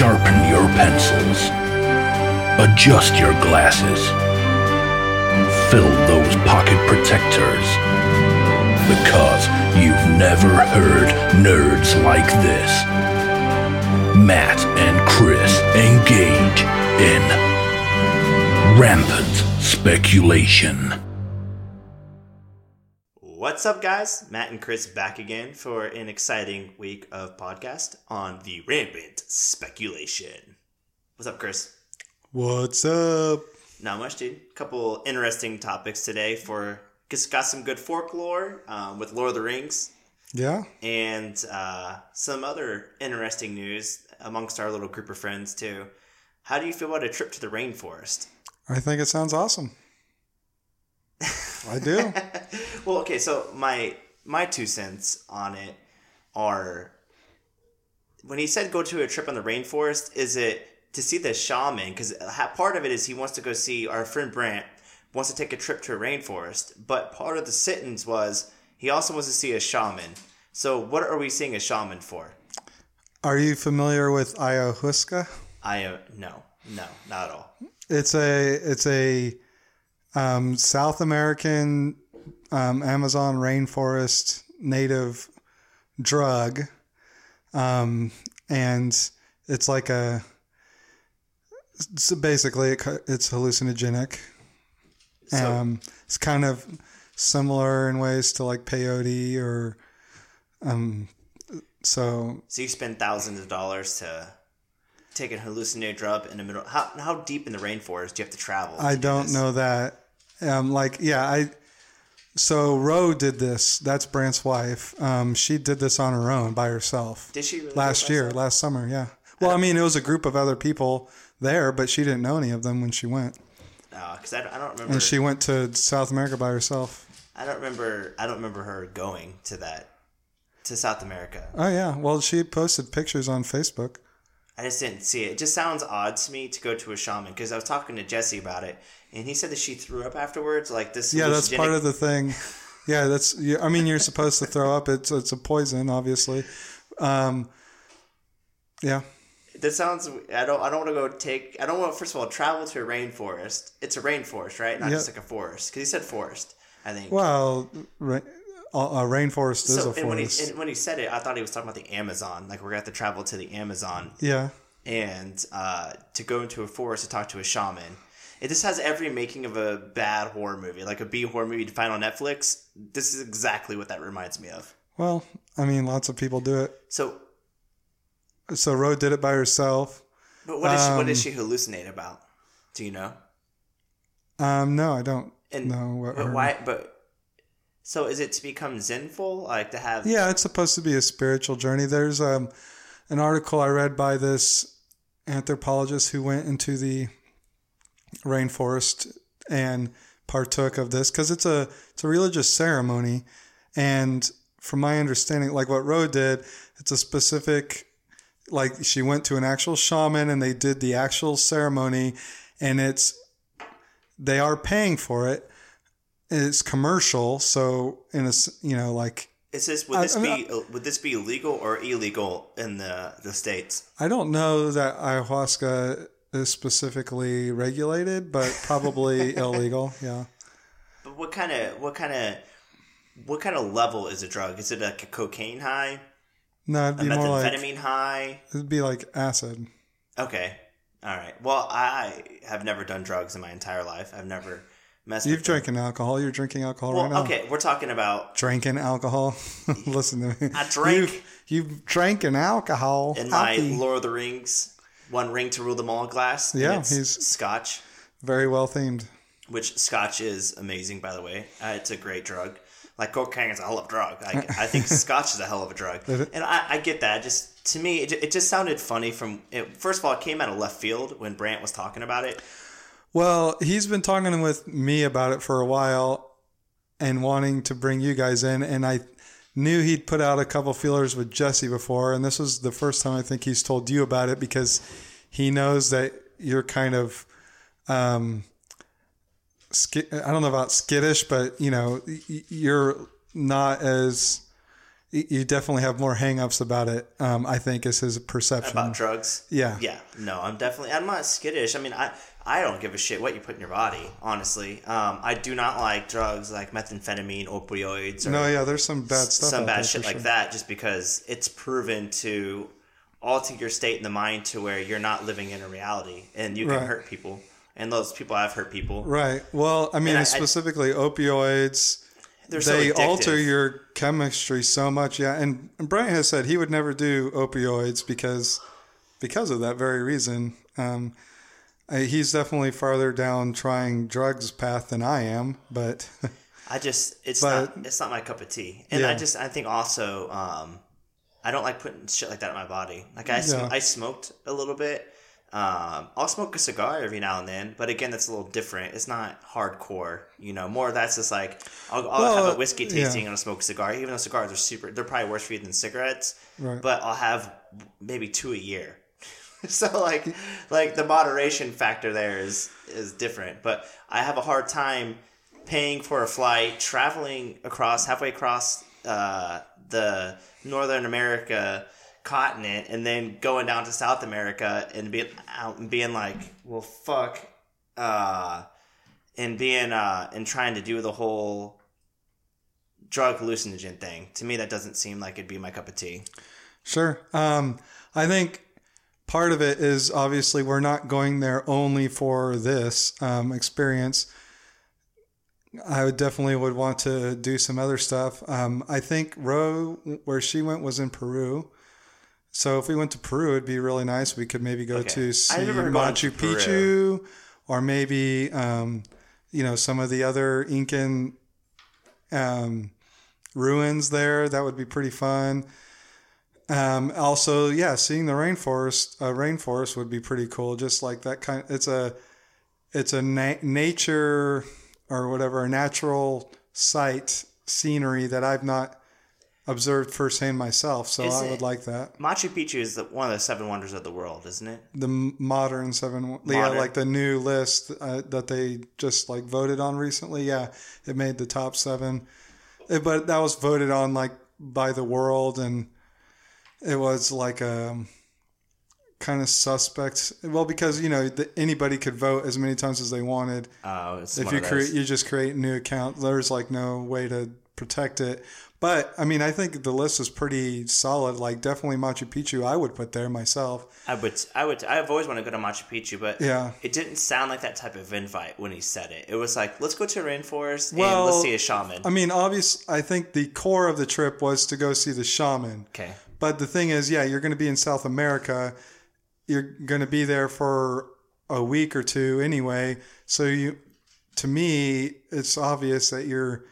Sharpen your pencils. Adjust your glasses. Fill those pocket protectors. Because you've never heard nerds like this. Matt and Chris engage in rampant speculation. What's up, guys? Matt and Chris back again for an exciting week of podcast on the rampant speculation. What's up, Chris? What's up? Not much, dude. A couple interesting topics today for just got some good folklore um, with Lord of the Rings Yeah. and uh, some other interesting news amongst our little group of friends too. How do you feel about a trip to the rainforest? I think it sounds awesome. I do. well, okay, so my my two cents on it are when he said go to a trip on the rainforest, is it to see the shaman? Because part of it is he wants to go see our friend Brant wants to take a trip to a rainforest, but part of the sentence was he also wants to see a shaman. So what are we seeing a shaman for? Are you familiar with ayahuasca? I uh, no, no, not at all. It's a it's a um, South American um, Amazon rainforest native drug, um, and it's like a so basically it, it's hallucinogenic. So Um, it's kind of similar in ways to like peyote or um. So so you spend thousands of dollars to take a hallucinated drug in the middle. How how deep in the rainforest do you have to travel? I do don't this? know that. Um, like yeah, I. So Ro did this. That's Brant's wife. Um, she did this on her own by herself Did she really last year, herself? last summer. Yeah. Well, I mean, it was a group of other people there, but she didn't know any of them when she went, Oh, because I, I don't remember. and she went to South America by herself. I don't remember. I don't remember her going to that to South America. Oh yeah. Well, she posted pictures on Facebook. I just didn't see it. It just sounds odd to me to go to a shaman because I was talking to Jesse about it, and he said that she threw up afterwards. Like this. Yeah, that's part of the thing. Yeah, that's. I mean, you're supposed to throw up. It's it's a poison, obviously. Um, yeah. That sounds. I don't. I don't want to go take. I don't want. First of all, travel to a rainforest. It's a rainforest, right? Not Yeah. just like a forest. Because he said forest. I think. Well, ra- a a rainforest is so a and when he forest. and when he said it, I thought he was talking about the Amazon. Like we're gonna have to travel to the Amazon yeah. and uh, to go into a forest to talk to a shaman. It just has every making of a bad horror movie, like a B horror movie to find on Netflix. This is exactly what that reminds me of. Well, I mean, lots of people do it. So, So Ro did it by herself. but what is she, what Um, does she hallucinate about? Do you know? Um, no, I don't And know what. but her- why? But so is it to become zenful, like to have? Yeah, it's supposed to be a spiritual journey. There's um, an article I read by this anthropologist who went into the rainforest and partook of this because it's a it's a religious ceremony, and from my understanding, like what Ro did, it's a specific like she went to an actual shaman and they did the actual ceremony, and it's they are paying for it. It's commercial, so in a you know like Is this would this I be mean, would this be legal or illegal in the the states? I don't know that ayahuasca is specifically regulated, but probably illegal. Yeah. But what kind of what kind of what kind of level is a drug? Is it like a cocaine high, No, it'd be more like high? it'd be like acid. Okay. All right. Well, I have never done drugs in my entire life. I've never You've drinking alcohol. You're drinking alcohol Well, right now. okay, we're talking about Drinking alcohol. Listen to me. I drank- You've, you've drinking alcohol. in my. Lord of the Rings, one ring to rule them all glass. Yeah, it's he's- Scotch, Very well themed. which Scotch is amazing, by the way. Uh, it's a great drug. Like cocaine is a hell of a drug. I, I think Scotch is a hell of a drug, and I, I get that. Just to me, it, it just sounded funny. From it, first of all, it came out of left field when Brant was talking about it. Well, he's been talking with me about it for a while and wanting to bring you guys in. And I knew he'd put out a couple feelers with Jesse before. And this was the first time I think he's told you about it because he knows that you're kind of, um, I don't know about skittish, but you know, you're not as you definitely have more hangups about it. Um, I think is his perception. about drugs. Yeah. Yeah. No, I'm definitely. I'm not skittish. I mean, I I don't give a shit what you put in your body. Honestly, um, I do not like drugs like methamphetamine, opioids, or no, yeah, there's some bad stuff. some bad shit for like sure. that. Just because it's proven to alter your state in the mind to where you're not living in a reality, and you can Right. hurt people. And those people have hurt people. Right. Well, I mean, I- I- specifically opioids. They're so they addictive. alter your chemistry so much. Yeah, and, and Brian has said he would never do opioids because because of that very reason. Um, he's definitely farther down trying drugs path than I am, but I just it's But- not it's not my cup of tea, and I just I think also um, I don't like putting shit like that in my body. Like I sm- Yeah. I smoked a little bit. Um, I'll smoke a cigar every now and then, but again, that's a little different. It's not hardcore, you know. More that's just like I'll, I'll have a whiskey yeah. tasting and I'll smoke a cigar. Even though cigars are super, they're probably worse for you than cigarettes. Right. But I'll have maybe two a year. so like like the moderation factor there is is different but i have a hard time paying for a flight traveling across halfway across uh, the northern america continent and then going down to south america and being out and being like well fuck uh and being uh and trying to do the whole drug hallucinogen thing to me that doesn't seem like it'd be my cup of tea Sure. Um, I think part of it is obviously we're not going there only for this um, experience. I would definitely would want to do some other stuff. Um, I think Ro, where she went, was in Peru. So if we went to Peru, it'd be really nice. We could maybe go Okay. to see I've never gone Machu to Picchu, or maybe um, you know some of the other Incan um, ruins there. That would be pretty fun. Um, also, yeah, seeing the rainforest, uh, rainforest would be pretty cool. Just like that kind, it's a, it's a na- nature or whatever, a natural site scenery that I've not observed firsthand myself. So Is I it- would like that. Machu Picchu is the, one of the seven wonders of the world, isn't it? The m- modern seven, yeah, like the new list uh, that they just like voted on recently. Yeah, it made the top seven, Uh, but that was voted on like by the world and it was like um, a kind of suspect. Well, because you know the, anybody could vote as many times as they wanted. Oh, it's if you create, you just create a new account. There's like no way to protect it. But I mean, I think the list is pretty solid. Like definitely Machu Picchu, I would put there myself. I would, I would, I've always wanted to go to Machu Picchu, but Yeah. it didn't sound like that type of invite when he said it. It was like, let's go to a rainforest Well, and let's see a shaman. I mean, obvious. I think the core of the trip was to go see the shaman. okay, But the thing is, yeah, you're going to be in South America. You're going to be there for a week or two anyway. So you, to me, it's obvious that you're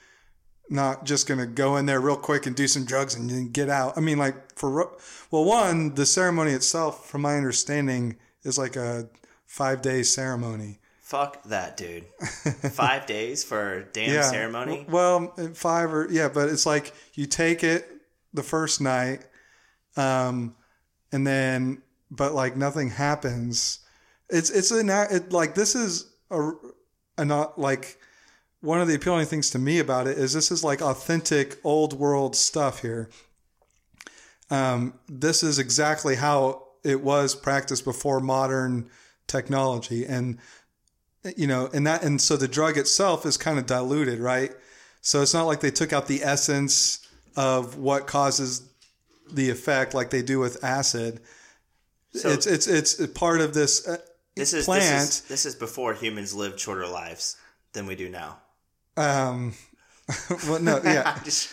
not just going to go in there real quick and do some drugs and then get out. I mean, like for well, one, the ceremony itself, from my understanding, is like a five day ceremony. fuck that dude. Five days for a damn ceremony. Well, five or yeah, but it's like you take it the first night, um, and then but like nothing happens. It's it's a na- it, like this is a, a not like one of the appealing things to me about it is this is like authentic old world stuff here. Um, this is exactly how it was practiced before modern technology, and you know, and that, and so the drug itself is kind of diluted, right? So it's not like they took out the essence of what causes the effect, like they do with acid. So- it's it's it's part of this uh, This is plant. this is this is before humans lived shorter lives than we do now. um, well, no, yeah, Just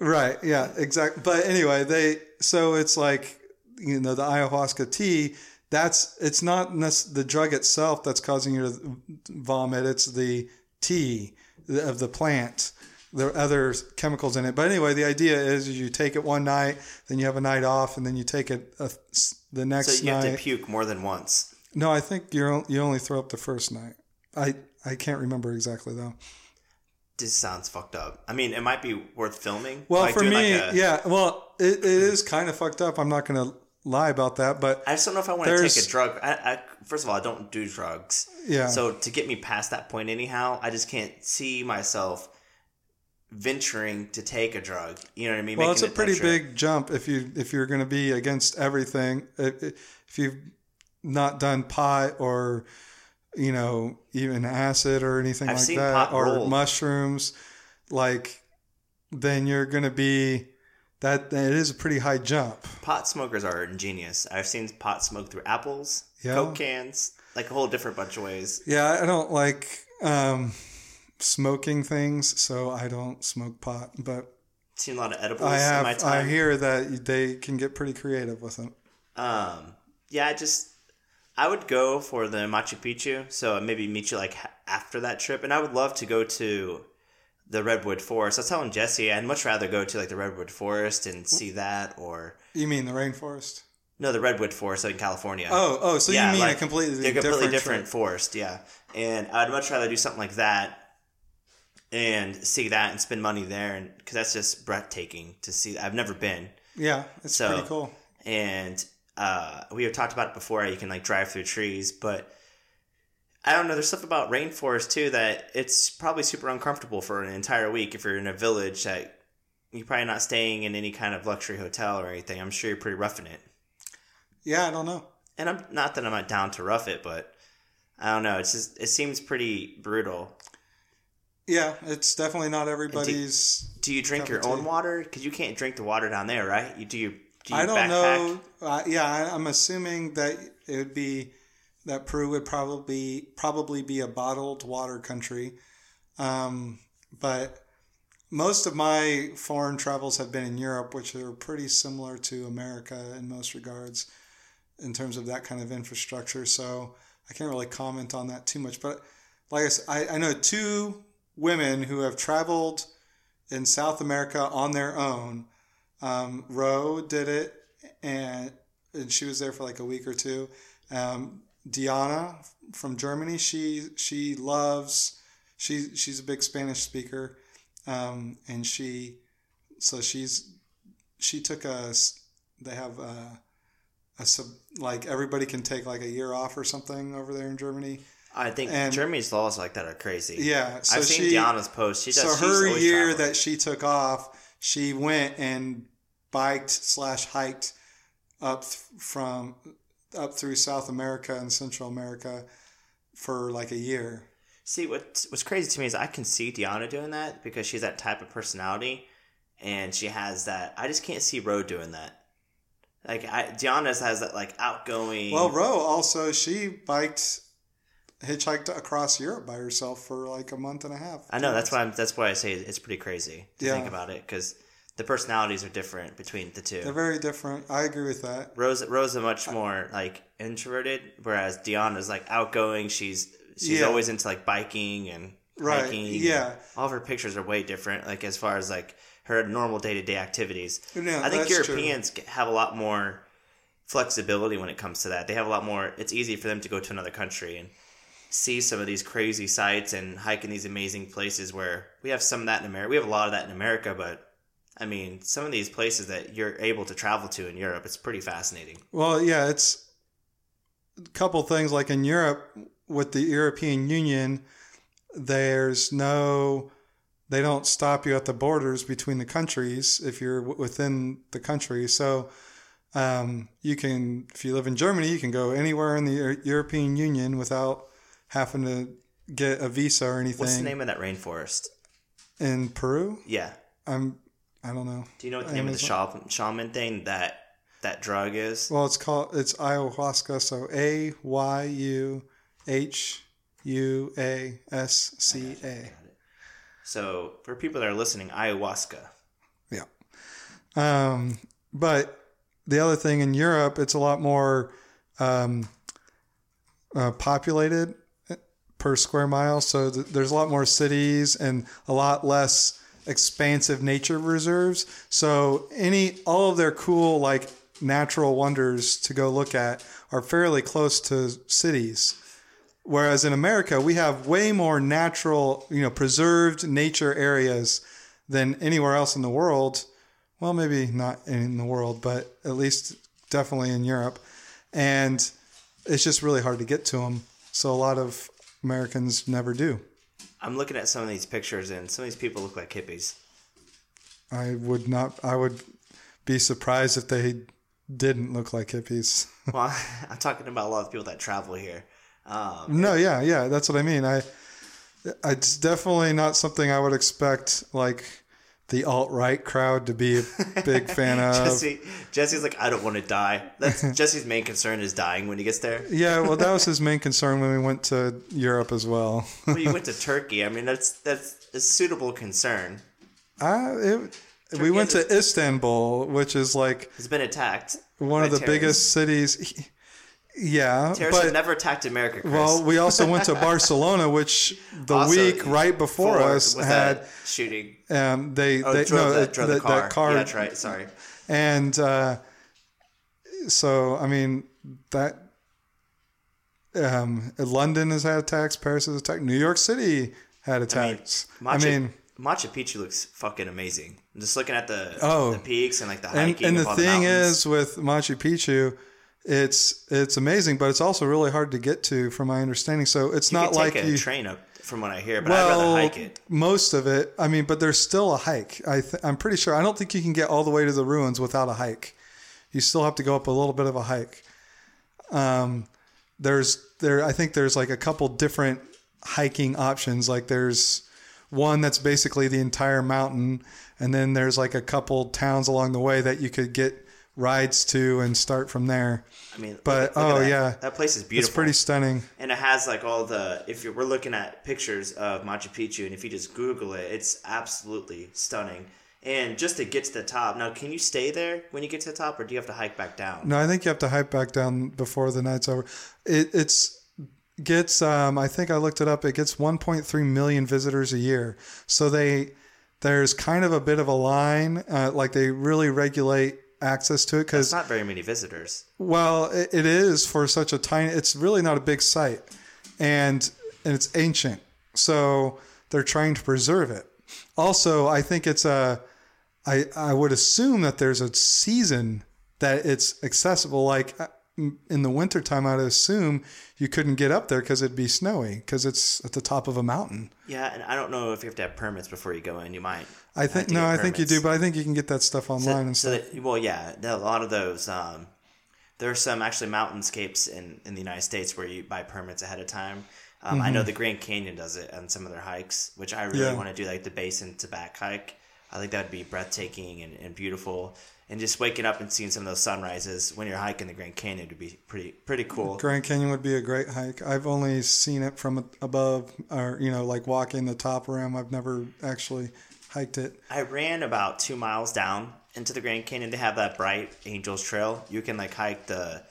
right, yeah, exactly. But anyway, they so it's like you know the ayahuasca tea. That's it's not nec- the drug itself that's causing you to vomit. It's the tea of the plant. There are other chemicals in it. But anyway, the idea is you take it one night, then you have a night off, and then you take it uh, a, the next night. so you night. have to puke more than once. no, I think you're you only throw up the first night. I I can't remember exactly though. This sounds fucked up. I mean, it might be worth filming. Well, Like for me, like a- yeah. Well, it, it is kind of fucked up. I'm not going to lie about that, but I just don't know if I want to take a drug. I, I, first of all, I don't do drugs. Yeah. So to get me past that point, anyhow, I just can't see myself venturing to take a drug. You know what I mean? Well, it's a Making pretty trip. big jump if you if you're going to be against everything. If, if you've not done pot or you know even acid or anything I've like that or rolled. mushrooms, like then you're going to be that. It is a pretty high jump. Pot smokers are ingenious. I've seen pot smoked through apples, Yeah. Coke cans, like a whole different bunch of ways. Yeah, I don't like um, smoking things, so I don't smoke pot. But Seen a lot of edibles I in my have time. I hear that they can get pretty creative with them. Um, yeah, I just I would go for the Machu Picchu. So maybe meet you like after that trip, and I would love to go to the Redwood Forest. I was telling Jesse I'd much rather go to like the Redwood Forest and see that, or You mean the rainforest? no, the Redwood Forest in California. Oh, oh, so Yeah, you mean like, a completely completely different, different, forest, yeah. And I'd much rather do something like that and see that and spend money there, and because that's just breathtaking to see. I've never been, Yeah, it's So- pretty cool. and uh, we have talked about it before. You can like drive through trees, but I don't know. There's stuff about rainforest too that it's probably super uncomfortable for an entire week if you're in a village that you're probably not staying in any kind of luxury hotel or anything. I'm sure you're pretty roughing it. Yeah, I don't know. And I'm not that I'm not down to rough it, but I don't know. It's just it seems pretty brutal. Yeah, it's definitely not everybody's. Do you drink your own water? Because you can't drink the water down there, right? You do you? Do you I don't backpack? know. Uh, yeah, I, I'm assuming that it would be that Peru would probably probably be a bottled water country, um, but most of my foreign travels have been in Europe, which are pretty similar to America in most regards in terms of that kind of infrastructure. So I can't really comment on that too much. But like I, said, I, I know two women who have traveled in South America on their own. Um, Ro did it, and and she was there for like a week or two. Um, Diana from Germany, she she loves she she's a big Spanish speaker, um, and she so she's she took a they have a, a sub like everybody can take like a year off or something over there in Germany. I think And- Germany's laws like that are crazy. Yeah, so I've seen she, Diana's post. She does. so her year traveling. that she took off, she went and biked slash hiked up th- from up through South America and Central America for like a year. See, what what's crazy to me is I can see Diana doing that because she's that type of personality, and she has that. I just can't see Ro doing that. Like I, Diana has that like outgoing. Well, Ro also she biked, hitchhiked across Europe by herself for like a month and a half. I know that's why I'm, that's why I say it's pretty crazy to Yeah. think about it because the personalities are different between the two. They're very different. I agree with that. Rose Rose is much more like introverted, whereas Diana's like outgoing. She's she's Yeah. always into like biking and Right, hiking. yeah. all of her pictures are way different. Like as far as like her normal day to day activities. Yeah, I think that's true. Europeans have a lot more flexibility when it comes to that. They have a lot more. It's easy for them to go to another country and see some of these crazy sights and hike in these amazing places where we have some of that in America. We have a lot of that in America, but I mean, some of these places that you're able to travel to in Europe, it's pretty fascinating. Well, yeah, it's a couple things like in Europe with the European Union, there's no, they don't stop you at the borders between the countries if you're within the country. So um, you can, if you live in Germany, you can go anywhere in the European Union without having to get a visa or anything. What's the name of that rainforest? In Peru, Yeah. I'm, I don't know. Do you know what the name of the shaman, shaman thing that that drug is? Well, it's called it's ayahuasca. So A Y U H U A S C A. So for people that are listening, ayahuasca. Yeah. Um, but the other thing in Europe, it's a lot more um, uh, populated per square mile. So th- there's a lot more cities and a lot less expansive nature reserves. So any all of their cool like natural wonders to go look at are fairly close to cities. Whereas in America, we have way more natural, you know, preserved nature areas than anywhere else in the world. Well, maybe not in the world, but at least definitely in Europe. And it's just really hard to get to them. So a lot of Americans never do. I'm looking at some of these pictures, and some of these people look like hippies. I would not. I would be surprised if they didn't look like hippies. Well, I'm talking about a lot of people that travel here. Um, no, yeah, yeah, that's what I mean. I, it's definitely not something I would expect. Like the alt right crowd to be a big fan of. Jesse, Jesse's like, I don't want to die. That's Jesse's main concern is dying when he gets there. Yeah, well, that was his main concern when we went to Europe as well. Well, you went to Turkey. I mean, that's that's a suitable concern. Uh, it, we went to Istanbul, which is like It's been attacked. one of the terrorists. biggest cities. Yeah, Terrorists but have never attacked America. Chris. well, we also went to Barcelona, which the Also, week right before Ford us had that shooting. um, they Oh, they drove, no the, drove that- the car. car Yeah, that's right. Sorry. and uh, so I mean that um, London has had attacks, Paris has attacked, New York City had attacks. I Machu, mean, Machu Picchu looks fucking amazing. I'm just looking at the Oh. the peaks and like the and, hiking. and of the thing is with Machu Picchu, it's it's amazing, but it's also really hard to get to, from my understanding. So it's you not like a you. train up from what I hear, but I'd well, rather hike it. most of it. I mean, but there's still a hike. I th- I'm pretty sure. I don't think you can get all the way to the ruins without a hike. You still have to go up a little bit of a hike. Um, there's there. I think there's like a couple different hiking options. Like there's one that's basically the entire mountain, and then there's like a couple towns along the way that you could get rides to and start from there. I mean, But, look look oh, that. yeah. that place is beautiful. It's pretty stunning. and it has like all the. If you're, we're looking at pictures of Machu Picchu, and if you just Google it, it's absolutely stunning. And just to get to the top, now can you stay there when you get to the top, or do you have to hike back down? No, I think you have to hike back down before the night's over. It it's gets um I think I looked it up. It gets 1.3 million visitors a year. So they there's kind of a bit of a line uh, like they really regulate access to it cuz not very many visitors. well it, it is for such a tiny it's really not a big site and and it's ancient. So they're trying to preserve it. Also, I think it's a I I would assume that there's a season that it's accessible. Like in the wintertime, I'd assume you couldn't get up there because it'd be snowy because it's at the top of a mountain. Yeah, and I don't know if you have to have permits before you go in. You might. I think no, I think you do, but I think you can get that stuff online and So stuff. that, well, yeah, a lot of those. Um, there are some actually mountainscapes in, in the United States where you buy permits ahead of time. Um, I know the Grand Canyon does it on some of their hikes, which I really Mm-hmm. Yeah. want to do, like the basin to back hike. I think that would be breathtaking and, and beautiful. And just waking up and seeing some of those sunrises when you're hiking the Grand Canyon would be pretty pretty cool. Grand Canyon would be a great hike. I've only seen it from above, or you know, like walking the top rim. I've never actually hiked it. I ran about two miles down into the Grand Canyon to have that bright Angels Trail. You can like hike the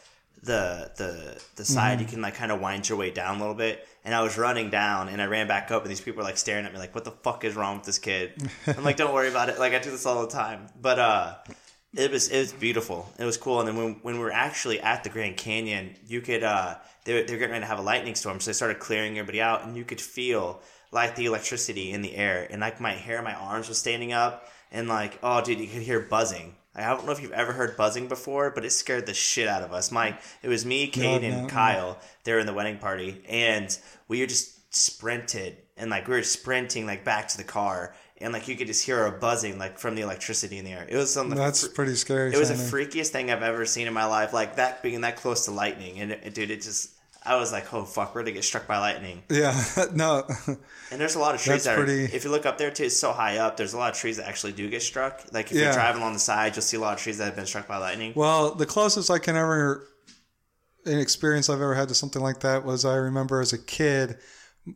the the the side. You can like kind of wind your way down a little bit. And I was running down, and I ran back up, and these people were like staring at me, like, "What the fuck is wrong with this kid?" I'm like, "Don't worry about it. Like I do this all the time." But uh, it was it was beautiful. It was cool. And then when when we were actually at the Grand Canyon, you could uh, they were, they were getting ready to have a lightning storm, so they started clearing everybody out, and you could feel like the electricity in the air, and like my hair, my arms was standing up, and like oh dude, you could hear buzzing. I don't know if you've ever heard buzzing before, but it scared the shit out of us. My it was me, Kate, no, and no. Kyle. They were in the wedding party, and we were just sprinted and like we were sprinting like back to the car, and like you could just hear a buzzing like from the electricity in the air. It was something. That's pretty scary. It was the freakiest thing I've ever seen in my life. Like that being that close to lightning, and it, dude, it just. I was like, "Oh fuck, we're gonna get struck by lightning." yeah, no, And there's a lot of trees That's that are. pretty- If you look up there too, it's so high up. There's a lot of trees that actually do get struck. Like if Yeah. you're driving along the side, you'll see a lot of trees that have been struck by lightning. Well, the closest I can ever an experience I've ever had to something like that was I remember as a kid,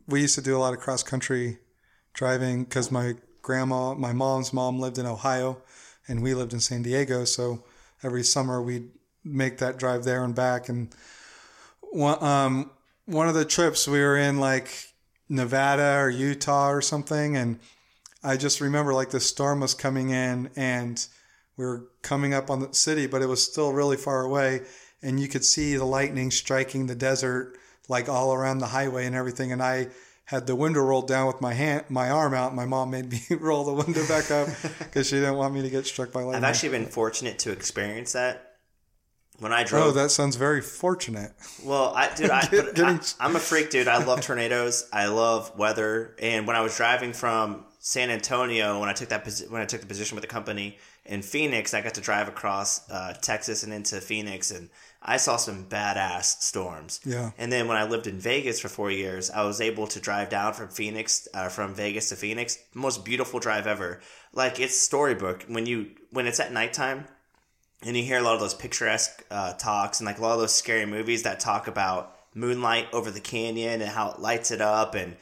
we used to do a lot of cross country driving because my grandma, my mom's mom lived in Ohio, and we lived in San Diego. So every summer we'd make that drive there and back. And one, um, one of the trips we were in like Nevada or Utah or something, and I just remember like the storm was coming in and we were coming up on the city, but it was still really far away, and you could see the lightning striking the desert like all around the highway and everything. And I had the window rolled down with my hand, my arm out. My mom made me roll the window back up because she didn't want me to get struck by lightning. I've actually been fortunate to experience that. when I drove. Oh, that sounds very fortunate. Well, I, dude, I, Get- getting- I, am a freak, dude. I love tornadoes. I love weather. And when I was driving from San Antonio, when I took that when I took the position with the company in Phoenix, I got to drive across uh, Texas and into Phoenix, and I saw some badass storms. Yeah. And then when I lived in Vegas for four years, I was able to drive down from Phoenix, uh, from Vegas to Phoenix. Most beautiful drive ever. Like it's storybook when you when it's at nighttime and you hear a lot of those picturesque uh, talks and like a lot of those scary movies that talk about moonlight over the canyon and how it lights it up and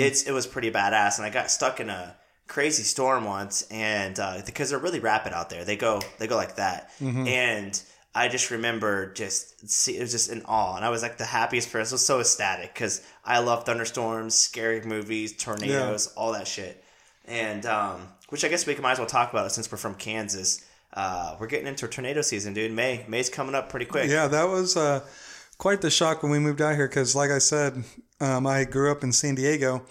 it's it was pretty badass and I got stuck in a crazy storm once and uh, because they're really rapid out there they go they go like that and I just remember just see, it was just in awe and I was like the happiest person I was so ecstatic because I love thunderstorms scary movies tornadoes all that shit and um, which I guess we can might as well talk about it since we're from Kansas. Uh, we're getting into tornado season, dude. May May's coming up pretty quick. Yeah, that was uh, quite the shock when we moved out here because, like I said, um, I grew up in San Diego.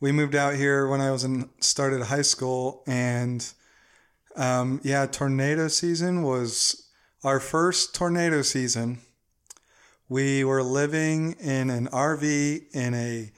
We moved out here when I was in started high school, and um, yeah, tornado season was our first tornado season. We were living in an RV in a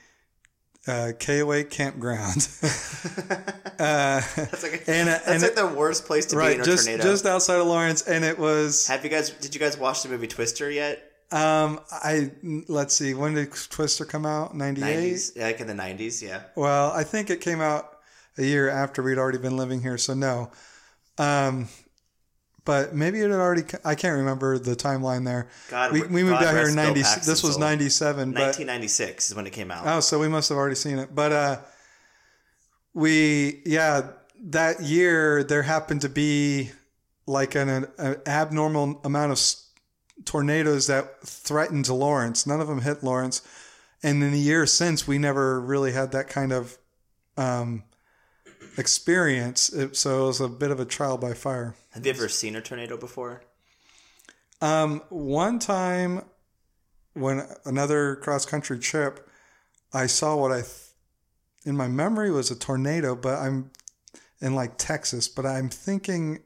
uh, KOA campground. uh, That's like And, uh, that's and like it- the worst place to be in a just tornado. just outside of Lawrence, and it was Have you guys? Did you guys watch the movie Twister yet? Um, I let's see. When did Twister come out? Ninety eight. Like in the nineties. Yeah. Well, I think it came out a year after we'd already been living here, so no. Um, but maybe it had already. I can't remember the timeline there. God, we, we moved out here in ninety. This was ninety seven. Nineteen ninety six is when it came out. oh, so we must have already seen it. But uh, we yeah, that year there happened to be like an, an abnormal amount of tornadoes that threatened Lawrence. None of them hit Lawrence. And in the years since, we never really had that kind of um, experience. It, so it was a bit of a trial by fire. Have you ever seen a tornado before? Um, one time, when another cross country trip, I saw what I, th- in my memory, was a tornado, but I'm in like Texas. But I'm thinking,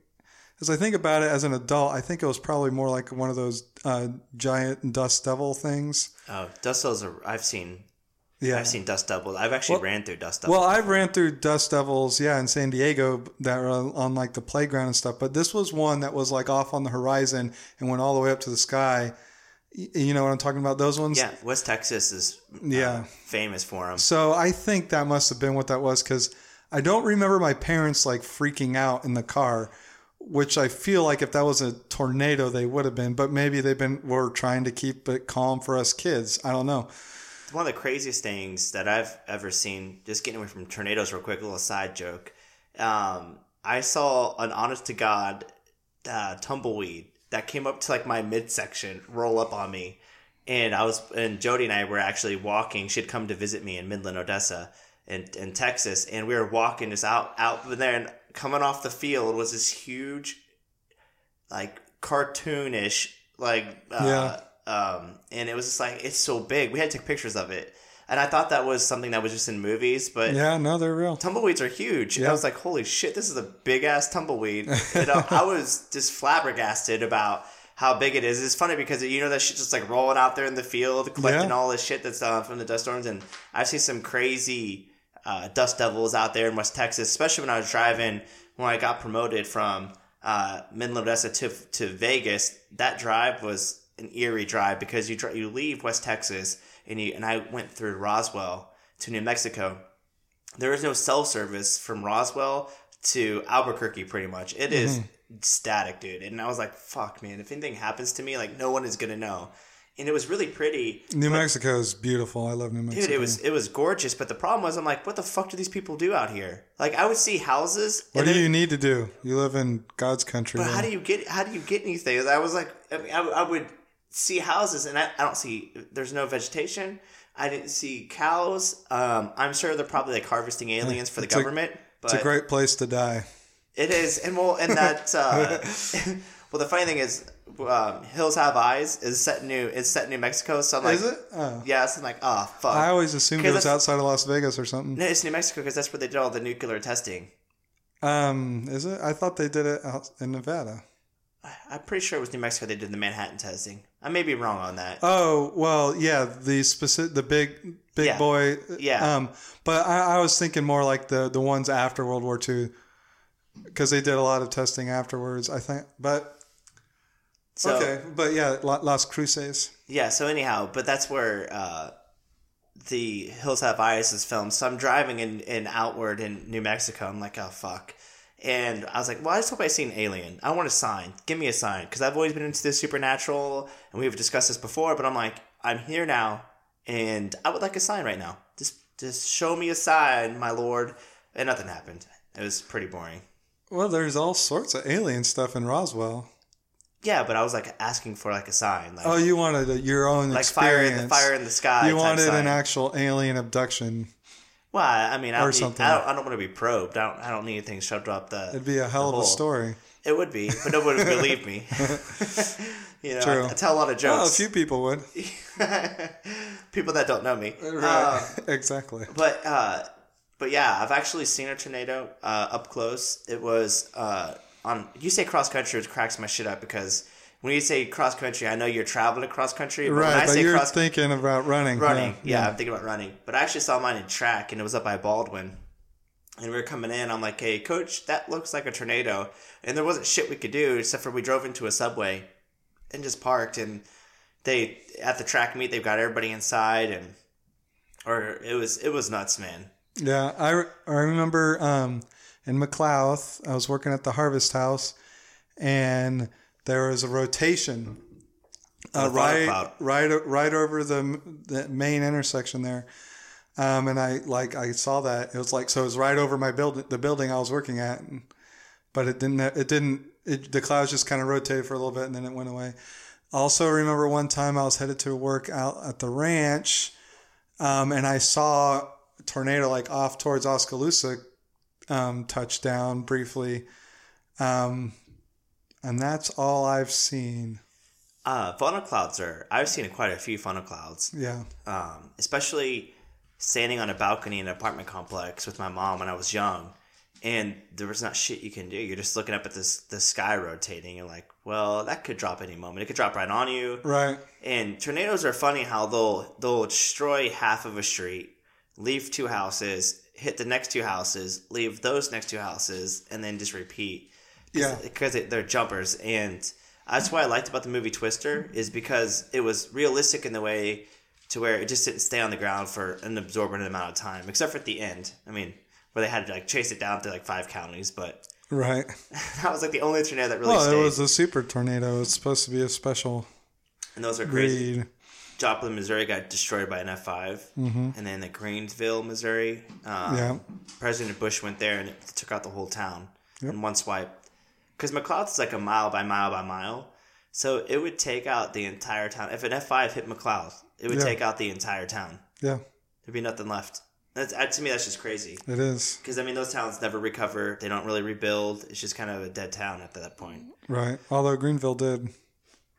as I think about it as an adult, I think it was probably more like one of those uh, giant dust devil things. Oh, dust devils are. I've seen. Yeah. I've seen dust devils. I've actually Well- ran through dust devils. Well, I've ran through dust devils, yeah, in San Diego that were on, like the playground and stuff. But this was one that was like off on the horizon and went all the way up to the sky. You know what I'm talking about? Those ones. yeah, West Texas is uh, Yeah. famous for them. So I think that must have been what that was because I don't remember my parents like freaking out in the car, which I feel like if that was a tornado, they would have been. But maybe they've been were trying to keep it calm for us kids. I don't know. One of the craziest things that I've ever seen, just getting away from tornadoes real quick, a little side joke. Um, I saw an honest to God uh, tumbleweed that came up to like my midsection roll up on me. And I was, and Jody and I were actually walking. She'd come to visit me in Midland, Odessa, in, in Texas. And we were walking just out, out there and coming off the field was this huge, like cartoonish, like, uh, um, and it was just like, it's so big. We had to take pictures of it. And I thought that was something that was just in movies, but Yeah, no, they're real. tumbleweeds are huge. Yeah. I was like, holy shit, this is a big ass tumbleweed. You know, I was just flabbergasted about how big it is. It's funny because you know that shit just like rolling out there in the field, collecting Yeah. all this shit that's uh, from the dust storms. And I've seen some crazy uh, dust devils out there in West Texas, especially when I was driving when I got promoted from uh, Midland, Odessa to to Vegas. That drive was an eerie drive because you dri- you leave West Texas and you and I went through Roswell to New Mexico there is no cell service from Roswell to Albuquerque pretty much. It is Mm-hmm. static, dude. And I was like, fuck man, if anything happens to me, like no one is gonna know. And it was really pretty. New Mexico is beautiful. I love New Mexico. Dude, it was it was gorgeous, but the problem was I'm like, what the fuck do these people do out here? Like I would see houses What do then- you need to do? You live in God's country. but how do you get how do you get anything? I was like, I, mean, I, I would see houses, and I, I don't see. There's no vegetation. I didn't see cows. Um, I'm sure they're probably like harvesting aliens for the It's a- government. but it's a great place to die. it is, and well, and that. Uh, well, the funny thing is, um, Hills Have Eyes is set in New is set in New Mexico. So I'm like, Is it? Oh. Yeah, so I'm like, oh fuck. I always assumed it was outside of Las Vegas or something. no, it's New Mexico because that's where they did all the nuclear testing. Um, is it? I thought they did it out in Nevada. I'm pretty sure it was New Mexico. They did the Manhattan testing. I may be wrong on that. Oh well, yeah, the specific, the big, big Yeah. boy. Yeah. Um, but I, I was thinking more like the the ones after World War II, because they did a lot of testing afterwards. I think, but so, okay, but yeah, La- Las Cruces. Yeah, so anyhow, but that's where uh, the Hills Have Eyes is filmed. So I'm driving in, in outward in New Mexico. I'm like, oh, fuck. And I was like, well, I just hope I see an alien. I want a sign. Give me a sign. Because I've always been into the supernatural, and we've discussed this before, but I'm like, I'm here now, and I would like a sign right now. Just, just show me a sign, my lord. And nothing happened. It was pretty boring. Well, there's all sorts of alien stuff in Roswell. Yeah, but I was like asking for like a sign, like Oh, you wanted a, your own like fire in the fire in the sky. You wanted sign. an actual alien abduction. Well, I mean, I Or don't, need. I don't, I don't want to be probed. I don't, I don't need anything shoved up the. It'd be a hell of hole. a story. It would be, but nobody would believe me. you know, True. I, I tell a lot of jokes. Well, a few people would. People that don't know me. Right. Uh, exactly. but uh, but yeah, I've actually seen a tornado uh, up close. It was uh, on. You say cross country, it cracks my shit up because when you say cross country, I know you're traveling across country. But when I Right, but you're cross thinking about running. running. Yeah, I'm thinking about running. But I actually saw mine in track, and it was up by Baldwin. And we were coming in. I'm like, "Hey, coach, that looks like a tornado." And there wasn't shit we could do except for we drove into a subway and just parked. And they at the track meet, they've got everybody inside, and or it was it was nuts, man. Yeah, I, I remember um, in McLouth, I was working at the Harvest House, and there was a rotation uh, right, right, right over the, the main intersection there. Um, and I like I saw that it was like so it was right over my building, the building I was working at, and, but it didn't. It didn't. It, the clouds just kind of rotated for a little bit, and then it went away. Also, remember one time I was headed to work out at the ranch, um, and I saw a tornado like off towards Oskaloosa um, touchdown briefly, um, and that's all I've seen. Uh, funnel clouds are. I've seen quite a few funnel clouds. Yeah, um, especially standing on a balcony in an apartment complex with my mom when I was young, and there was not shit you can do. You're just looking up at this the sky rotating. You're like, well, that could drop any moment. It could drop right on you. right. And tornadoes are funny how they'll they'll destroy half of a street, leave two houses, hit the next two houses, leave those next two houses, and then just repeat. Yeah. because they're jumpers, and that's why I liked about the movie Twister is because it was realistic in the way to where it just didn't stay on the ground for an absorbent amount of time, except for at the end. I mean, where they had to like chase it down to like five counties, but Right. that was like the only tornado that really Well, stayed. it was a super tornado. It's supposed to be a special and those are crazy. breed. Joplin, Missouri got destroyed by an F 5 and then the Greensville, Missouri, um, Yeah. President Bush went there and it took out the whole town in one swipe. Because McLouth's like a mile by mile by mile, so it would take out the entire town. If an F five hit McLeod, it would Yeah. take out the entire town. Yeah, There'd be nothing left. That's uh, to me, that's just crazy. it is. Because I mean, those towns never recover. They don't really rebuild. It's just kind of a dead town at that point. Right. Although Greenville did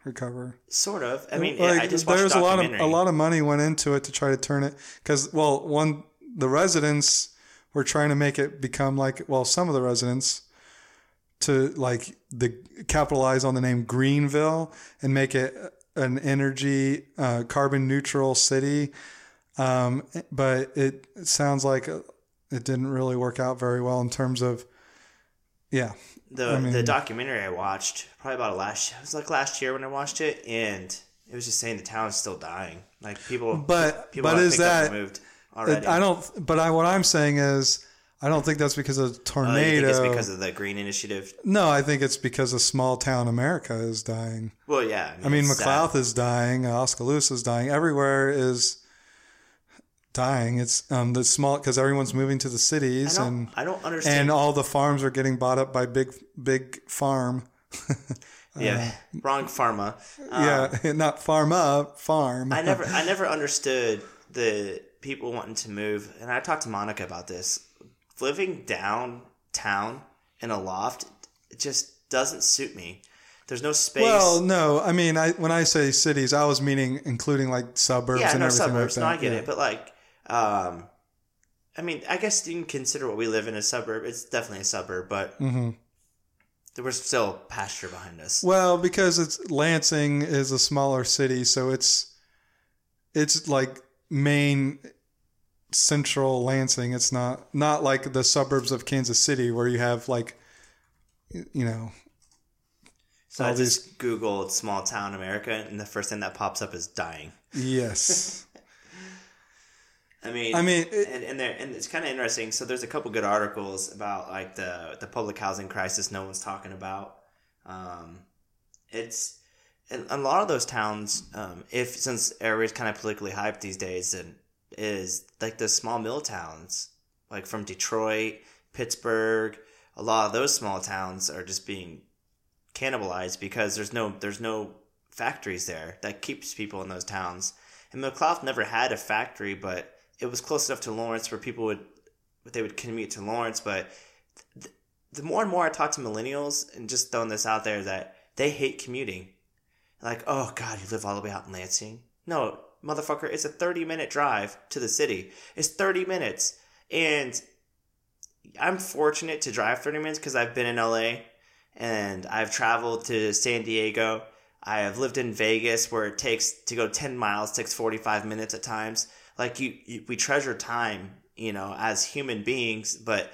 recover. Sort of. I mean, like, I just watched there's a a lot of a lot of money went into it to try to turn it because well, one the residents were trying to make it become like well, some of the residents to like the capitalize on the name Greenville and make it an energy uh, carbon neutral city. Um, but it, it sounds like it didn't really work out very well in terms of yeah the I mean- the documentary I watched probably about a last it was like last year when I watched it and it was just saying the town is still dying like people But- people but is that- moved already I don't. But I, what I'm saying is, I don't think that's because of Uh, you think it's because of the green initiative no, I think it's because of small town America is dying. well yeah I mean, it's sad. McLouth is dying. Oskaloosa is dying. Everywhere is dying. It's um the small because everyone's moving to the cities don't, and I don't understand and all the farms are getting bought up by big big farm. yeah wrong pharma Um, yeah, not pharma farm. I never I never understood the people wanting to move and I talked to Monica about this living downtown in a loft it just doesn't suit me there's no space Well, no, I mean, I when I say cities, I was meaning including like suburbs yeah, and no everything suburbs. like No, that. I get yeah. it, but like, um, I mean, I guess you can consider what we live in a suburb. It's definitely a suburb, but Mm-hmm. There was still pasture behind us. Well, because it's Lansing is a smaller city, so it's it's like main central Lansing. It's not not like the suburbs of Kansas City where you have like you know So I all just googled small town America, and the first thing that pops up is dying. yes I mean, I mean, it- and and, there, and it's kind of interesting. So there's a couple good articles about like the the public housing crisis no one's talking about. Um, it's a lot of those towns. Um, if since everybody's kind of politically hyped these days, and is like the small mill towns, like from Detroit, Pittsburgh, a lot of those small towns are just being cannibalized because there's no there's no factories there that keeps people in those towns. And McLouth never had a factory, but it was close enough to Lawrence where people would they would commute to Lawrence. But th- the more and more I talk to millennials, and just throwing this out there, that they hate commuting. Like, oh God, you live all the way out in Lansing? No, motherfucker, it's a thirty minute drive to the city. It's thirty minutes, and I'm fortunate to drive 30 minutes because I've been in LA and I've traveled to San Diego. I have lived in Vegas where it takes to go 10 miles takes 45 minutes at times. Like you, you we treasure time, you know, as human beings, but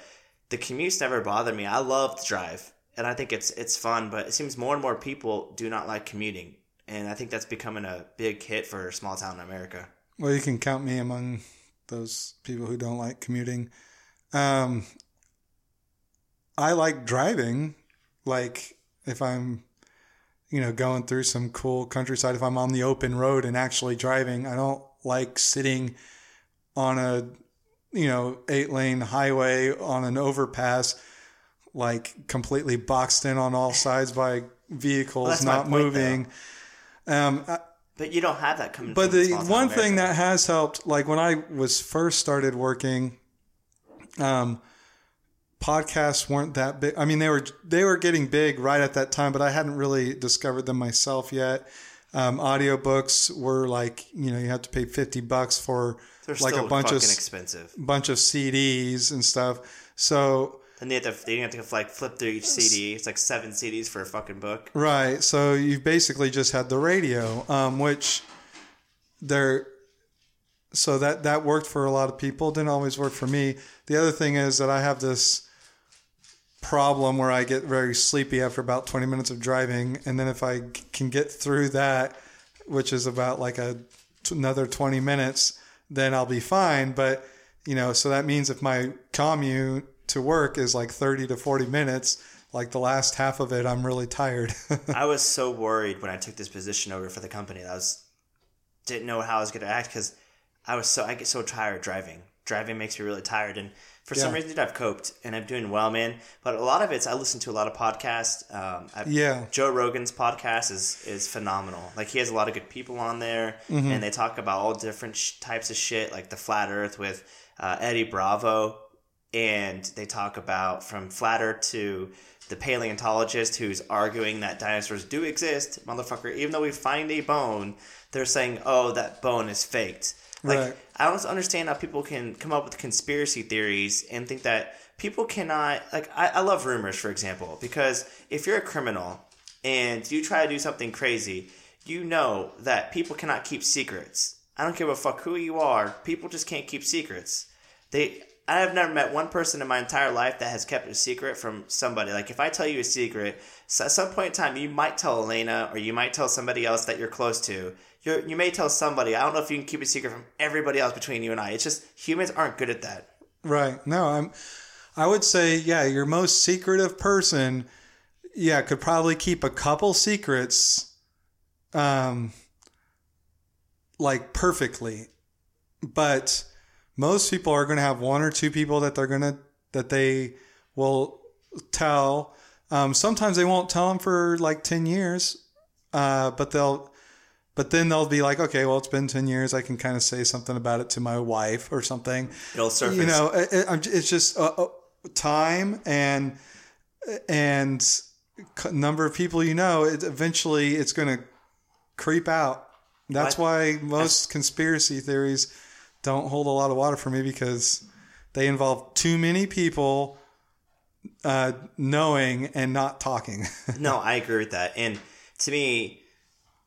the commutes never bother me. I love to drive and I think it's it's fun, but it seems more and more people do not like commuting. And I think that's becoming a big hit for small town America. well you can count me among those people who don't like commuting. Um I like driving. Like if I'm you know going through some cool countryside if I'm on the open road and actually driving I don't like sitting on a you know eight lane highway on an overpass like completely boxed in on all sides by vehicles my not moving um I- But you don't have that coming but the one thing that has helped, like when I was first started working, um, podcasts weren't that big. I mean, they were they were getting big right at that time, but I hadn't really discovered them myself yet. Um, audiobooks were like you know you have to pay fifty bucks for They're like a bunch of expensive. bunch of CDs and stuff. So And they have to they have to like flip through each CD. It's like seven CDs for a fucking book. Right. So you basically just had the radio, um, which there. So that that worked for a lot of people. Didn't always work for me. The other thing is that I have this problem where I get very sleepy after about twenty minutes of driving, and then if I can get through that, which is about like a another twenty minutes, then I'll be fine. But you know, so that means if my commute to work is like thirty to forty minutes, like the last half of it, I'm really tired. I was so worried when I took this position over for the company. that I was didn't know how I was going to act because I was so I get so tired driving. Driving makes me really tired, and for some Yeah. reason I've coped and I'm doing well, man. But a lot of it's I listen to a lot of podcasts. Um, Yeah. Joe Rogan's podcast is is phenomenal. Like he has a lot of good people on there, Mm-hmm. and they talk about all different sh- types of shit, like the flat Earth with uh, Eddie Bravo, and they talk about from Flatter to the paleontologist who's arguing that dinosaurs do exist, motherfucker. Even though we find a bone, they're saying, "Oh, that bone is faked." Like Right. I don't understand how people can come up with conspiracy theories and think that people cannot like I, I love rumors for example because if you're a criminal and you try to do something crazy you know that people cannot keep secrets i don't give a fuck who you are people just can't keep secrets they i have never met one person in my entire life that has kept a secret from somebody. Like if i tell you a secret so at some point in time you might tell elena or you might tell somebody else that you're close to. You're, you may tell somebody. I don't know if you can keep a secret from everybody else between you and i. It's just humans aren't good at that. Right. No, I'm. I would say, yeah, your most secretive person, yeah, could probably keep a couple secrets, um, like perfectly, but most people are going to have one or two people that they're going to that they will tell. Um, sometimes they won't tell them for like ten years, uh, but they'll. But then they'll be like, okay, well, it's been 10 years. I can kind of say something about it to my wife or something it'll surface you know it, it- it's just uh, uh, time and and number of people you know it, eventually it's going to creep out that's What? why most conspiracy theories don't hold a lot of water for me because they involve too many people uh, knowing and not talking. No, I agree with that. And to me,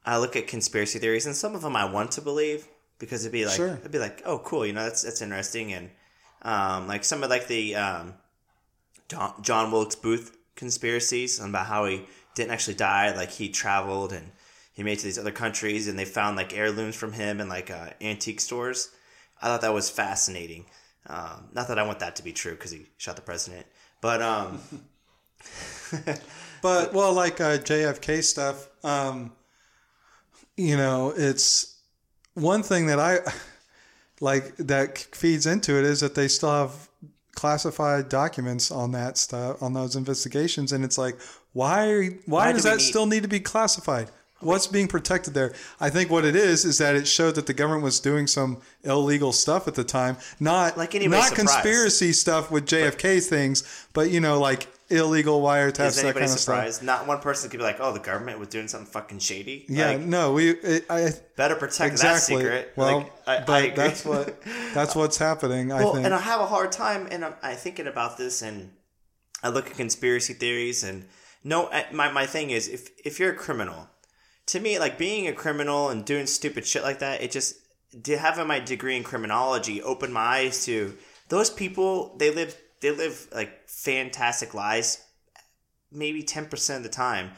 I look at conspiracy theories, and some of them I want to believe because it'd be like Sure. it'd be like, oh, cool, you know, that's that's interesting, and um, like some of like the um, John, John Wilkes Booth conspiracies about how he didn't actually die, like he traveled and he made it to these other countries, and they found like heirlooms from him in like uh, antique stores. I thought that was fascinating. Um, not that I want that to be true because he shot the president, but um, But well, like uh, JFK stuff, um, you know, it's one thing that I like that feeds into it is that they still have classified documents on that stuff on those investigations, and it's like, why? Why, Why does do that need- still need to be classified? What's being protected there? I think what it is is that it showed that the government was doing some illegal stuff at the time, not Like not surprised? conspiracy stuff with JFK things, but you know, like illegal wiretaps, is that anybody kind of stuff. Not one person could be like, "Oh, the government was doing something fucking shady." Yeah, Like, no, we. It, I better protect exactly. that secret. Well, Like, I, but I agree. that's what that's what's happening. I think. and I have a hard time, and I'm I thinking about this, and I look at conspiracy theories, and no, my my thing is, if if you're a criminal, to me, like being a criminal and doing stupid shit like that, it just to having my degree in criminology opened my eyes to those people. They live they live like fantastic lives, maybe ten percent of the time.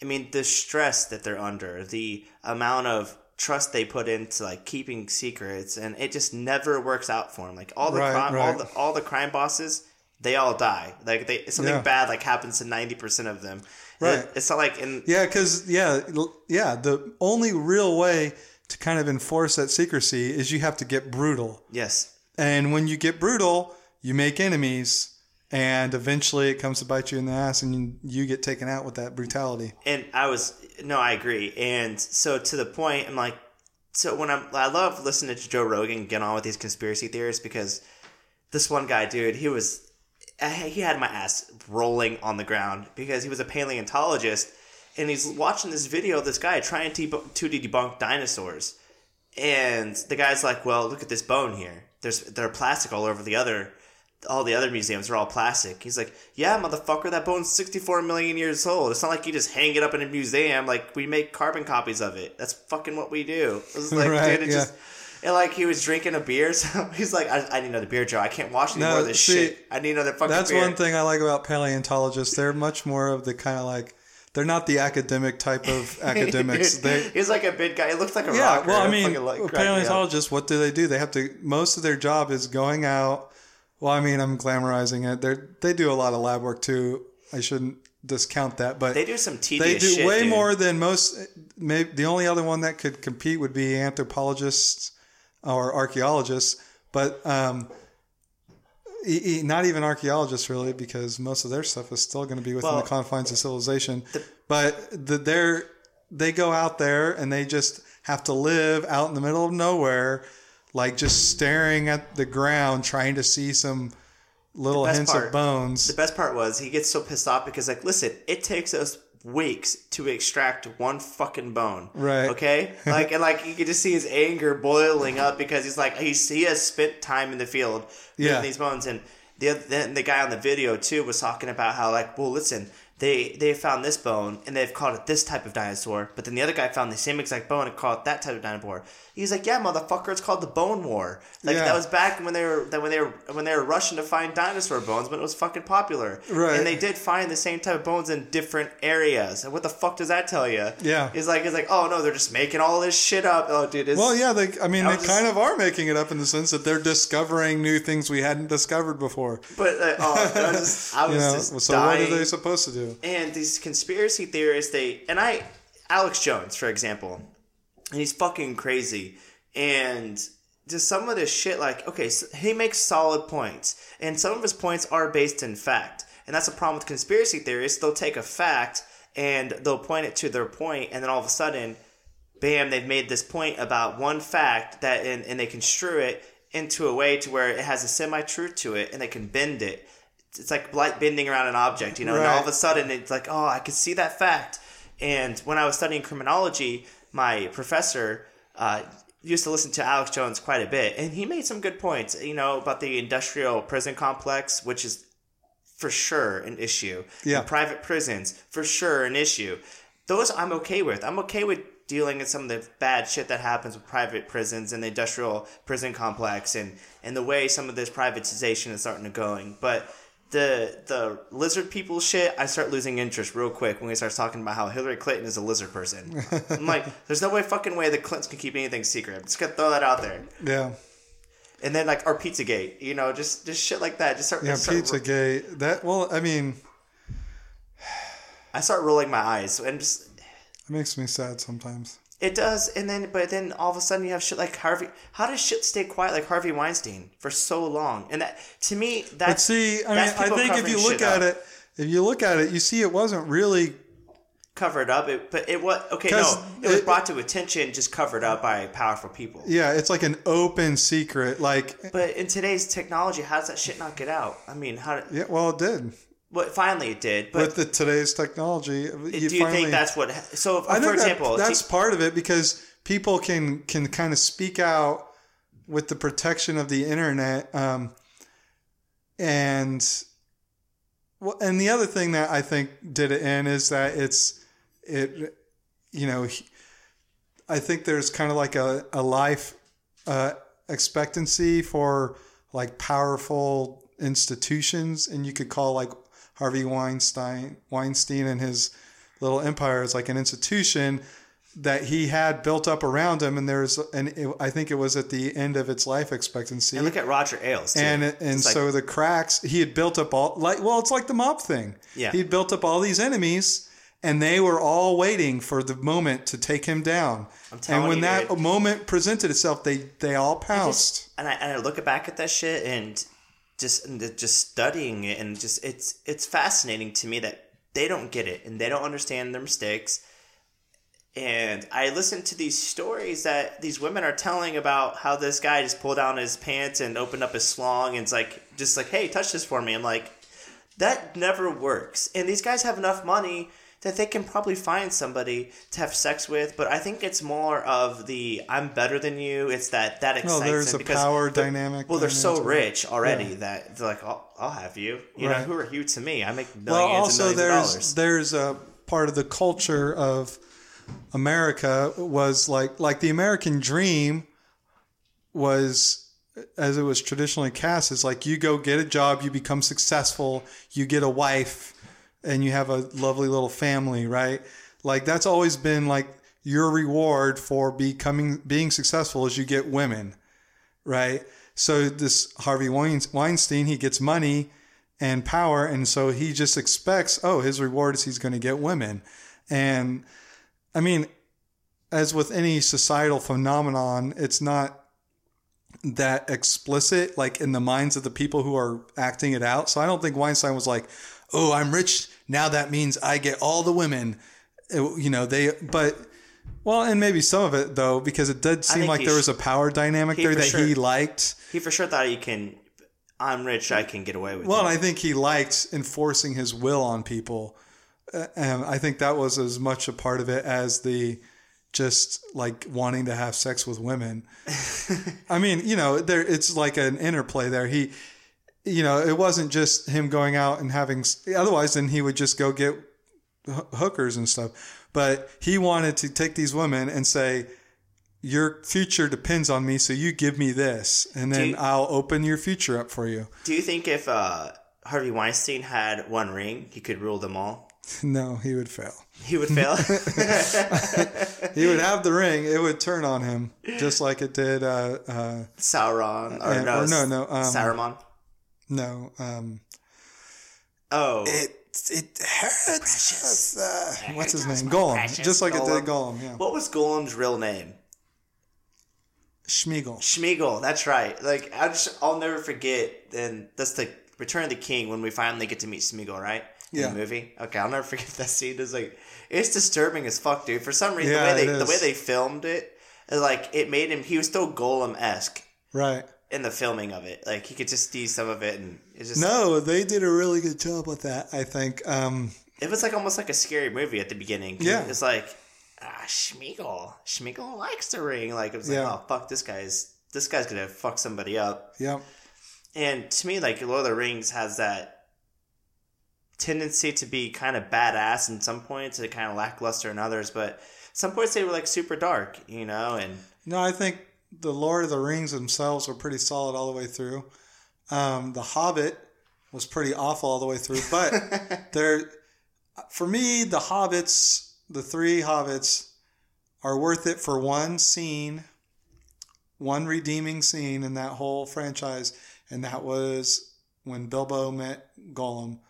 I mean, the stress that they're under, the amount of trust they put into like keeping secrets, and it just never works out for them. Like all the Right, crime, all right. the all the crime bosses, they all die. Like they something Yeah. bad like happens to ninety percent of them. Right. It- it's not like in yeah, because yeah, yeah. The only real way to kind of enforce that secrecy is you have to get brutal, yes, and when you get brutal, you make enemies, and eventually it comes to bite you in the ass, and you, you get taken out with that brutality. and I was no, I agree. And so to the point, I'm like, so when I'm, I love listening to Joe Rogan get on with these conspiracy theorists because this one guy, dude, he was, Uh, he had my ass rolling on the ground because he was a paleontologist and he's watching this video of this guy trying to, debunk- to debunk dinosaurs. And the guy's like, well, look at this bone here. There's, they're plastic all over the other, all the other museums are all plastic. He's like, yeah, motherfucker, that bone's 64 million years old. It's not like you just hang it up in a museum. Like, we make carbon copies of it. That's fucking what we do. It was like, Right, dude, it yeah. just, and like he was drinking a beer, so he's like, I, I need another beer, Joe. I can't watch any No, more of this see, shit. I need another fucking That's beer. one thing I like about paleontologists. They're much more of the kind of like they're not the academic type of academics. They he's like a big guy. He looks like a rock. yeah, rocker. well, I mean, like, cracked me up. paleontologists, what do they do? They have to. Most of their job is going out. Well, I mean, I'm glamorizing it. They they do a lot of lab work too. I shouldn't discount that, but They do some tedious. they do shit, way dude. more than most. Maybe the only other one that could compete would be anthropologists or archaeologists, but um, e- e- not even archaeologists really, because most of their stuff is still going to be within Well, the confines of civilization. but the, they're they go out there and they just have to live out in the middle of nowhere, like just staring at the ground, trying to see some little hints part- of bones. The best part was he gets so pissed off because like, listen, it takes us weeks to extract one fucking bone. Right. Okay. Like and like you can just see his anger boiling up because he's like he's he has spent time in the field Yeah. these bones and the then the guy on the video too was talking about how like well listen they they found this bone and they've called it this type of dinosaur but then the other guy found the same exact bone and called it that type of dinosaur. He's like yeah motherfucker it's called the bone war. Like Yeah. that was back when they were that when they were when they were rushing to find dinosaur bones but it was fucking popular. Right. And they did find the same type of bones in different areas. And what the fuck does that tell you? Yeah. It's like it's like oh no they're just making all this shit up. Oh dude, Well, yeah, they, I mean, I they just- kind of are making it up in the sense that they're discovering new things we hadn't discovered before. But uh, oh, I was just, I was You know, just so dying. what are they supposed to do? and these conspiracy theorists, they and I, Alex Jones, for example, and he's fucking crazy. And just some of this shit, like okay, so he makes solid points, and some of his points are based in fact. And that's a problem with conspiracy theorists. They'll take a fact and they'll point it to their point, and then all of a sudden, bam, they've made this point about one fact that, and, and they construe it into a way to where it has a semi truth to it, and they can bend it. It's like light bending around an object, you know. And all of a sudden, it's like, oh, I can see that fact. And when I was studying criminology, my professor uh, used to listen to Alex Jones quite a bit, and he made some good points, you know, about the industrial prison complex, which is for sure an issue. Yeah. And private prisons, for sure an issue. Those I'm okay with. I'm okay with dealing with some of the bad shit that happens with private prisons and the industrial prison complex and, and the way some of this privatization is starting to going. But the the lizard people shit, I start losing interest real quick when he starts talking about how Hillary Clinton is a lizard person. I'm like, there's no way fucking way the Clintons can keep anything secret. I'm just gonna throw that out there. Yeah. And then like our Pizzagate, you know, just just shit like that. Just start, Yeah, start Pizzagate. That well, I mean, I start rolling my eyes and just it makes me sad sometimes. It does. And then but then all of a sudden you have shit like Harvey. How does shit stay quiet like Harvey Weinstein for so long? And that to me But that's see, I mean, I think if you look at up. it, if you look at it, you see it wasn't really covered up. It, but it was okay. No, 'Cause it was brought to attention, just covered up by powerful people. Yeah, it's like an open secret. Like, But in today's technology, how does that shit not get out? I mean, how? Did, yeah, well, it did What finally it did, but with the today's technology. You do you finally, think that's what? So, if, I for that- example, that's t- part of it because people can can kind of speak out with the protection of the internet, um, and well, and the other thing that I think did it in is that it's it, you know, I think there's kind of like a a life uh, expectancy for like powerful institutions, and you could call like Harvey Weinstein Weinstein and his little empire is like an institution that he had built up around him, and there's and I think it was at the end of its life expectancy. and look at Roger Ailes, too. and and It's like- so the cracks he had built up all like well it's like the mob thing Yeah. he'd built up all these enemies and they were all waiting for the moment to take him down I'm telling and when you, that dude. moment presented itself they they all pounced and I and I look back at that shit and just just studying it and just it's it's fascinating to me that they don't get it and they don't understand their mistakes. And I listen to these stories that these women are telling about how this guy just pulled down his pants and opened up his slong and it's like just like, hey, touch this for me. I'm like, that never works. And these guys have enough money that they can probably find somebody to have sex with, but I think it's more of the I'm better than you. It's that that excites well there's them a because power dynamic Well, they're so rich already that they're like, I'll, I'll have you. You know, who are you to me? I make millions well also and millions there's of dollars. there's a part of the culture of america was like like the american dream was as it was traditionally cast is like you go get a job you become successful you get a wife and you have a lovely little family right? Like that's always been like your reward for becoming being successful is you get women right? So this harvey weinstein he gets money and power and so he just expects oh his reward is he's going to get women. And i mean as with any societal phenomenon it's not that explicit like in the minds of the people who are acting it out. So i don't think weinstein was like oh i'm rich now that means i get all the women It- you know they but well and maybe some of it though because it did seem like there was a power dynamic there that he liked he for sure thought he can. I'm rich. I can get away with Well, it. I think he liked enforcing his will on people. Uh, And I think that was as much a part of it as the just like wanting to have sex with women. I mean, you know, there it's like an interplay there. He, you know, it wasn't just him going out and having. Otherwise, then he would just go get hookers and stuff. But he wanted to take these women and say, "Your future depends on me, so you give me this, and then you- I'll open your future up for you." Do you think if uh, Harvey Weinstein had one ring, he could rule them all? No, he would fail. He would fail. He would have the ring. It would turn on him, just like it did. Uh, uh, Sauron or Uh, no, or no, no, um, Saruman. No, um, Oh, it it hurts. Uh, what's his name? Gollum, just like it did Gollum. Yeah, what was Gollum's real name? Sméagol. Sméagol. That's right. Like I just, I'll never forget. And that's the Return of the King when we finally get to meet Sméagol, right? In Yeah. the movie. Okay, I'll never forget that scene. It's like it's disturbing as fuck, dude. For some reason, Yeah, the way they the way they filmed it, it, like it made him. He was still Gollum esque Right. In the filming of it. Like he could just see some of it, and it's just No, they did a really good job with that. I think. Um, It was like almost like a scary movie at the beginning. Yeah. It's like, ah, Sméagol. Sméagol likes the ring. Like, it was Yeah. like, oh, fuck, this guy's, this guy's gonna fuck somebody up. yeah. And to me, like, Lord of the Rings has that, tendency to be kind of badass in some points and kind of lackluster in others, but some points they were like super dark, you know, and No, I think the Lord of the Rings themselves were pretty solid all the way through. Um, the Hobbit was pretty awful all the way through, but they're for me the Hobbits, the three Hobbits, are worth it for one scene, one redeeming scene in that whole franchise, and that was when Bilbo met Gollum,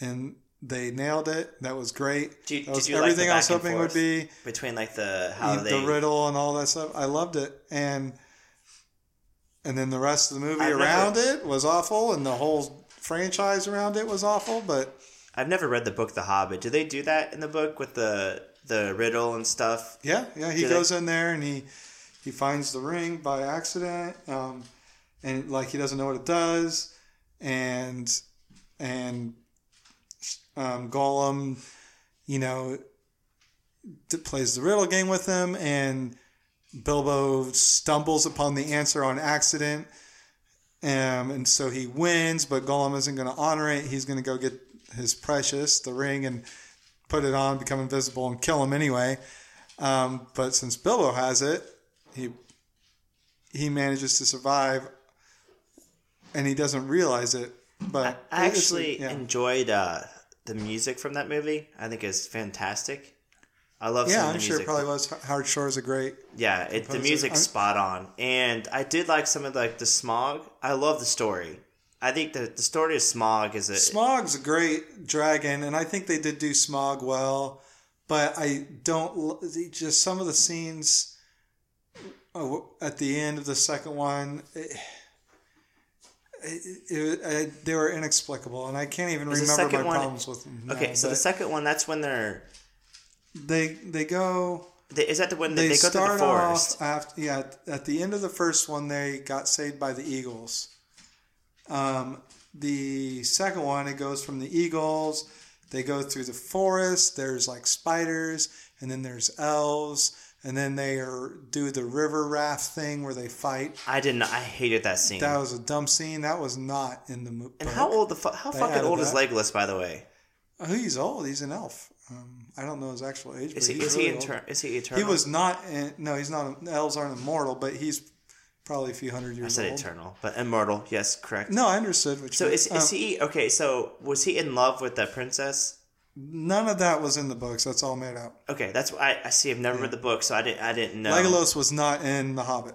and they nailed it. That was great. Did That was did you like everything I was hoping would be between like the how the they riddle and all that stuff. I loved it, and and then the rest of the movie I've never- around it was awful, and the whole franchise around it was awful. But I've never read the book The Hobbit. Do they do that in the book with the the riddle and stuff? yeah, yeah, he Do they- goes in there and he he finds the ring by accident, um, and like he doesn't know what it does, and and um, Gollum, you know, d- plays the riddle game with him, and Bilbo stumbles upon the answer on accident. Um, and so he wins, but Gollum isn't going to honor it. He's going to go get his precious, the ring, and put it on, become invisible, and kill him anyway. Um, but since Bilbo has it, he he manages to survive, and he doesn't realize it. But I actually yeah. enjoyed uh, the music from that movie. I think is fantastic. I love yeah, some I'm the sure it probably was. Howard Shore is a great. Yeah, it, the music's I'm- spot on, and I did like some of like the Smaug. I love the story. I think the the story of Smaug is a Smaug's a great dragon, and I think they did do Smaug well, but I don't just some of the scenes oh, at the end of the second one. It, it, it, I- they were inexplicable, and I can't even Is the remember my one- problems with them. now, okay. So the second one, that's when they're they they go they, is that the when they, they, go the start forest? off after yeah at the end of the first one they got saved by the eagles um, the second one it goes from the eagles they go through the forest there's like spiders and then there's elves and then they are do the river raft thing where they fight I didn't. I hated that scene. that was a dumb scene that was not in the movie and how old the fu- how fucking old is that. Legolas, by the way? oh, he's old he's an elf um, i don't know his actual age Is he is really he inter- is he eternal? He was not. In, no, he's not. Elves aren't immortal, but he's probably a few hundred years. I said old. eternal, but immortal. Yes, correct. No, I understood what you. So is, um, is he okay? So was he in love with the princess? None of that was in the books. That's all made up. Okay, that's I, I see. I've never read the book, so I didn't. I didn't know. Legolas was not in The Hobbit.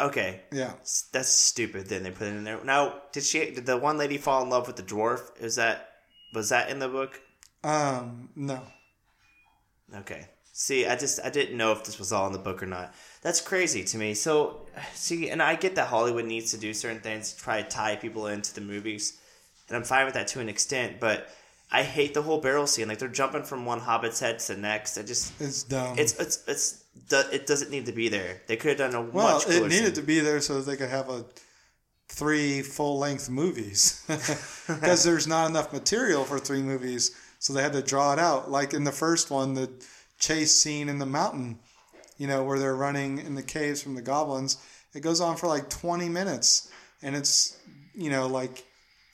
Okay, Yeah. That's stupid. Then they put it in there. Now, did she? Did the one lady fall in love with the dwarf? Is that was that in the book? Um. No. Okay. See, I just I didn't know if this was all in the book or not. That's crazy to me. So, see, and I get that Hollywood needs to do certain things to try to tie people into the movies, and I'm fine with that to an extent. But I hate the whole barrel scene. Like they're jumping from one hobbit's head to the next. I just It's dumb. it's it's it's it doesn't need to be there. They could have done a well, much it needed scene. to be there so that they could have a three full length movies because there's not enough material for three movies, so they had to draw it out. Like in the first one, the chase scene in the mountain, you know, where they're running in the caves from the goblins. It goes on for like 20 minutes, and it's you know like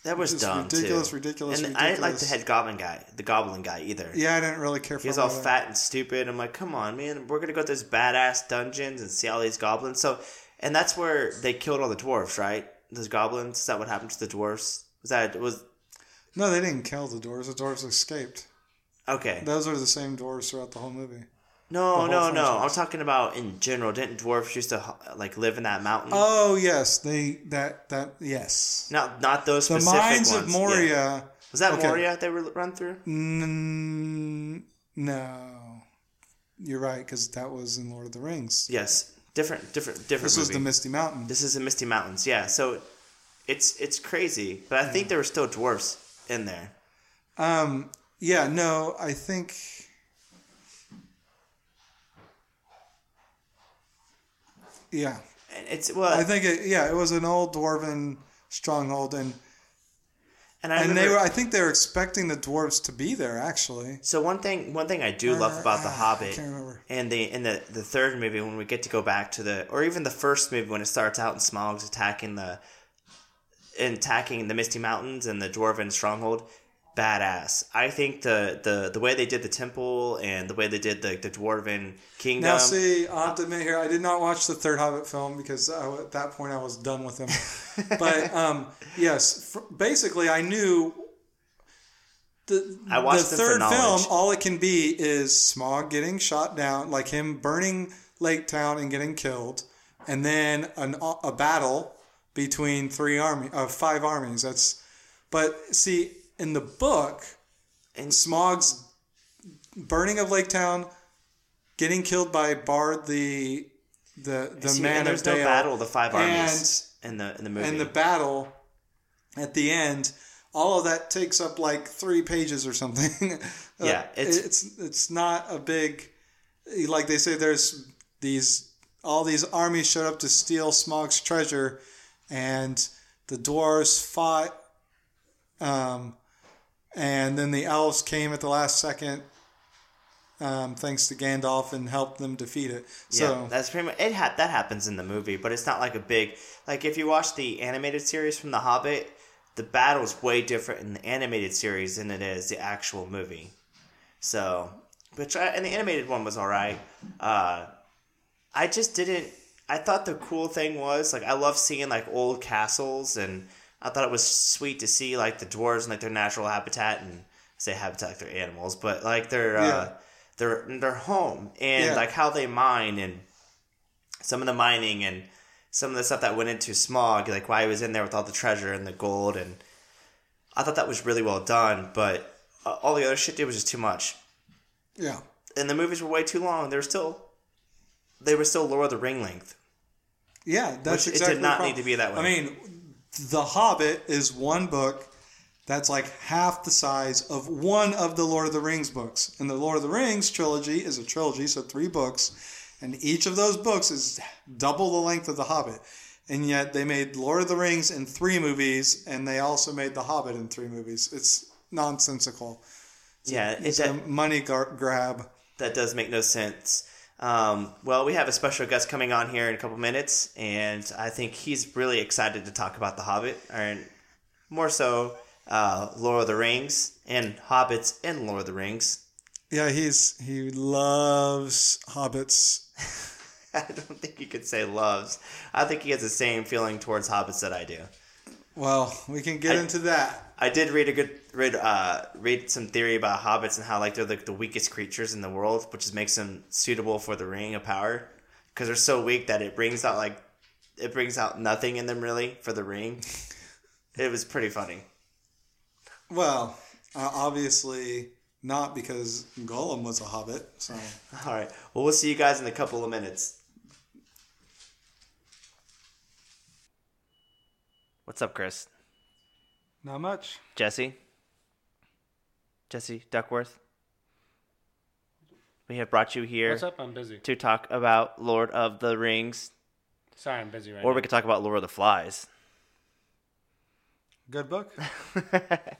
That was dumb ridiculous, too. ridiculous, and I didn't like the head goblin guy, the goblin guy either. yeah, I didn't really care for. Him. He was all either. fat and stupid. I'm like, come on, man. We're gonna go to this badass dungeons and see all these goblins. So, and that's where they killed all the dwarfs, right? Those goblins. Is that what happened to the dwarfs? Was that was No, they didn't kill the dwarves. The dwarves escaped. okay? Those are the same dwarves throughout the whole movie. No, no, no. I'm talking about in general. Didn't dwarfs used to like live in that mountain? Oh yes, they that that yes. not not those The specific mines ones. of Yeah. Moria. Was that okay. Moria they were run through? N- no, you're right because that was in Lord of the Rings. Yes, different, different, different. This was the Misty Mountain. This is the Misty Mountains, yeah. So it's it's crazy, but I think there were still dwarfs in there. Um, yeah, no, I think. Yeah, And it's well, I think it. Yeah, it was an old dwarven stronghold, and and I and they were. I think they were expecting the dwarves to be there. Actually, So one thing, one thing I do love about the Uh, I Hobbit and the in the the third movie when we get to go back to the or even the first movie when it starts out and Smaug's attacking the attacking the Misty Mountains and the Dwarven stronghold, badass. I think the the the way they did the temple and the way they did the the dwarven kingdom. Now, see, I have to admit here, I did not watch the third Hobbit film because I, at that point I was done with them. but um, yes, basically, I knew the, I watched the third film. All it can be is Smaug getting shot down, like him burning Lake Town and getting killed, and then an, a battle between three army of five armies. That's but see in the book, And- Smaug's burning of Lake Town, getting killed by Bard the the the See, man and there's of no battle the five armies in the in the movie. and the battle at the end. All of that takes up like three pages or something. Uh, Yeah, it's- it's it's not a big like they say. There's these all these armies showed up to steal Smaug's treasure, and the dwarves fought. Um, and then the elves came at the last second, um, thanks to Gandalf, and helped them defeat it. yeah, So that's pretty much it. Ha- that happens in the movie, but it's not like a big like if you watch the animated series from The Hobbit, the battle's way different in the animated series than it is the actual movie. So, which I, and the animated one was all right. Uh, I just didn't. I thought the cool thing was like I love seeing like old castles, and I thought it was sweet to see like the dwarves and like their natural habitat and I say habitat like they're animals, but like their Yeah. uh, their their home and Yeah. like how they mine and some of the mining and some of the stuff that went into Smaug, like why he was in there with all the treasure and the gold, and I thought that was really well done. But uh, all the other shit did was just too much yeah, and the movies were way too long. They were still, they were still Lord of the Ring length. yeah, that's Which it did not need to be that way. I mean, The Hobbit is one book that's like half the size of one of the Lord of the Rings books, and the Lord of the Rings trilogy is a trilogy, so three books, and each of those books is double the length of The Hobbit. And yet they made Lord of the Rings in three movies, and they also made The Hobbit in three movies. It's nonsensical. yeah, it, It's that, a money gar- grab. that does make no sense. Um, well, we have a special guest coming on here in a couple minutes, and I think he's really excited to talk about The Hobbit, or more so, uh, Lord of the Rings and Hobbits in Lord of the Rings. Yeah, he's he loves hobbits. I don't think you could say loves. I think he has the same feeling towards hobbits that I do. Well, we can get I- into that. I did read a good read uh read some theory about hobbits and how like they're like the weakest creatures in the world, which is makes them suitable for the ring of power because they're so weak that it brings out like it brings out nothing in them really for the ring. It was pretty funny. Well, uh, obviously not because Gollum was a hobbit. So All right. Well, we'll see you guys in a couple of minutes. What's up, Chris? Not much. Jesse? Jesse Duckworth? We have brought you here What's up? I'm busy. to talk about Lord of the Rings, Sorry, I'm busy right or now. we could talk about Lord of the Flies. Good book.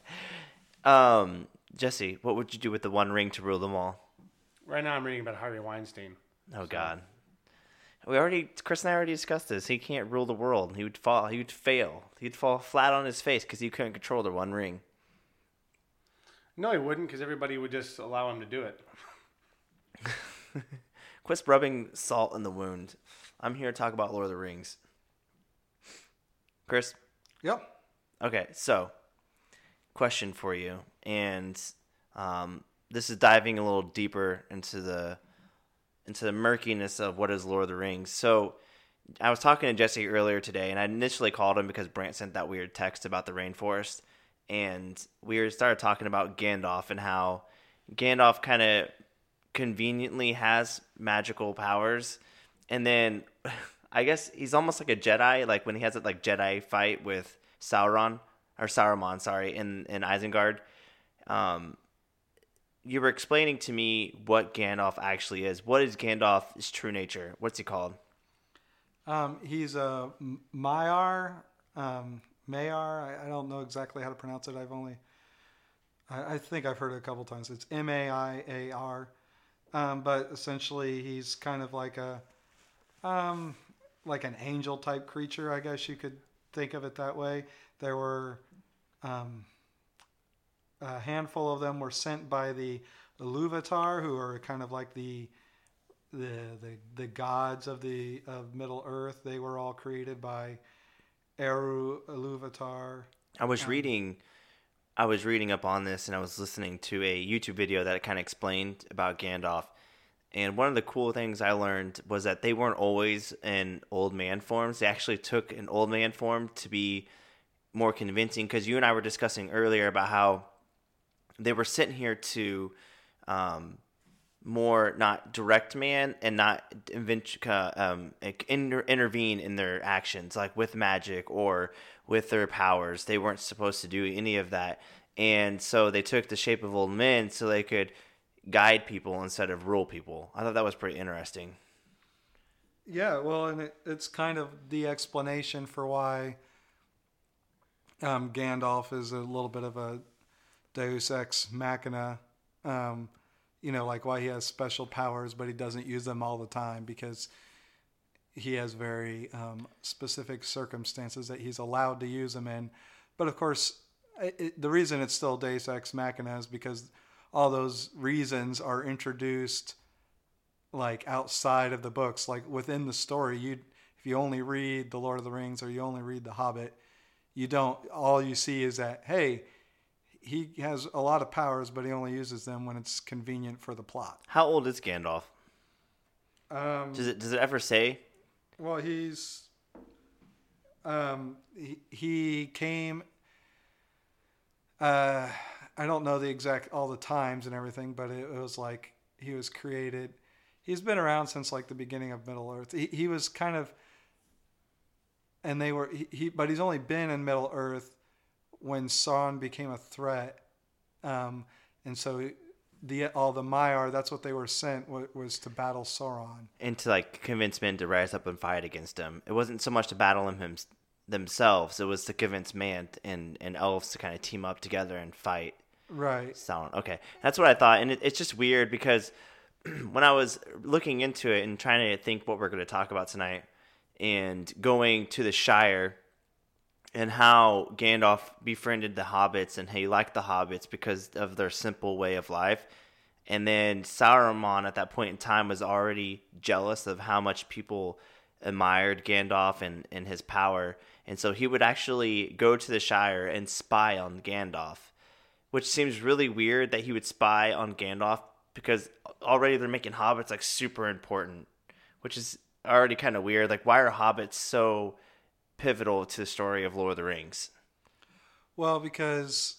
Um, Jesse, what would you do with the one ring to rule them all? Right now, I'm reading about Harvey Weinstein. Oh God, we already Chris and I already discussed this. He can't rule the world. He would fall. He would fail. He'd fall flat on his face because he couldn't control the one ring. No, he wouldn't, because everybody would just allow him to do it. Quit rubbing salt in the wound. I'm here to talk about Lord of the Rings. Chris, Yep. Okay, so question for you, and um, this is diving a little deeper into the into the murkiness of what is Lord of the Rings. So I was talking to Jesse earlier today, and I initially called him because Brant sent that weird text about the rainforest, and we started talking about Gandalf and how Gandalf kind of conveniently has magical powers, and then I guess he's almost like a Jedi, like when he has that like Jedi fight with Sauron or Saruman, sorry, in in Isengard. Um, you were explaining to me what Gandalf actually is. What is Gandalf's true nature? What's he called? Um, he's a Maiar. Um, Mayar. I, I don't know exactly how to pronounce it. I've only. I, I think I've heard it a couple times. It's M A I A R. Um, but essentially, he's kind of like a, um, like an angel type creature. I guess you could think of it that way. There were, um, a handful of them were sent by the Iluvatar, who are kind of like the the the, the gods of the of Middle Earth. They were all created by Eru Iluvatar. I was reading I was reading up on this and I was listening to a YouTube video that kind of explained about Gandalf. And one of the cool things I learned was that they weren't always in old man forms. They actually took an old man form to be more convincing because you and I were discussing earlier about how they were sitting here to um, more not direct man and not invent, uh, um, inter- intervene in their actions like with magic or with their powers. They weren't supposed to do any of that. And so they took the shape of old men so they could guide people instead of rule people. I thought that was pretty interesting. Yeah, well, and it, it's kind of the explanation for why um, Gandalf is a little bit of a Deus ex machina. Um, you know, like why he has special powers, but he doesn't use them all the time because he has very um, specific circumstances that he's allowed to use them in. But of course, it, the reason it's still Deus ex machina is because all those reasons are introduced like outside of the books like within the story you if you only read the lord of the rings or you only read the hobbit you don't all you see is that hey he has a lot of powers but he only uses them when it's convenient for the plot. How old is gandalf? Um, does it does it ever say? well he's um, he, he came uh, i don't know the exact all the times and everything but it, was like he was created he's been around since like the beginning of Middle Earth. He, he was kind of, and they were he, he, but he's only been in Middle Earth when Sauron became a threat, um, and so the all the Maiar that's what they were sent was, was to battle Sauron. and to like convince men to rise up and fight against him it wasn't so much to battle him, him themselves it was to convince man and and elves to kind of team up together and fight Right. Sauron. Okay, that's what I thought, and it, it's just weird because when I was looking into it and trying to think what we're going to talk about tonight, and going to the Shire, and how Gandalf befriended the hobbits and he liked the hobbits because of their simple way of life, and then Sauron at that point in time was already jealous of how much people admired Gandalf and, and his power, and so he would actually go to the Shire and spy on Gandalf which seems really weird that he would spy on Gandalf because already they're making hobbits like super important, which is already kind of weird. Like, why are hobbits so pivotal to the story of Lord of the Rings? Well, because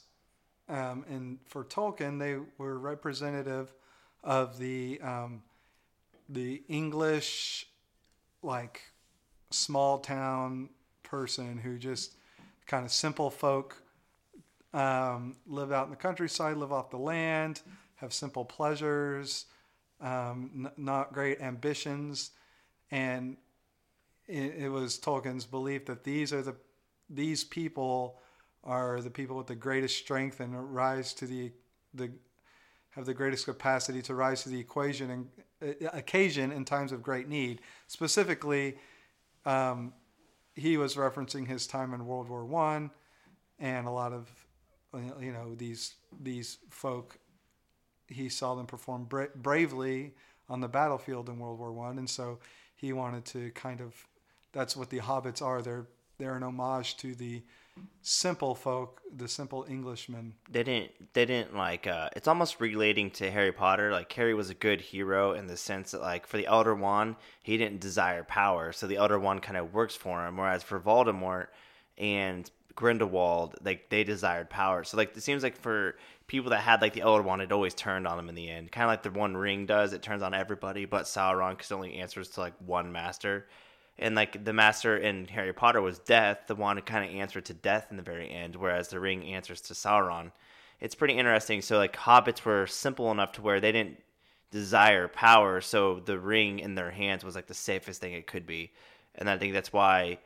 um, and for Tolkien, they were representative of the um, the English like small town person who just kind of simple folk um, live out in the countryside, live off the land, have simple pleasures, um, n- not great ambitions, and it, it was Tolkien's belief that these are the these people are the people with the greatest strength and rise to the the have the greatest capacity to rise to the equation and uh, occasion in times of great need. Specifically, um, he was referencing his time in World War One, and a lot of you know these these folk. He saw them perform bra- bravely on the battlefield in World War One, and so he wanted to kind of. That's what the hobbits are. They're they're an homage to the simple folk, the simple Englishmen. They didn't. They didn't like. Uh, it's almost relating to Harry Potter. Like Harry was a good hero in the sense that, like, for the Elder Wand, he didn't desire power, so the Elder Wand kind of works for him. Whereas for Voldemort and Grindelwald, like they desired power. So like it seems like for people that had like the Elder Wand, it always turned on them in the end. Kind of like the One Ring does. It turns on everybody but Sauron because it only answers to like one master. And like the master in Harry Potter was death. The wand kind of answered to death in the very end, whereas the ring answers to Sauron. It's pretty interesting. So like hobbits were simple enough to where they didn't desire power, so the ring in their hands was like the safest thing it could be. And I think that's why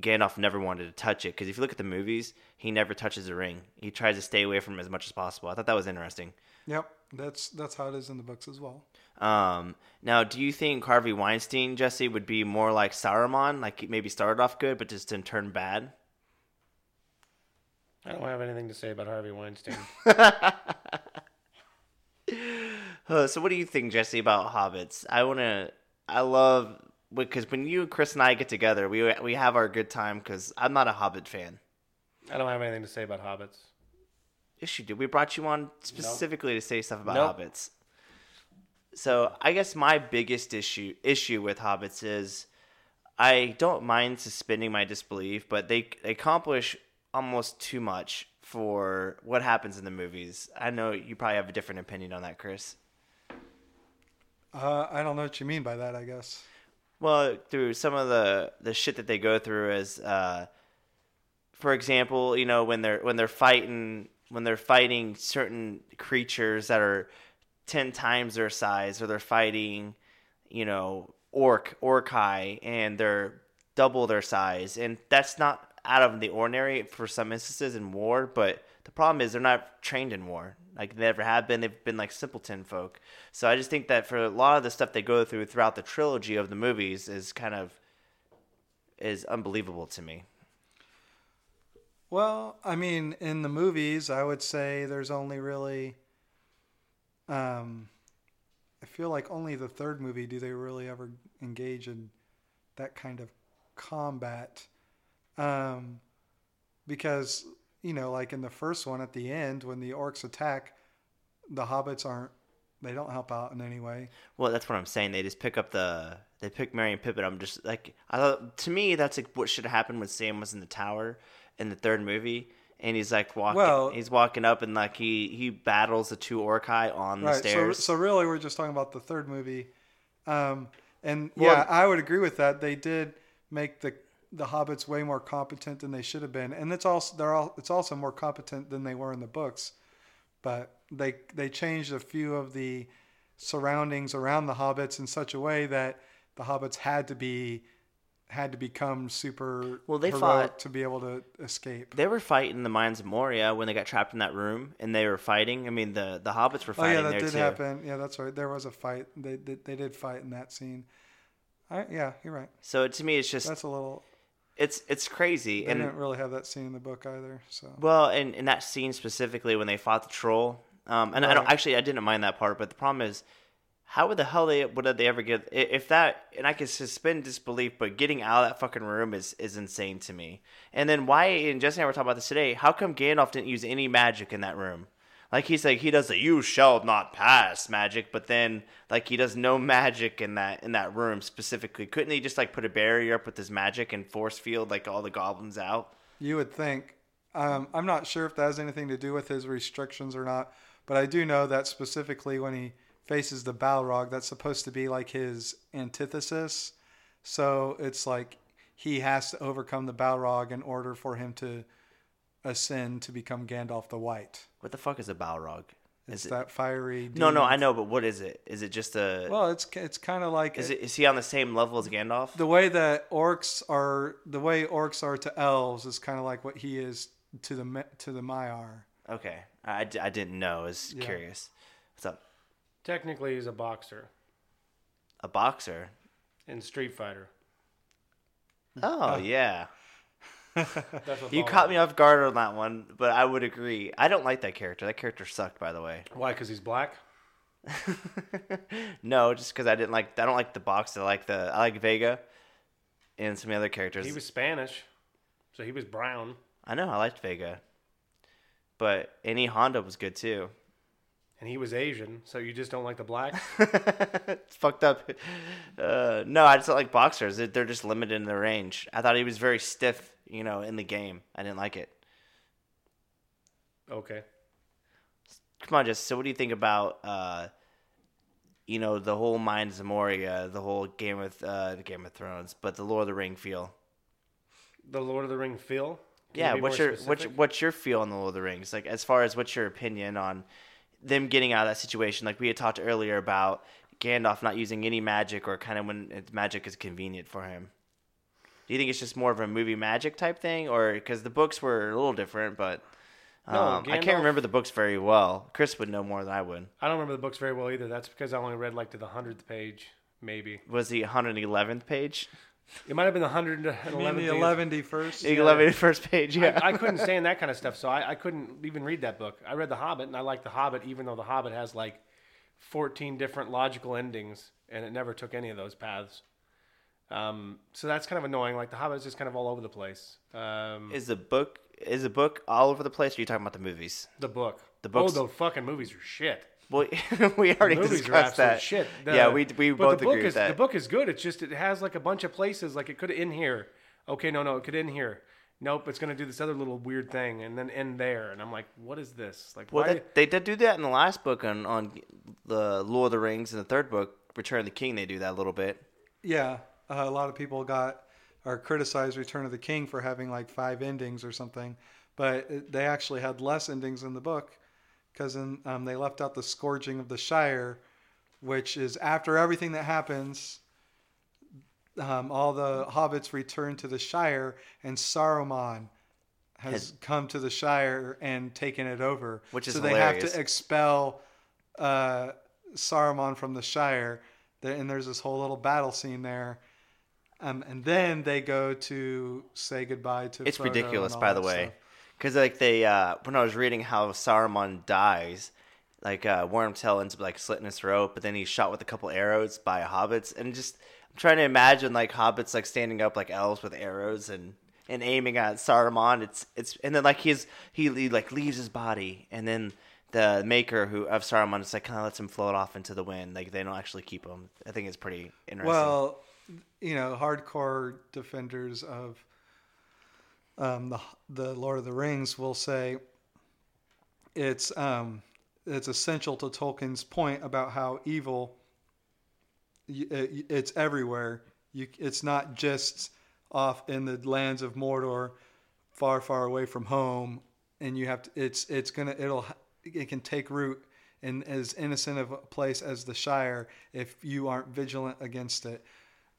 Gandalf never wanted to touch it because if you look at the movies, he never touches the ring. He tries to stay away from it as much as possible. I thought that was interesting. Yep, that's that's how it is in the books as well. Um, now, do you think Harvey Weinstein, Jesse, would be more like Saruman, like he maybe started off good but just didn't turn bad? I don't have anything to say about Harvey Weinstein. Uh, so what do you think, Jesse, about hobbits? I want to. I love because when you, Chris, and I get together, we we have our good time. Because I'm not a Hobbit fan. I don't have anything to say about hobbits. Yes, you do. We brought you on specifically to say stuff about Nope. hobbits. So I guess my biggest issue issue with hobbits is I don't mind suspending my disbelief, but they they accomplish almost too much for what happens in the movies. I know you probably have a different opinion on that, Chris. Uh, I don't know what you mean by that. I guess. Well, through some of the the shit that they go through as uh for example, you know, when they're when they're fighting when they're fighting certain creatures that are 10 times their size or they're fighting, you know, orc orcai and they're double their size and that's not out of the ordinary for some instances in war, but the problem is they're not trained in war. Like they never have been. They've been like simpleton folk. So I just think that for a lot of the stuff they go through throughout the trilogy of the movies is kind of is unbelievable to me. Well, I mean, in the movies, I would say there's only really. Um, I feel like only the third movie do they really ever engage in that kind of combat. Um, because, you know, like in the first one at the end, when the orcs attack, the hobbits aren't, they don't help out in any way. Well, that's what I'm saying. They just pick up the they pick Merry and Pippin. I'm just like I thought to me that's like what should have happened when Sam was in the tower in the third movie. And he's like walking. Well- he's walking up and like he he battles the two orcai on the right. So, stairs. so really, we're just talking about the third movie, um, and Well- yeah, I would agree with that. They did make the the hobbits way more competent than they should have been, and it's also they're all it's also more competent than they were in the books. But they they changed a few of the surroundings around the hobbits in such a way that the hobbits had to be had to become super Well, they fought- to be able to escape. they were fighting the mines of Moria when they got trapped in that room, and they were fighting. I mean, the the hobbits were fighting Oh yeah, that did too. happen. Yeah, that's right. There was a fight. They they, they did fight in that scene. I, yeah, you're right. So to me, it's just That's a little. it's it's crazy. They and didn't really have that scene in the book either. So Well, in, in that scene specifically when they fought the troll, um, and I don't actually I didn't mind that part, but the problem is, how would the hell they would they ever get if that? And I can suspend disbelief, but getting out of that fucking room is is insane to me. And then why? And Jesse and I were talking about this today. How come Gandalf didn't use any magic in that room? Like he's like he does the "you shall not pass" magic, but then like he does no magic in that in that room specifically. Couldn't he just like put a barrier up with his magic and force field like all the goblins out? you would think. Um, I'm not sure if that has anything to do with his restrictions or not, but I do know that specifically when he faces the Balrog, that's supposed to be like his antithesis. So it's like he has to overcome the Balrog in order for him to ascend to become Gandalf the White. What the fuck is a Balrog? It's Is it, that fiery. no, no. I know, but what is it? Is it just a? Well, it's it's kind of like is it is he on the same level as Gandalf? the way that orcs are the way orcs are to elves is kind of like what he is to the to the Maiar. okay, I, I didn't know. I was Yeah. curious. What's up? Technically, he's a boxer A boxer? in Street Fighter. Oh yeah, That's what you Balrog caught me off guard on that one, but I would agree. I don't like that character. That character sucked, by the way. Why? Because he's black. no, just because I didn't like. I don't like the boxer. I like the. I like Vega, and some of the other characters. He was Spanish, so he was brown. I know I liked Vega, but any Honda was good too. And he was Asian, so you just don't like the black? it's fucked up. Uh, no, I just don't like boxers. They're- just limited in their range. I thought he was very stiff, you know, in the game. I didn't like it. Okay. Come on, Jess. So, what do you think about, uh, you know, the whole Mines of Moria, the whole Game of uh, the Game of Thrones, but the Lord of the Ring feel? The Lord of the Ring feel? Can yeah. be What's your what's specific? what's your feel on the Lord of the Rings? Like, as far as what's your opinion on them getting out of that situation? Like we had talked earlier about Gandalf not using any magic, or kind of when it's magic is convenient for him. Do you think it's just more of a movie magic type thing, or because the books were a little different? But No, um, I can't remember the books very well. Chris would know more than I would. I don't remember the books very well either. That's because I only read like to the hundredth page, maybe. Was the 111th page? It might have been the hundred and You mean the eleven first? You love it first page. Yeah. I, I couldn't stand that kind of stuff, so I, I couldn't even read that book. I read The Hobbit, and I like The Hobbit, even though The Hobbit has like fourteen different logical endings, and it never took any of those paths. Um, so that's kind of annoying. Like The Hobbit is just kind of all over the place. Um, is the book is the book all over the place? Or are you talking about the movies? the book. the book. Oh, the fucking movies are shit. Well, we already movies discussed absolute that. shit. The- yeah, we we but both the book agree is, with that. The book is good. It's just it has like a bunch of places. Like it could end here. Okay, no, no, it could end here. Nope, it's gonna do this other little weird thing and then end there. And I'm like, what is this? Like, well, why? that, they did do that in the last book on on the Lord of the Rings, In the third book, Return of the King. They do that a little bit. Yeah, uh, a lot of people got or criticized Return of the King for having like five endings or something, but it, they actually had less endings in the book because um, they left out the scourging of the Shire, which is after everything that happens. Um, all the hobbits return to the Shire, and Saruman has Has- come to the Shire and taken it over. Which is so they have to expel uh, Saruman from the Shire. And there's this whole little battle scene there. Um, and then they go to say goodbye to. It's Frodo ridiculous, by the way, stuff. Because like they uh, when I was reading how Saruman dies, like uh, Wormtail ends up like slitting his throat, but then he's shot with a couple arrows by hobbits, and just I'm trying to imagine like hobbits like standing up like elves with arrows and and aiming at Saruman. It's it's and then like he's he, he like leaves his body, and then the maker who of Saruman just like kind of lets him float off into the wind. Like they don't actually keep him. I think it's pretty interesting. Well, you know, hardcore defenders of um, the the Lord of the Rings will say it's um, it's essential to Tolkien's point about how evil it- it's everywhere. You, it's not just off in the lands of Mordor, far, far away from home, and you have to. It's it's gonna it'll it can take root in as innocent of a place as the Shire if you aren't vigilant against it.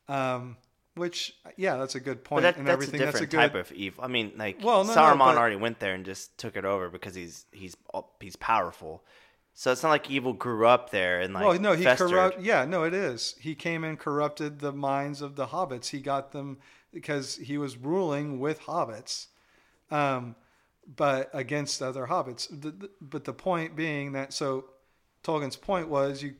Um, which yeah, that's a good point that, and that's everything. a That's different a good. type of evil. I mean, like Well, no, no, Saruman but- already went there and just took it over because he's he's he's powerful. So it's not like evil grew up there and like well, no, he festered. corrupt. Yeah, no, it is. He came and corrupted the minds of the hobbits. He got them because he was ruling with hobbits, um, but against other hobbits. The, the, but the point being that so Tolkien's point was you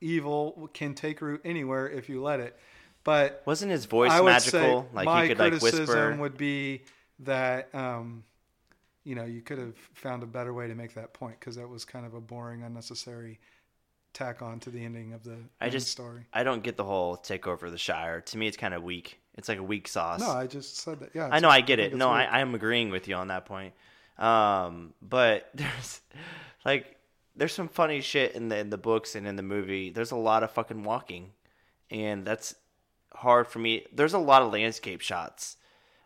evil can take root anywhere if you let it. But Wasn't his voice I would magical? say Like my he could like whisper. would be that um, you know you could have found a better way to make that point because that was kind of a boring, unnecessary tack on to the ending of the I just story. I don't get the whole takeover of the Shire. To me, it's kind of weak. It's like a weak sauce. No, I just said that. Yeah, I know, I get think it. No, I, weak. I am agreeing with you on that point. Um, but there's like there's some funny shit in the in the books and in the movie. There's a lot of fucking walking, and that's hard for me. There's a lot of landscape shots.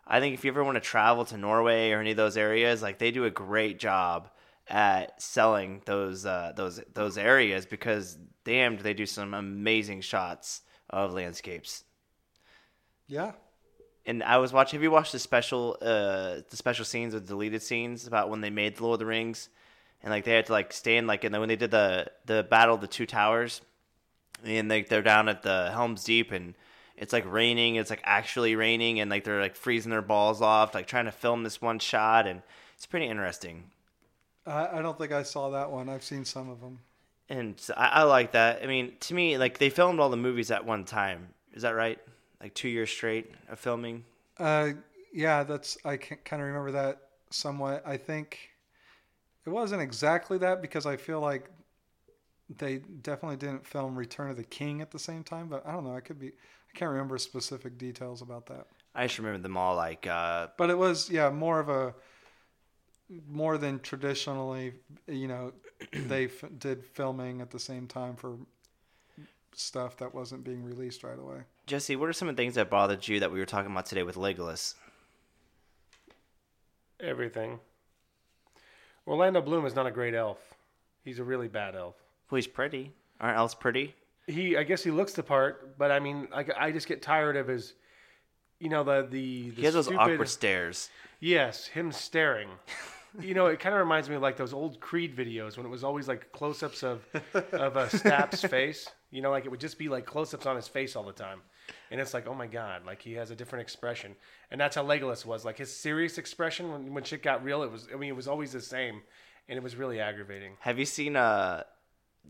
I think if you ever want to travel to Norway or any of those areas, like they do a great job at selling those uh, those those areas because damned they do some amazing shots of landscapes yeah. and I was watching. Have you watched the special, uh, the special scenes or deleted scenes about when they made the Lord of the Rings, and like they had to like stand like, and then when they did the the battle of the two towers, and like they're down at the Helm's Deep, and it's like raining. It's like actually raining, and like they're like freezing their balls off, like trying to film this one shot, and it's pretty interesting. I, I don't think I saw that one. I've seen some of them. And so I, I like that. I mean, to me, like they filmed all the movies at one time. Is that right? Like two years straight of filming. Uh, yeah, that's I can kind of remember that somewhat. I think it wasn't exactly that because I feel like they definitely didn't film Return of the King at the same time. But I don't know. I could be. I can't remember specific details about that. I just remember them all like uh, But it was yeah more of a more than traditionally. You know, they f- did filming at the same time for stuff that wasn't being released right away. Jesse, what are some of the things that bothered you that we were talking about today with Legolas? Everything. Orlando Bloom is not a great elf. He's a really bad elf. Well, he's pretty. Aren't elves pretty? He, I guess he looks the part, but I mean, I, I just get tired of his, you know, the the, the He has those awkward stares. Yes, him staring. you know, it kind of reminds me of like those old Creed videos when it was always like close-ups of of a Stapp's face. You know, like it would just be like close-ups on his face all the time, and it's like, oh my god, like he has a different expression, and that's how Legolas was. Like his serious expression when when shit got real, it was. I mean, it was always the same, and it was really aggravating. Have you seen uh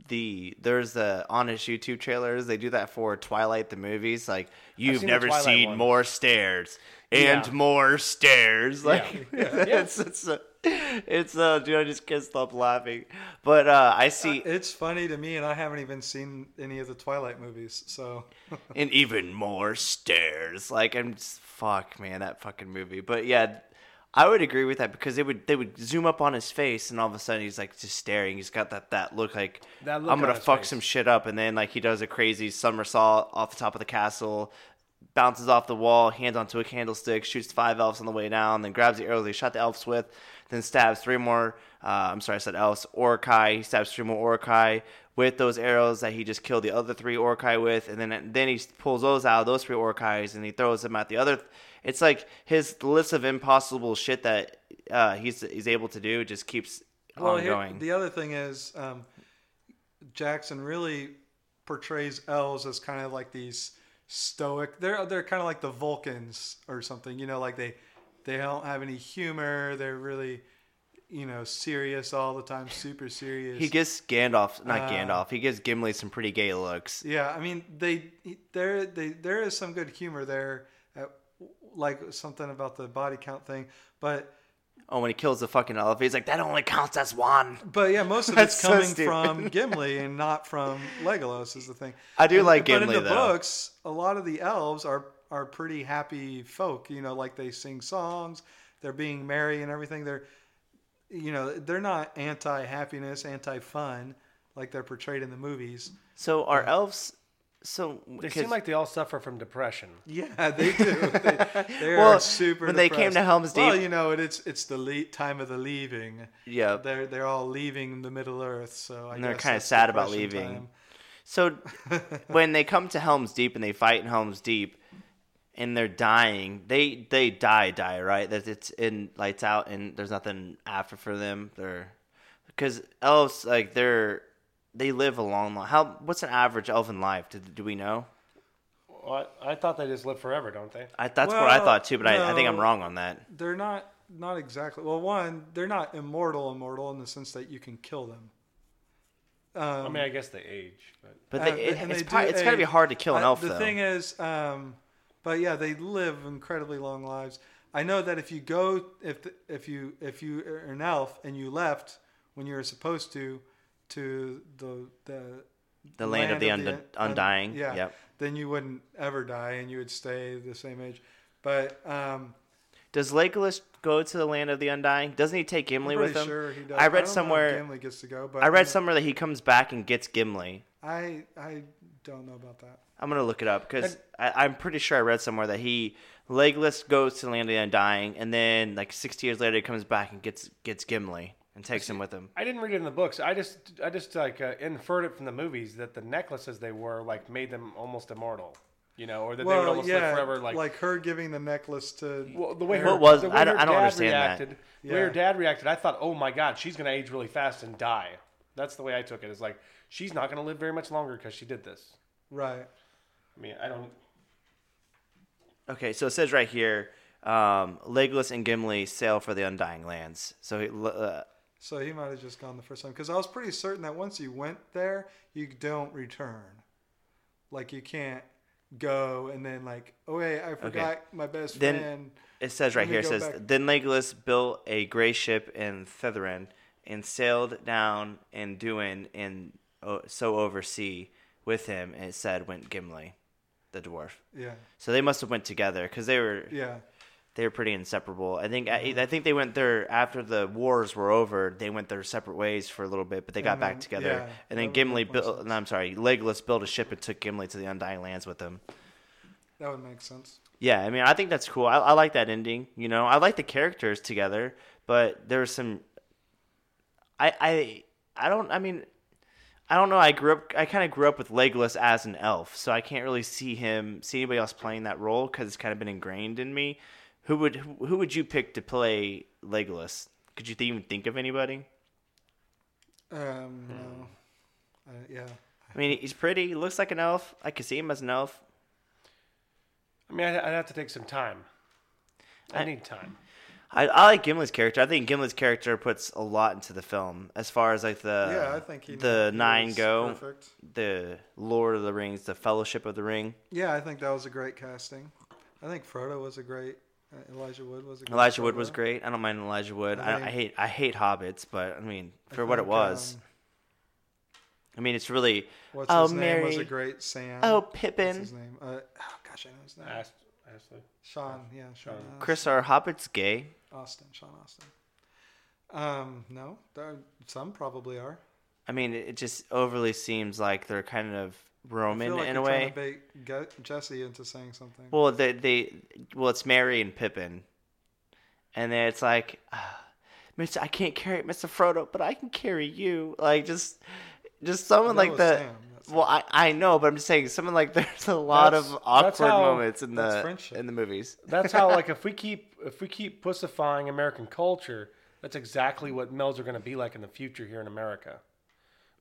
the there's the honest YouTube trailers? They do that for Twilight the movies. Like you've seen never seen one. more stairs and Yeah. more stairs. Like Yeah. it's it's uh, it's uh dude, I just can't stop laughing. But uh I see It's funny to me, and I haven't even seen any of the Twilight movies. So and even more stairs. Like I'm just, fuck man, that fucking movie. But yeah, I would agree with that because they would they would zoom up on his face and all of a sudden he's like just staring. He's got that that look like That look I'm gonna fuck face. some shit up, and then like he does a crazy somersault off the top of the castle. Bounces off the wall, hands onto a candlestick, shoots five elves on the way down, then grabs the arrows he shot the elves with, then stabs three more. Uh, I'm sorry, I said elves. Orcai. He stabs three more Orcai with those arrows that he just killed the other three Orcai with, and then then he pulls those out, those three Orcais, and he throws them at the other. It's like his list of impossible shit that uh, he's he's able to do just keeps Well, here- ongoing. the other thing is, um, Jackson really portrays elves as kind of like these stoic. They're they're kind of like the Vulcans or something. You know, like they they don't have any humor. They're really you know serious all the time, super serious. he gives Gandalf, not Uh, Gandalf, he gives Gimli some pretty gay looks. Yeah, I mean they there they there is some good humor there, like something about the body count thing, but. Oh, when he kills the fucking elf, he's like, that only counts as one. But yeah, most of it's so coming stupid. from Gimli and not from Legolas is the thing. I do And- like But Gimli, in the though. books, a lot of the elves are are pretty happy folk. You know, like they sing songs, they're being merry and everything. They're you know they're not anti happiness, anti fun like they're portrayed in the movies. So are elves? So They seem like they all suffer from depression. Yeah, they do. They, they Well, are super. when they came to Helm's Deep, well, you know, it's it's the le- time of the leaving. yeah. They're they're all leaving the Middle Earth, so I And they're kinda sad about leaving. time. So when they come to Helm's Deep and they fight in Helm's Deep, and they're dying, they they die die right. That it's in lights out and there's nothing after for them. They're because elves like they're they live a long long. How what's an average elven life? Do, do we know? Well, I, I thought they just live forever, don't they? I, that's what I thought too, but I, I think I'm wrong on that. they're not not exactly well one they're not immortal immortal in the sense that you can kill them um, I mean, I guess they age, but But uh, they, it, and it's they probably, do it's got to be hard to kill an I- elf the though. thing is um, but yeah they live incredibly long lives i know that if you go if the, if you if you are an elf and you left when you were supposed to to the the the land, of the, und- un- undying. yeah Yep. then you wouldn't ever die and you would stay the same age but um Does Legolas go to the land of the undying? Doesn't he take I'm Gimli with him? sure he does. I read if somewhere- Gimli gets to go, but I read somewhere that he comes back and gets Gimli. I I don't know about that. I'm gonna look it up because I'm pretty sure I read somewhere that he Legolas goes to the land of the undying, and then like 60 years later he comes back and gets gets Gimli and takes him with him. I didn't read it in the books. I just, I just like uh, inferred it from the movies that the necklaces they wore like made them almost immortal, you know, or that they would almost yeah, live forever. Like, like her giving the necklace to. well, the way her, What was- the way I don't- her I don't dad understand that. reacted, The way her dad reacted, I thought, oh my god, she's gonna age really fast and die. That's the way I took it. It's like she's not gonna live very much longer because she did this. right. I mean, I don't. Okay, so it says right here, um, Legolas and Gimli sail for the undying lands. So he, uh, So he might have just gone the first time because I was pretty certain that once you went there, you don't return. Like you can't go and then like, oh wait, I forgot my best Then- friend. It says right here, it says, back. Then Legolas built a gray ship in Thetherin and sailed down Anduin and uh, so over sea with him, and it said went Gimli, the dwarf. Yeah, So they must have went together because they were yeah. They were pretty inseparable. I think I, mm-hmm. I think they went there after the wars were over. They went their separate ways for a little bit, but they got back mm-hmm. together. yeah, and then Gimli built. No, I'm sorry, Legolas built a ship and took Gimli to the Undying Lands with him. That would make sense. Yeah, I mean, I think that's cool. I, I like that ending. You know, I like the characters together, but there's some. I I I don't. I mean, I don't know. I grew up. I kind of grew up with Legolas as an elf, so I can't really see him see anybody else playing that role because it's kind of been ingrained in me. Who would who, who would you pick to play Legolas? Could you even think of anybody? Um, no. I, yeah, I mean, he's pretty. He looks like an elf. I could see him as an elf. I mean, I'd, I'd have to take some time. I, I- need time. I, I like Gimli's character. I think Gimli's character puts a lot into the film as far as like the yeah, I think he the he nine go, Perfect. the Lord of the Rings, the Fellowship of the Ring. Yeah, I think that was a great casting. I think Frodo was a great. Uh, Elijah Wood was a great. Elijah Wood was great. I don't mind Elijah Wood. I I, I hate I hate hobbits, but I mean I for what it was, um, I mean it's really what's Oh, his name was a great Sam. oh Pippin. What's Pippin. his name? Uh, oh gosh, I know his name. Ask, Ashley. Sean. Yeah, Sean. Sean. Astin. Chris, are hobbits gay? Astin. Sean Astin. Um, no, there- some probably are. I mean it just overly seems like they're kind of I Roman feel like in you're a trying way. to bait Jesse into saying something. Well, they they well it's Merry and Pippin, and then it's like, ah, Mister, I can't carry Mister Frodo, but I can carry you. Like just just someone like was that. Sam. Well, I, I know, but I'm just saying, someone like there's a lot That's- of awkward how- moments in the friendship. in the movies. That's how like if we keep if we keep pussifying American culture, that's exactly what melds are going to be like in the future here in America,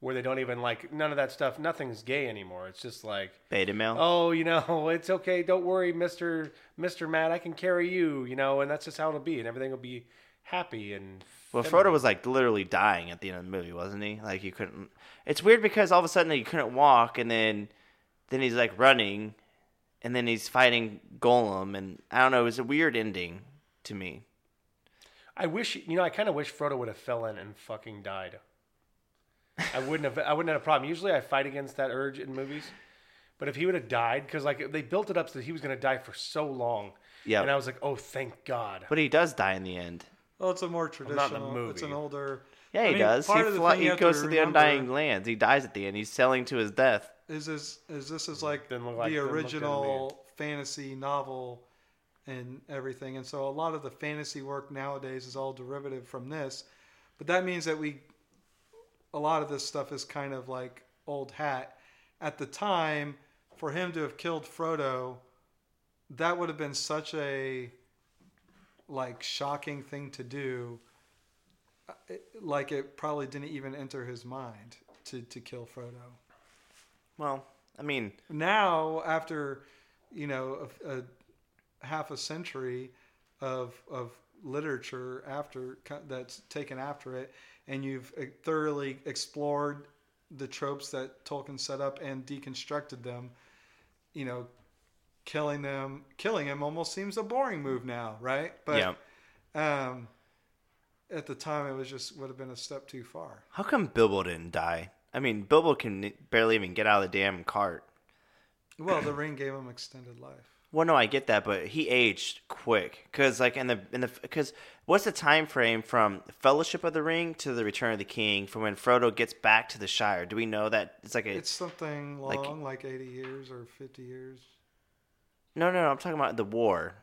where they don't even like none of that stuff. Nothing's gay anymore. It's just like, Beta male. oh, you know, it's okay. Don't worry, Mister Mister Matt. I can carry you. You know, and that's just how it'll be, and everything will be happy and. Well, feminine. Frodo was like literally dying at the end of the movie, wasn't he? Like you couldn't. It's weird because all of a sudden he couldn't walk, and then then he's like running, and then he's fighting Gollum, and I don't know. It was a weird ending to me. I wish you know. I kind of wish Frodo would have fell in and fucking died. I wouldn't have. I wouldn't have a problem. Usually, I fight against that urge in movies, but if he would have died, because like they built it up so that he was going to die for so long, Yeah, and I was like, oh, thank God. but he does die in the end. Well, it's a more not in the traditional. It's an older. Yeah, I he mean, does. He, part of the fly, thing you he goes to to the undying lands. He dies at the end. He's selling to his death. Is this is this is like look like- the didn't look good to me. original fantasy novel and everything, and so a lot of the fantasy work nowadays is all derivative from this. But that means that we, a lot of this stuff is kind of like old hat. At the time, for him to have killed Frodo, that would have been such a like shocking thing to do. Uh, Like it probably didn't even enter his mind to to kill Frodo Well, I mean, now after you know a, a half a century of of literature after that's taken after it and you've uh, thoroughly explored the tropes that Tolkien set up and deconstructed them you know killing them killing him almost seems a boring move now right but yeah. um at the time it was just would have been a step too far How come Bilbo didn't die? I mean, Bilbo can barely even get out of the damn cart. well the ring gave him extended life Well, no, I get that, but he aged quick because, like, in the in the because what's the time frame from Fellowship of the Ring to the Return of the King from when Frodo gets back to the Shire? Do we know that it's like a it's something like- long like 80 years or 50 years no, no, no? I'm talking about the war,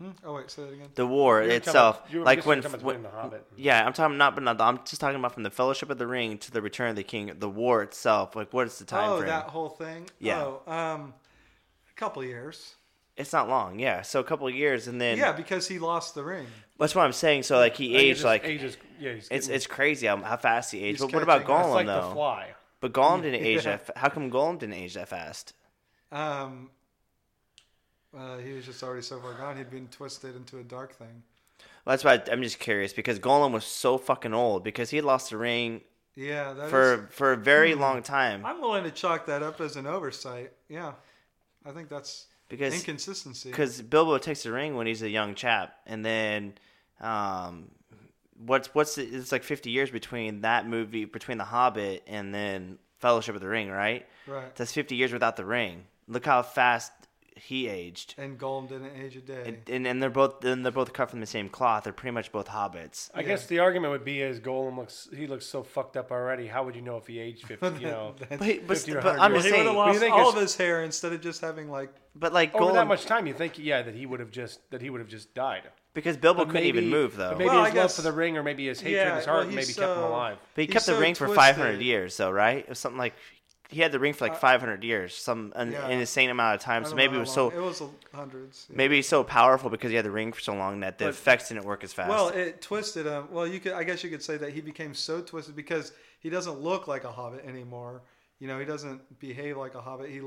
Hmm? Oh wait, say that again. the war You were talking itself. about- you were like just when, talking about when the Hobbit. yeah, I'm talking not, but not. I'm just talking about from the Fellowship of the Ring to the Return of the King. The war itself, like, what is the time oh, frame? that whole thing. Yeah. Oh, um, a couple years. It's not long, yeah. So a couple of years, and then Yeah, because he lost the ring. that's what I'm saying. So like he Like, it aged just like ages. Yeah, he's it's it's crazy how, how fast he aged. He's But what about. Gollum it's like though? the fly. But Gollum didn't age Yeah. that. How come Gollum didn't age that fast? Um, uh, he was just already so far gone. He'd been twisted into a dark thing. Well, that's why I'm just curious because Gollum was so fucking old because he had lost the ring Yeah, that is- for for a very Hmm. long time. I'm willing to chalk that up as an oversight. Yeah, I think that's Because inconsistency. because Bilbo takes the ring when he's a young chap, and then um, what's what's the, it's like 50 years between that movie between The Hobbit and then Fellowship of the Ring, right? right. That's 50 years without the ring. Look how fast he aged. And Gollum didn't age a day. And, and and they're both and they're both cut from the same cloth. They're pretty much both hobbits. I guess the argument would be is Gollum looks he looks so fucked up already. How would you know if he aged fifty? You know, But, but, 50 or but I'm well, just he would saying. have What do you lost think all of his hair instead of just having like. But like over that much time, you think yeah that he would have just that he would have just died. because Bilbo But couldn't even move though. But maybe Well, I his love guess- for the ring, or maybe his hatred Yeah, in his heart, he's maybe kept him alive. But he kept the so ring for 500 years, though, right? It was something like he had the ring for like uh, 500 years, some an, yeah. an insane amount of time. So maybe it was so It was hundreds. yeah. maybe he's so powerful because he had the ring for so long that the But- effects didn't work as fast. Well, it twisted him. Well, you could. I guess you could say that he became so twisted because he doesn't look like a hobbit anymore. You know, he doesn't behave like a hobbit. He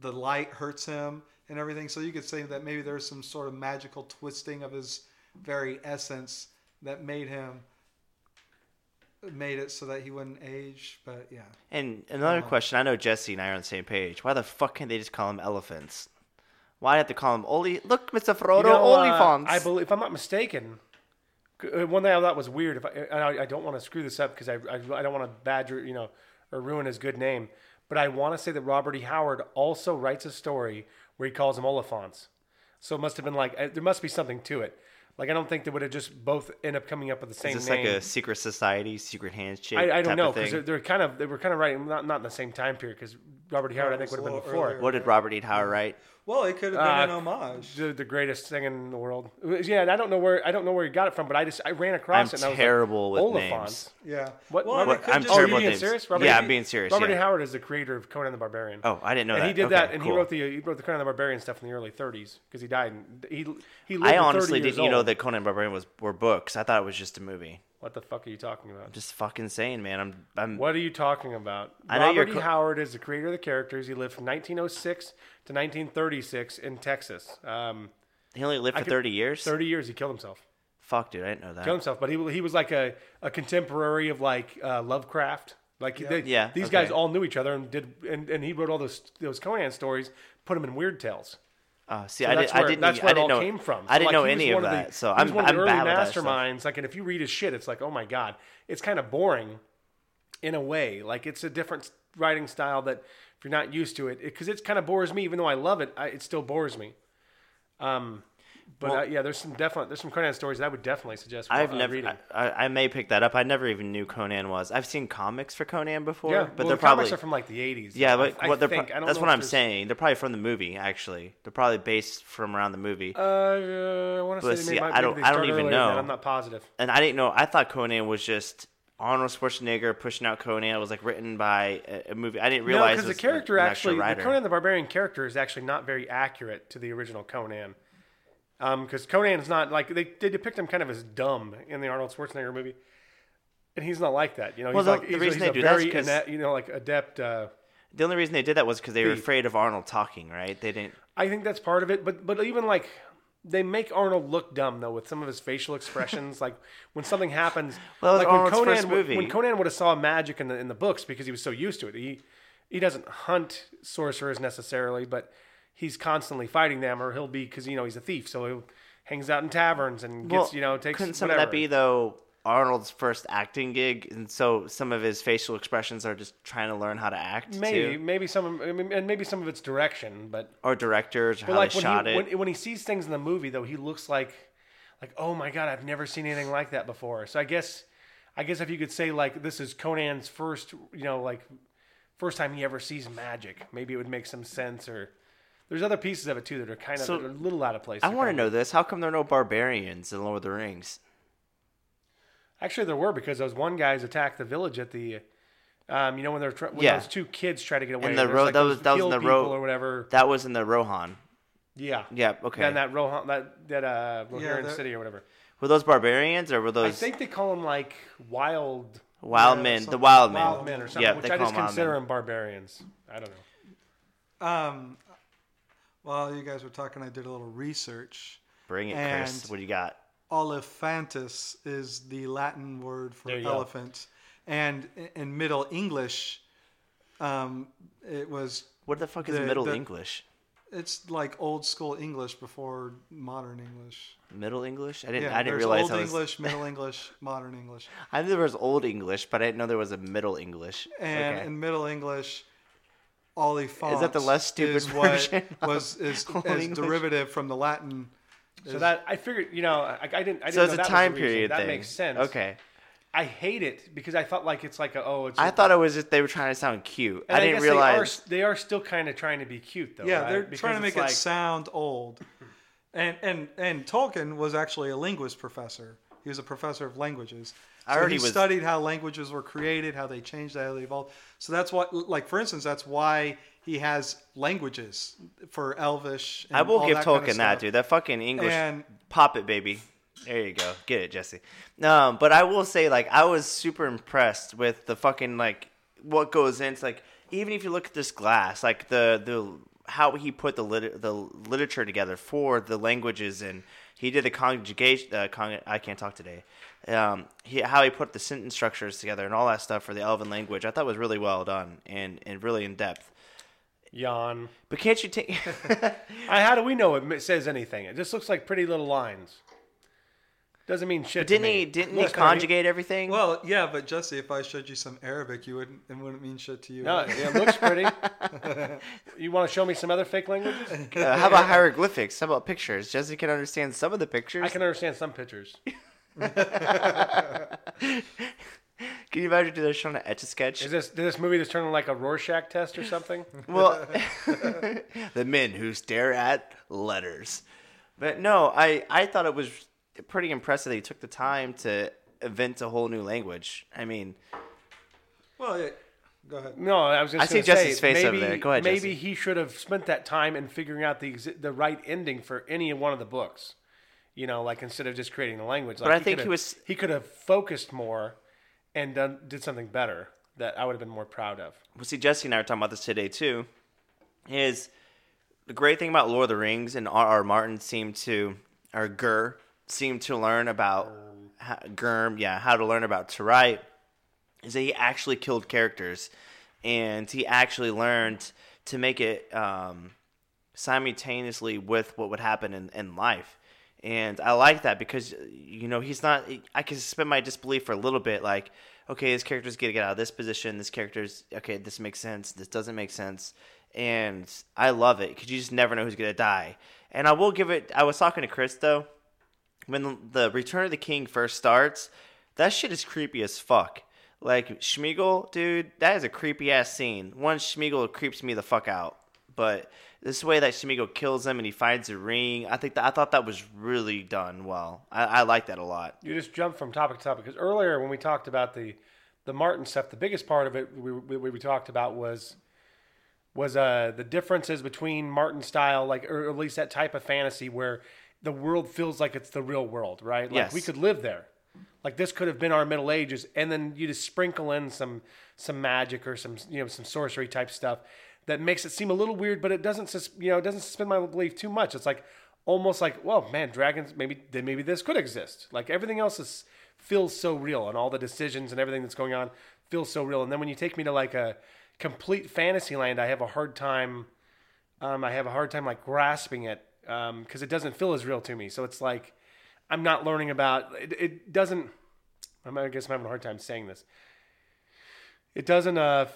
the light hurts him and everything. So you could say that maybe there's some sort of magical twisting of his very essence that made him made it so that he wouldn't age. But yeah, And another question, I know Jesse and I are on the same page. Why the fuck can't they just call them elephants? Why have to call them Oli? Look, Mr. Frodo, You know, uh, I believe, if I'm not mistaken, uh, one thing I thought was weird. If I, and I, I don't want to screw this up because I, I, I don't want to badger, you know, or ruin his good name. But I want to say that Robert E. Howard also writes a story where he calls them Oliphants. So it must have been like uh, there must be something to it. Like I don't think they would have just both end up coming up with the same Is this name. like a secret society, secret handshake? I, I don't know because they're, they're kind of they were kind of writing not not in the same time period because Robert E. Howard I think would have been before. earlier. What did Robert E. Howard write? Well, it could have been Uh, an homage. the, the greatest thing in the world. Yeah, and I don't know where I don't know where he got it from, but I just I ran across I'm it. And I was terrible like, with Oliphants. names. Yeah. What? Well, Robert- it I'm just oh, terrible you with being names. serious? Robert Yeah, E. I'm being serious, Robert E. Howard is the creator of Conan the Barbarian. Oh, I didn't know that. and that. he did Okay, that, and he wrote the he wrote the Conan the Barbarian stuff in the early 30s because he died. And he he lived I honestly didn't you know that Conan the Barbarian was were books. I thought it was just a movie. What the fuck are you talking about? I'm just fucking saying, man. I'm I'm What are you talking about? I know you're Robert E. co- Howard is the creator of the characters. He lived from 1906 to 1936 in Texas. Um, he only lived for could- 30 years. 30 years. He killed himself. Fuck, dude, I didn't know that. Killed himself, but he he was like a, a contemporary of like uh, Lovecraft. Like they, Yeah, these okay. guys all knew each other and did and, and he wrote all those those Conan stories, put them in Weird Tales. Oh, see, So I, did, I where, didn't. that's where it didn't all know. came from. I didn't like, know any of the- that. so he was I'm one of I'm the early with that stuff. masterminds. Like, and if you read his shit, it's like, oh my god, it's kind of boring, in a way. Like, it's a different writing style that if you're not used to it, because it, kind of bores me. Even though I love it, I, it still bores me. Um, but uh, yeah, there's some definite there's some Conan stories that I would definitely suggest. I've uh, never. reading. I, I, I may pick that up. I never even knew Conan was. I've seen comics for Conan before, yeah, but well, they're the probably comics are from like the 80s. yeah, I- but I, what they're think. pro- I don't that's what I'm there's- saying. They're probably from the movie. Actually, they're probably based from around the movie. Uh, I want to say see, I don't- I don't even earlier than that. know. I'm not positive. and I didn't know. I thought Conan was just Arnold Schwarzenegger pushing out Conan. It was like written by a, movie. I didn't realize because it the character actually, the. Conan the Barbarian character is actually not very accurate to the original Conan. Because Conan's not like they, they depict him kind of as dumb in the Arnold Schwarzenegger movie, and he's not like that. You know, Well, he's the- like the he's, a- reason he's they do very 'cause- ine- you know like adept. Uh, The only reason they did that was because they were afraid of Arnold talking. Right? They didn't. I think that's part of it, but but even like they make Arnold look dumb though with some of his facial expressions. like when something happens, Well, like when Conan first would- movie. when Conan would have saw magic in the in the books because he was so used to it. He he doesn't hunt sorcerers necessarily, but he's constantly fighting them, or he'll be because you know he's a thief, so he hangs out in taverns and gets Well, you know takes Couldn't some whatever. of that be though Arnold's first acting gig, and so some of his facial expressions are just trying to learn how to act, maybe too? maybe some I mean, and maybe some of it's direction, but or directors, or But how like they when shot he it. when, when he sees things in the movie though, he looks like like oh my god, I've never seen anything like that before. So I guess I guess if you could say like this is Conan's first, you know, like first time he ever sees magic, maybe it would make some sense or there's other pieces of it too that are kind of So, are a little out of place. I want to know of- this: How come there are no barbarians in Lord of the Rings? Actually, there were because those one guys attacked the village at the, um, you know, when they're tr- when Yeah. those two kids try to get away. the there's, ro- like, that was- that was in the people ro- or whatever. That was in the Rohan. Yeah. Yeah. Okay. And that Rohan, that that uh, Rohirrim that- City or whatever. were those barbarians or were those? I think they call them like wild wild yeah, men? The something- wild men. wild men or something, Yeah, which I just consider them barbarians. I don't know. Um, while you guys were talking, I did a little research. Bring it, Chris. What do you got? Oliphantus is the Latin word for There you go. elephant, and in Middle English, um, it was What the fuck is the- Middle the- English? it's like old school English before modern English. Middle English? I didn't. Yeah, I didn't realize old was. English, Middle English, modern English, I knew there was Old English, but I didn't know there was a Middle English. and okay. in Middle English. Oliphant Is that the less stupid is version was is, Old is derivative from the Latin. So that I figured, you know, I, I didn't. I didn't so know it's a that time reason. period That thing. makes sense. Okay. I hate it because I thought like it's like a, oh, it's. I a- thought it was just they were trying to sound cute. and I didn't guess realize. they are, they are still kind of trying to be cute though. Yeah, right? they're Because trying to it's make it sound old. And and and Tolkien was actually a linguist professor. He was a professor of languages. I so he was- studied how languages were created, how they changed, how they evolved. So that's what, like for instance, that's why he has languages for Elvish. And I will give that kind of Tolkien that, dude. That fucking English. And- Pop it, baby. There you go. Get it, Jesse. Um, but I will say, like, I was super impressed with the fucking like what goes into like even if you look at this glass, like the the how he put the lit- the literature together for the languages and he did the conjugation. Uh, con- I can't talk today. Um, he, how he put the sentence structures together and all that stuff for the Elven language, I thought was really well done and, and really in depth. Yawn. But can't you take? I, how do we know it says anything? It just looks like pretty little lines. Doesn't mean shit. didn't me. he? Didn't he Look, I mean- conjugate everything? Well, yeah, but Jesse, if I showed you some Arabic, you wouldn't. It wouldn't mean shit to you. No, it looks pretty. you want to show me some other fake languages? Uh, how about hieroglyphics? How about pictures? Jesse can understand some of the pictures. I can understand some pictures. Can you imagine they're showing an etch a sketch? Is this did this movie just turn into like a Rorschach test or something? Well, the men who stare at letters. But no, I, I thought it was pretty impressive that he took the time to invent a whole new language. I mean, Well, yeah. Go ahead. No, I was just. I see gonna Jesse's say, face over maybe, there. Go ahead, Maybe Jesse. he should have spent that time in figuring out the the right ending for any one of the books. You know, like instead of just creating the language. Like I think he was- He could have focused more and done did something better that I would have been more proud of. well, see, Jesse and I were talking about this today too. Is the great thing about Lord of the Rings and R. R. Martin seemed to, or Gur seemed to learn about how, Gurm, yeah, how to learn about to write, is that he actually killed characters, and he actually learned to make it um, simultaneously with what would happen in, in life. And I like that because, you know, he's not, I can suspend my disbelief for a little bit. Like, okay, this character's to get out of this position. This character's, okay, this makes sense. This doesn't make sense. And I love it because you just never know who's to die. And I will give it, I was talking to Chris, though, when the, the Return of the King first starts, that shit is creepy as fuck. Like Sméagol, dude, that is a creepy ass scene. One Sméagol creeps me the fuck out. But this way that Sméagol kills him and he finds a ring, I think that I thought that was really done well. I, I like that a lot. You just jumped from topic to topic because earlier when we talked about the the Martin stuff, the biggest part of it we, we, we talked about was was uh, the differences between Martin style, like or at least that type of fantasy where the world feels like it's the real world, right? Like Yes. we could live there. Like this could have been our Middle Ages, and then you just sprinkle in some some magic or some you know some sorcery type stuff that makes it seem a little weird, but it doesn't sus- you know it doesn't suspend my belief too much. It's like almost like well, man, dragons maybe then maybe this could exist. Like everything else is feels so real, and all the decisions and everything that's going on feels so real. And then when you take me to like a complete fantasy land, I have a hard time. Um, I have a hard time like grasping it because it doesn't feel as real to me. So it's like I'm not learning about it. It doesn't. I guess I'm having a hard time saying this. It doesn't. Uh,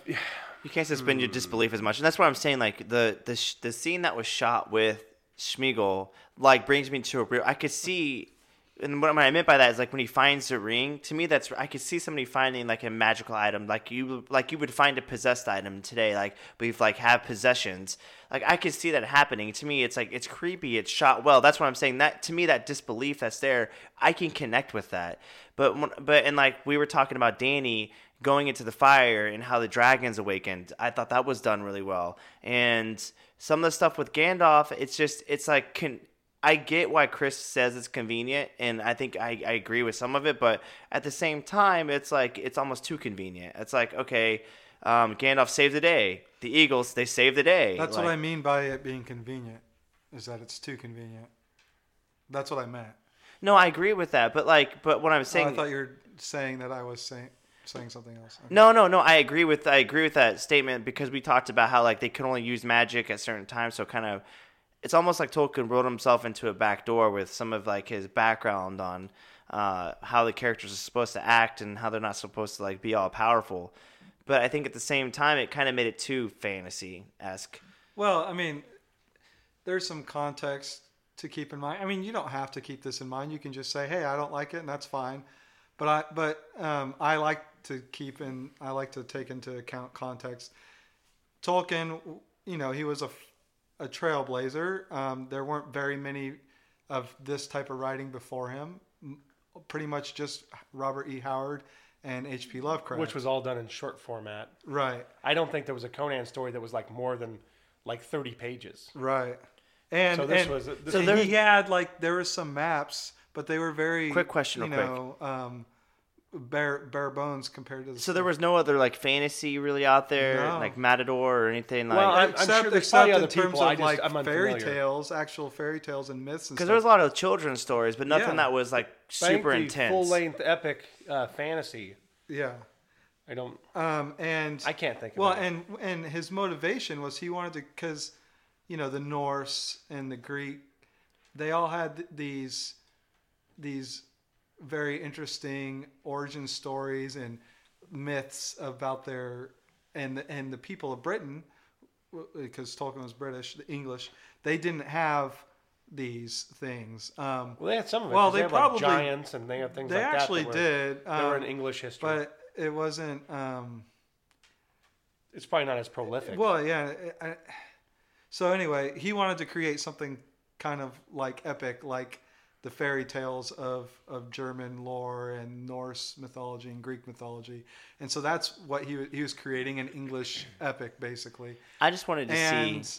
You can't suspend your hmm. disbelief as much, and that's what I'm saying. Like the the sh- the scene that was shot with Sméagol, like brings me to a real. I could see, and what I meant by that is like when he finds the ring. To me, that's I could see somebody finding like a magical item, like you like you would find a possessed item today. Like we've like have possessions. Like I could see that happening. To me, it's like it's creepy. It's shot well. That's what I'm saying. That to me, that disbelief that's there, I can connect with that. But but and like we were talking about Danny going into the fire and how the dragons awakened. I thought that was done really well. And some of the stuff with Gandalf, it's just it's like can I get why Chris says it's convenient, and I think I, I agree with some of it, but at the same time, it's like it's almost too convenient. It's like okay, um, Gandalf saved the day. The Eagles they saved the day. That's Like, what I mean by it being convenient. Is that it's too convenient. That's what I meant. No, I agree with that, but like, but what I'm Oh, saying, I thought you were saying that I was saying saying something else. Okay. No, no, no. I agree with I agree with that statement because we talked about how like they could only use magic at certain times. So kind of, it's almost like Tolkien wrote himself into a back door with some of like his background on uh, how the characters are supposed to act and how they're not supposed to like be all powerful. But I think at the same time, it kind of made it too fantasy esque. Well, I mean, there's some context to keep in mind. I mean, you don't have to keep this in mind. You can just say, "Hey, I don't like it," and that's fine. But I, but um, I like to keep in. I like to take into account context. Tolkien, you know, he was a, a trailblazer. Um, there weren't very many of this type of writing before him. Pretty much just Robert E. Howard and H.P. Lovecraft. which was all done in short format. right. I don't think there was a Conan story that was like more than like 30 pages. Right. And So this and, was- this- So there- he had like there was some maps, but they were very Quick question You real quick. know, um, bare bare bones compared to the So there was no other like fantasy really out there, No. like Matador or anything like. Well, I'm- except, sure there's except probably in other terms people, of I just- like I'm fairy tales, actual fairy tales and myths and because stuff. there was a lot of children's stories, but nothing Yeah. that was like But I think super the intense. full length epic uh, fantasy. yeah. I don't. Um, and I can't think of Well, any. and and his motivation was he wanted to because, you know, the Norse and the Greek, they all had th- these these very interesting origin stories and myths about their and the, and the people of Britain, because Tolkien was British, the English, they didn't have these things. Um, Well, they had some of it. Well, they had, probably- like giants and they had things they like actually that. that were, did. They were in um, English history. but it wasn't. Um, it's probably not as prolific. Well, yeah. I, so anyway, he wanted to create something kind of like epic, like the fairy tales of, of German lore and Norse mythology and Greek mythology, and so that's what he he was creating an English epic, basically. I just wanted to And see.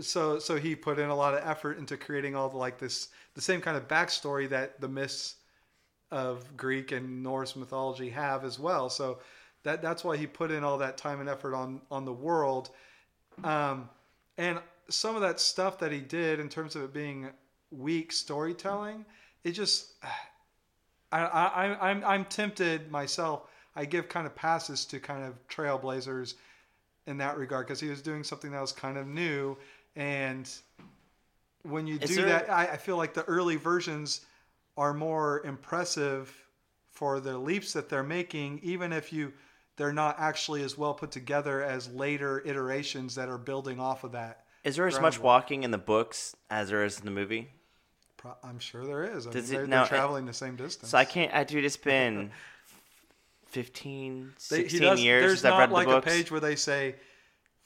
so so he put in a lot of effort into creating all the like this the same kind of backstory that the myths of Greek and Norse mythology have as well. So that that's why he put in all that time and effort on on the world. Um, and some of that stuff that he did in terms of it being weak storytelling, it just I, I I'm I'm tempted myself. I give kind of passes to kind of trailblazers in that regard because he was doing something that was kind of new and when you Is do there- that I, I feel like the early versions are more impressive for the leaps that they're making even if you they're not actually as well put together as later iterations that are building off of that Is there as much walking in the books as there is in the movie? Pro- i'm sure there is I Does mean, it- they're, now, they're traveling the same distance So I can't. I dude, it's been 15, They- 16 years there's since I've not read like the books. a page where they say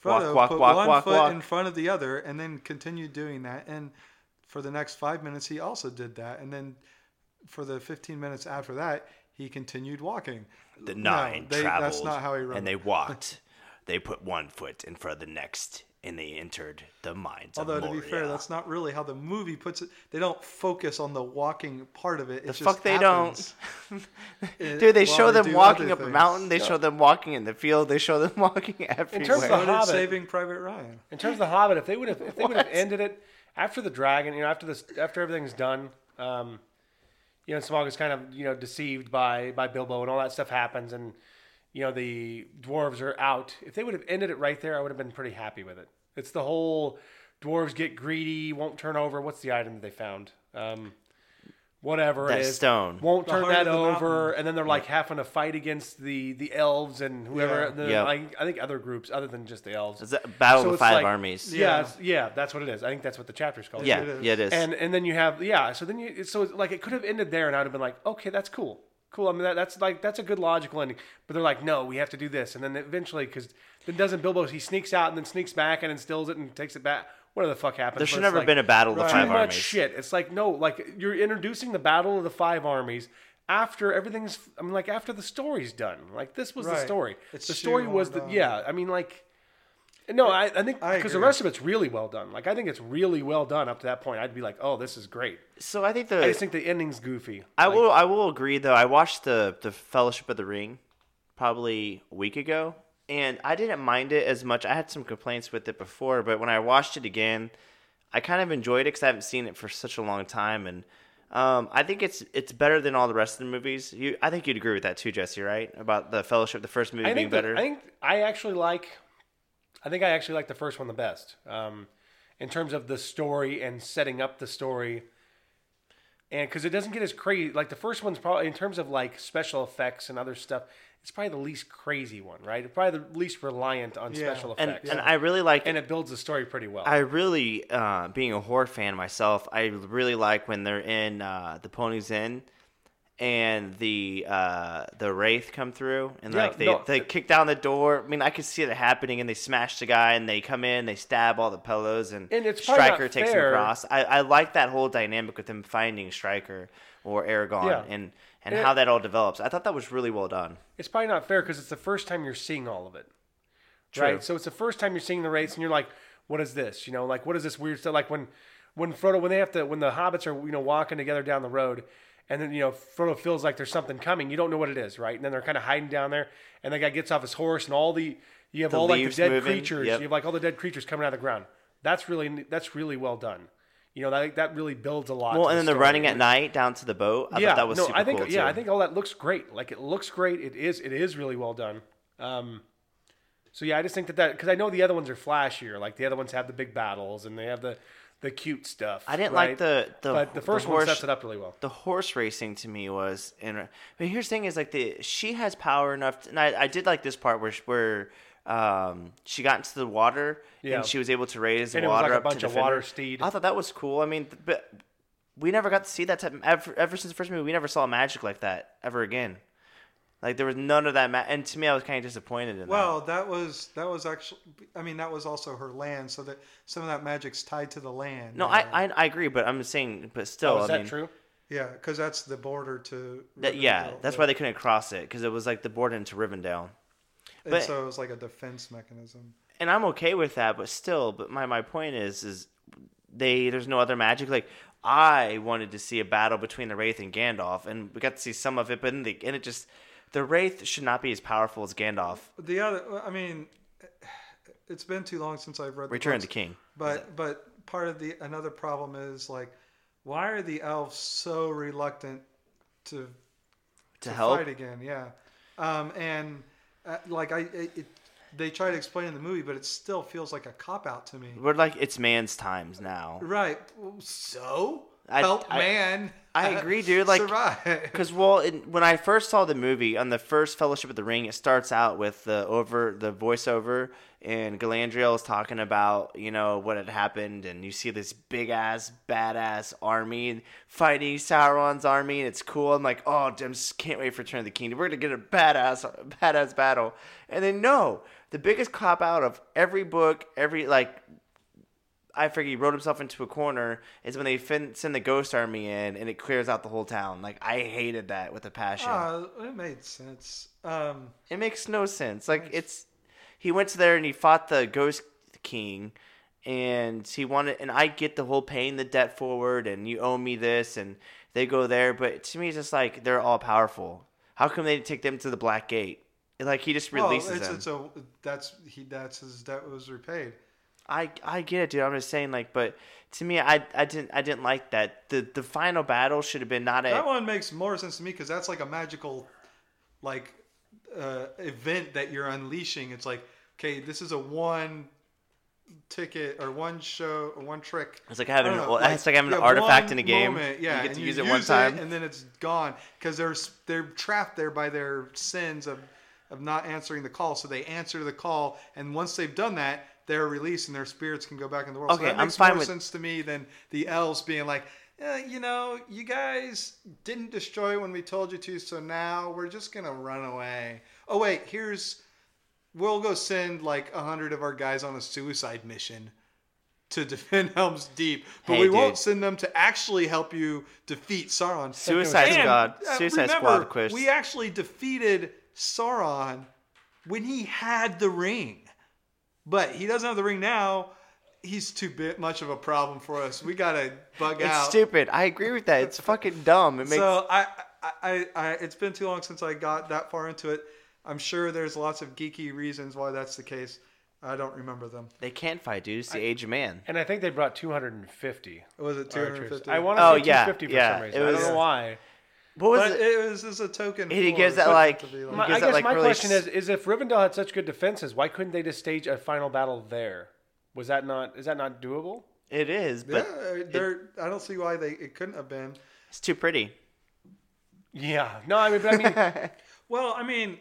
Walk, Frodo walk, put walk, one walk, foot walk." in front of the other and then continue doing that and for the next five minutes he also did that and then for the 15 minutes after that he continued walking the No, nine they- traveled, that's not how he wrote and they walked. they put one foot in front of the next, and they entered the mines although of to be fair that's not really how the movie puts it they don't focus on the walking part of it it The just fuck they happens. don't. It- Dude, they show them walking other up a mountain. They show them walking in the field. They show them walking everywhere. In terms of the Hobbit- saving private ryan In terms of the Hobbit, if they would have if they would have ended it after the dragon, you know, after this after everything's done, um, you know, Smaug is kind of you know deceived by by Bilbo and all that stuff happens, and you know the dwarves are out. If they would have ended it right there, I would have been pretty happy with it. It's the whole dwarves get greedy, won't turn over. What's the item that they found? Um, whatever That it is, stone. won't The turn that over, mountain. and then they're like having to fight against the the elves and whoever. Yeah. The, Yep. I, I think other groups other than just the elves. It's a battle So of five like- armies. Yeah, Yeah. yeah, that's what it is. I think that's what the chapter's called. Yeah, it is. yeah, it is. And and then you have yeah. So then you so it's like it could have ended there, and I'd have been like, okay, that's cool, cool. I mean that, that's like that's a good logical ending. But they're like, no, we have to do this, and then eventually because then doesn't Bilbo he sneaks out and then sneaks back and instills it and takes it back. Whatever the fuck happens. there should never like, been a battle of the Right. five too much shit. It's like no, like you're introducing the battle of the five armies after everything's. I mean, like after the story's done. Like this was the story. It's the story was the yeah. I mean, like no, I, I think I because the agree. rest of it's really well done. Like I think it's really well done up to that point. I'd be like, oh, this is great. So I think the I the just think the ending's goofy. I Like, will I will agree though. I watched the the Fellowship of the Ring probably a week ago, and I didn't mind it as much. I had some complaints with it before, but when I watched it again, I kind of enjoyed it because I haven't seen it for such a long time, and um, I think it's it's better than all the rest of the movies. You, I think you'd agree with that too, Jesse, right? About the Fellowship, the first movie I being think that- better. I think I actually like. I think I actually like the first one the best. Um, in terms of the story and setting up the story. And because it doesn't get as crazy, like the first one's probably in terms of like special effects and other stuff, it's probably the least crazy one, right? It's probably the least reliant on Yeah. special and effects, and I really like and it builds the story pretty well. I really, uh, being a horror fan myself, I really like when they're in uh, the Pony's Inn and the uh, the wraith come through and Yeah, like they, no, they kick down the door. I mean, I could see it happening, and they smash the guy, and they come in, they stab all the pillows, and, And it's Strider takes fair. him across. I, I like that whole dynamic with them finding Strider or Aragorn Yeah. and and And how it- that all develops. I thought that was really well done. it's probably not fair because it's the first time you're seeing all of it. True. Right. So it's the first time you're seeing the race, and you're like, "What is this?" You know, like what is this weird stuff? Like when, when Frodo, when they have to, when the hobbits are, you know, walking together down the road, and then you know Frodo feels like there's something coming. You don't know what it is, right? And then they're kind of hiding down there, and the guy gets off his horse, and all the you have The all like the dead moving, creatures. yep. You have like all the dead creatures coming out of the ground. That's really that's really well done. You know that that really builds a lot. Well, and the then they're running at night down to the boat. I yeah, thought that was no, super I think cool yeah, too. I think all that looks great. Like it looks great. It is it is really well done. Um, so yeah, I just think that that because I know the other ones are flashier. Like the other ones have the big battles and they have the the cute stuff. I didn't right? like the the but the first one horse, sets it up really well. The horse racing to me was, and but here's the thing: is like the she has power enough, to, and I, I did like this part where she- where um she got into the water Yeah. and she was able to raise the And it was water like a up bunch to of water steed. I thought that was cool. I mean, but we never got to see that type. Ever, ever since the first movie, we never saw magic like that ever again. Like there was none of that, ma- and to me, I was kind of disappointed in that. Well, that was that was actually. I mean, that was also her land, so that some of that magic's tied to the land. No, I. I I agree, but I'm just saying, but still, Oh, is I that mean, true? yeah, because that's the border to. that, yeah, that's but- why they couldn't cross it because it was like the border into Rivendell. And so it was like a defense mechanism. and I'm okay with that, but still, but my, my point is is they there's no other magic. Like I wanted to see a battle between the Wraith and Gandalf, and we got to see some of it, but in the and it just the Wraith should not be as powerful as Gandalf. The other, I mean, it's been too long since I've read. the Return of books, the King. But but part of the another problem is like, why are the elves so reluctant to To help, fight again? Yeah, um, and uh, like I, it, it, they try to explain in the movie, but it still feels like a cop out to me. we're like it's man's times now. Right. So I- help I- man. I agree, dude, like- Because well, in, when I first saw the movie on the first Fellowship of the Ring, it starts out with the over the voiceover, and Galadriel is talking about you know what had happened, and you see this big ass badass army fighting Sauron's army, and it's cool. I'm like, oh, I just can't wait for Return of the King. We're gonna get a badass badass battle, and then no, the biggest cop out of every book, every like I figure he wrote himself into a corner is when they fin- send the ghost army in and it clears out the whole town. Like I hated that with a passion. Uh, it made sense. Um, it makes no sense. Like it's he went to there and he fought the ghost king and he wanted and I get the whole paying the debt forward and you owe me this and they go there, but to me it's just like they're all powerful. How come they take them to the Black Gate? Like he just well, releases it's, them. it's a that's he that's his debt was repaid. I I get it, dude. I'm just saying, like, but to me, I I didn't I didn't like that. The the final battle should have been not a. That one makes more sense to me because that's like a magical, like, uh, event that you're unleashing. It's like, okay, this is a one ticket or one show or one trick. It's like having I don't an- know, it's like having an artifact in a game. moment, You yeah, get to and use you it one time. and then it's gone because they're they're trapped there by their sins of of not answering the call. So they answer the call, and once they've done that, they're released and their spirits can go back in the world. Okay, so that I'm makes fine more with- sense to me than the elves being like. "Eh, you know, you guys didn't destroy it when we told you to, so now we're just gonna run away. Oh wait, here's we'll go send like a hundred of our guys on a suicide mission to defend Helm's Deep, but Hey, we won't send them to actually help you defeat Sauron. Suicide And, Squad, uh, Suicide remember, Squad quiz. We actually defeated Sauron when he had the ring, but he doesn't have the ring now. He's too bit much of a problem for us. We gotta bug It's out. It's stupid. I agree with that. It's fucking dumb. It makes So I, I, I, I, it's been too long since I got that far into it. I'm sure there's lots of geeky reasons why that's the case. I don't remember them. they can't fight, dude. It's the age of man. And I think they brought 250 Was it 250? I want to Oh, say yeah, 250 for yeah, some reason. it I don't know why. What was but it? it was as a token. He gives that, like- to be he My, I gives that, guess like, my really question s- is: is if Rivendell had such good defenses, why couldn't they just stage a final battle there? Was that not? Is that not doable? It is, but uh, they're, I don't see why they it couldn't have been. it's too pretty. Yeah. No, I mean, but I mean, Well, I mean,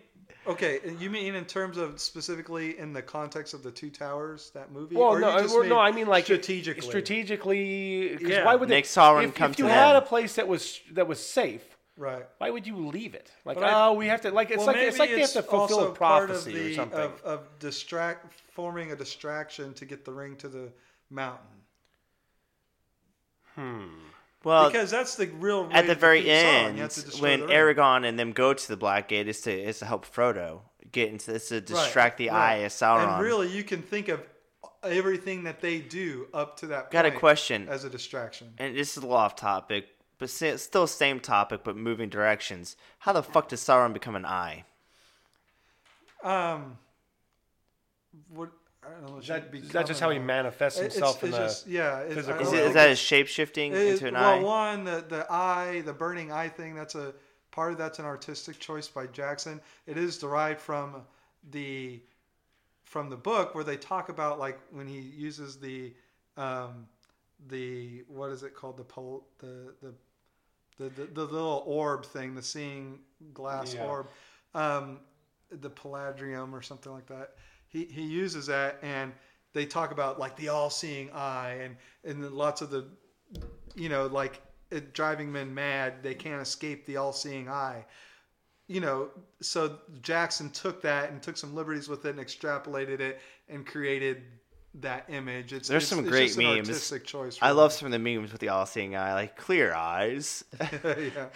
okay, uh, you mean in terms of specifically in the context of the two towers that movie? well, Or no, you uh, just well, no, I mean like strategically. Strategically, 'cause Yeah. why would they? Make Sauron if, come if to you had them. a place that was that was safe, right? why would you leave it? Like, But I- oh, we have to like it's well, like it's like they have to fulfill a part of prophecy or the something. of, of distract forming a distraction to get the ring to the mountain. Hmm. Well, because that's the real at the very end, You have to destroy when. Aragorn and them go to the Black Gate, is to is to help Frodo get into it's to distract the eye of Sauron. And really, you can think of everything that they do up to that. Got a question. as a distraction. and this is a little off topic, but still same topic, but moving directions. How the fuck does Sauron become an eye? Um, what? I don't know. Is that, is that just how he manifests himself it's in the? just yeah. It's, physical Is, Well, it, know. is that his shape shifting into an eye? well, one the the eye, the burning eye thing. That's a part of that's an artistic choice by Jackson. It is derived from the from the book where they talk about like when he uses the um, the what is it called the pol- the the the, the, the little orb thing, the seeing glass Yeah. orb, um, the palladium or something like that. He, he uses that, and they talk about like the all-seeing eye, and and lots of the, you know, like it driving men mad. They can't escape the all-seeing eye. You know, so Jackson took that and took some liberties with it and extrapolated it and created that image. It's There's it's, some great memes. artistic choice. I for love some of the memes with the all-seeing eye, like clear eyes. yeah.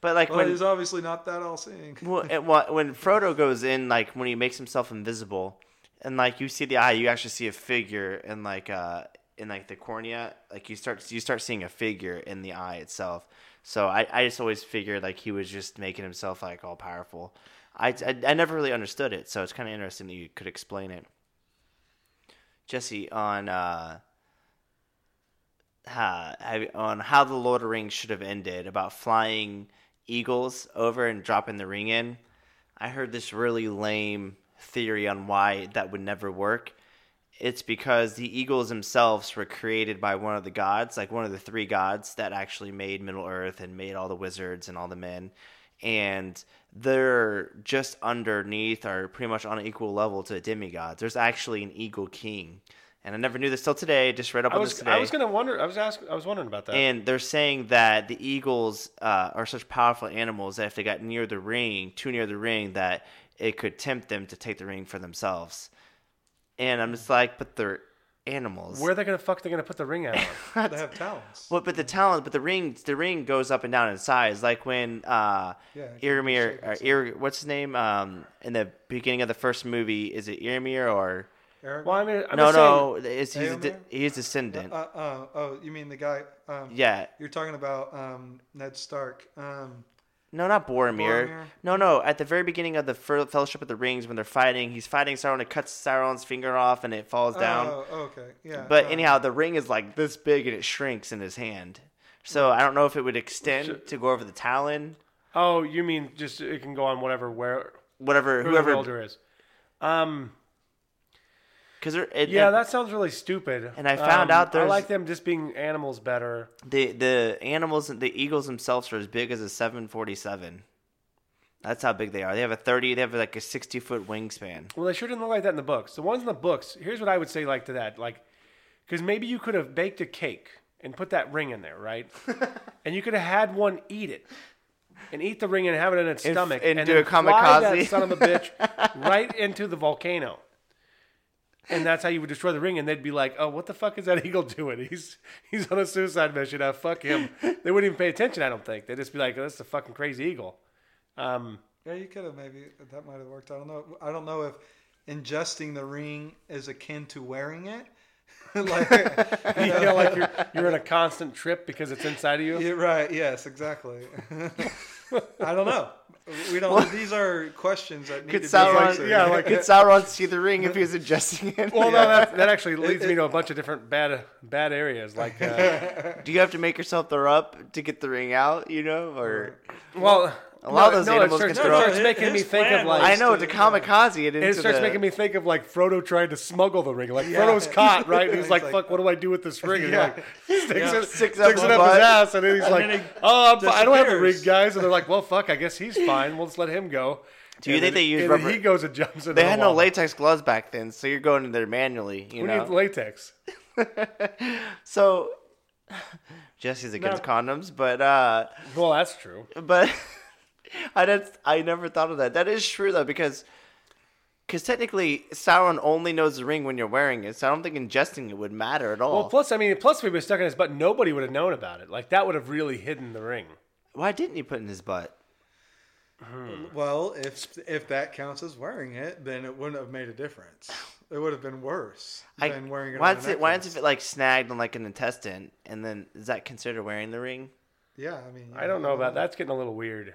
but like Well, when he's obviously not that all-seeing. well, when Frodo goes in, like when he makes himself invisible, and like you see the eye, you actually see a figure and like uh in like the cornea, like you start you start seeing a figure in the eye itself. So I, I just always figured like he was just making himself like all powerful. I, I, I never really understood it, so it's kind of interesting that you could explain it. Jesse on uh how, on how the Lord of the Rings should have ended about flying eagles over and dropping the ring in. I heard this really lame theory on why that would never work. It's because the eagles themselves were created by one of the gods, like one of the three gods that actually made Middle Earth and made all the wizards and all the men. And they're just underneath or pretty much on an equal level to demigods. There's actually an eagle king. And I never knew this till today. Just read up I on was this today. I was gonna wonder. I was asking. I was wondering about that. And they're saying that the eagles uh, are such powerful animals that if they got near the ring, too near the ring, that it could tempt them to take the ring for themselves. And I'm just like, but they're animals. Where are they gonna fuck? They're gonna put the ring out. on? They have talents. Well, but the talent, but the ring, the ring goes up and down in size. Like when uh, Yeah, it can Iramir, or itself. Ir, what's his name? Um, in the beginning of the first movie, is it Iramir or Eric? well, I mean, I'm no, no? Is he's a, de- he's descendant. Uh, uh, oh, you mean the guy? Um, yeah, You're talking about um, Ned Stark. Um, No, not Boromir. Boromir? No, no. At the very beginning of the Fellowship of the Rings, when they're fighting, he's fighting Sauron. It cuts Sauron's finger off, and it falls down. Oh, okay, yeah. but uh, anyhow, the ring is like this big, and it shrinks in his hand. So I don't know if it would extend to go over the Talon. Oh, you mean just it can go on whatever where Whatever, whoever whoever, Elder is. Um. Because Yeah, that sounds really stupid. And I found Um, out I there's- like them just being animals better. the the animals, the eagles themselves are as big as a 747. That's how big they are. They have a 30. They have like a 60 foot wingspan. Well, they sure didn't look like that in the books. The ones in the books. Here's what I would say, like to that, like, because maybe you could have baked a cake and put that ring in there, right? and you could have had one eat it. And eat the ring and have it in its And stomach, and do then a fly kamikaze. that son of a bitch right into the volcano. And that's how you would destroy the ring. And they'd be like, "Oh, what the fuck is that eagle doing? He's he's on a suicide mission. Uh, fuck him." They wouldn't even pay attention. I don't think. They'd just be like, oh, "That's a fucking crazy eagle." Um, Yeah, you could have maybe that might have worked. I don't know. I don't know if ingesting the ring is akin to wearing it. like, you feel like you're you're in a constant trip because it's inside of you. yeah, right. Yes, exactly. I don't know. We don't. these are questions that need Could to be answered. yeah, like could Sauron see the ring if he was ingesting it? Well, no, that, that actually leads me to a bunch of different bad bad areas. Like, uh, Do you have to make yourself throw up to get the ring out? You know, or well, A lot of no, those no, animals it can starts, throw it starts making me think of like I know to- to kamikaze it into it starts the, making me think of like Frodo trying to smuggle the ring. Like Yeah. Frodo's caught, right? And he's He's like, like- "Fuck, what do I do with this ring?" And Yeah. like, he sticks, Yeah. it, Sticks sticks, up it his up his ass, and then he's like, then he "Oh, I'm, I don't have the ring, guys." And they're like, "Well, fuck, I guess he's fine. We'll just let him go." Do you And think then- they use and rubber- he goes and jumps in. They had no latex gloves back then, so you're going in there manually. You We know, need latex. so Jesse's against condoms, but uh, Well, that's true. but I did, I never thought of that. That is true though, because because technically Sauron only knows the ring when you're wearing it, so I don't think ingesting it would matter at all. Well, plus, I mean, plus if he was stuck in his butt, nobody would have known about it. Like that would have really hidden the ring. Why didn't he put it in his butt? Hmm. Well, if if that counts as wearing it, then it wouldn't have made a difference. It would have been worse I, than wearing it. why on is it? Why is it like snagged on like an intestine, and then is that considered wearing the ring? yeah, I mean, I don't know about that's getting a little weird.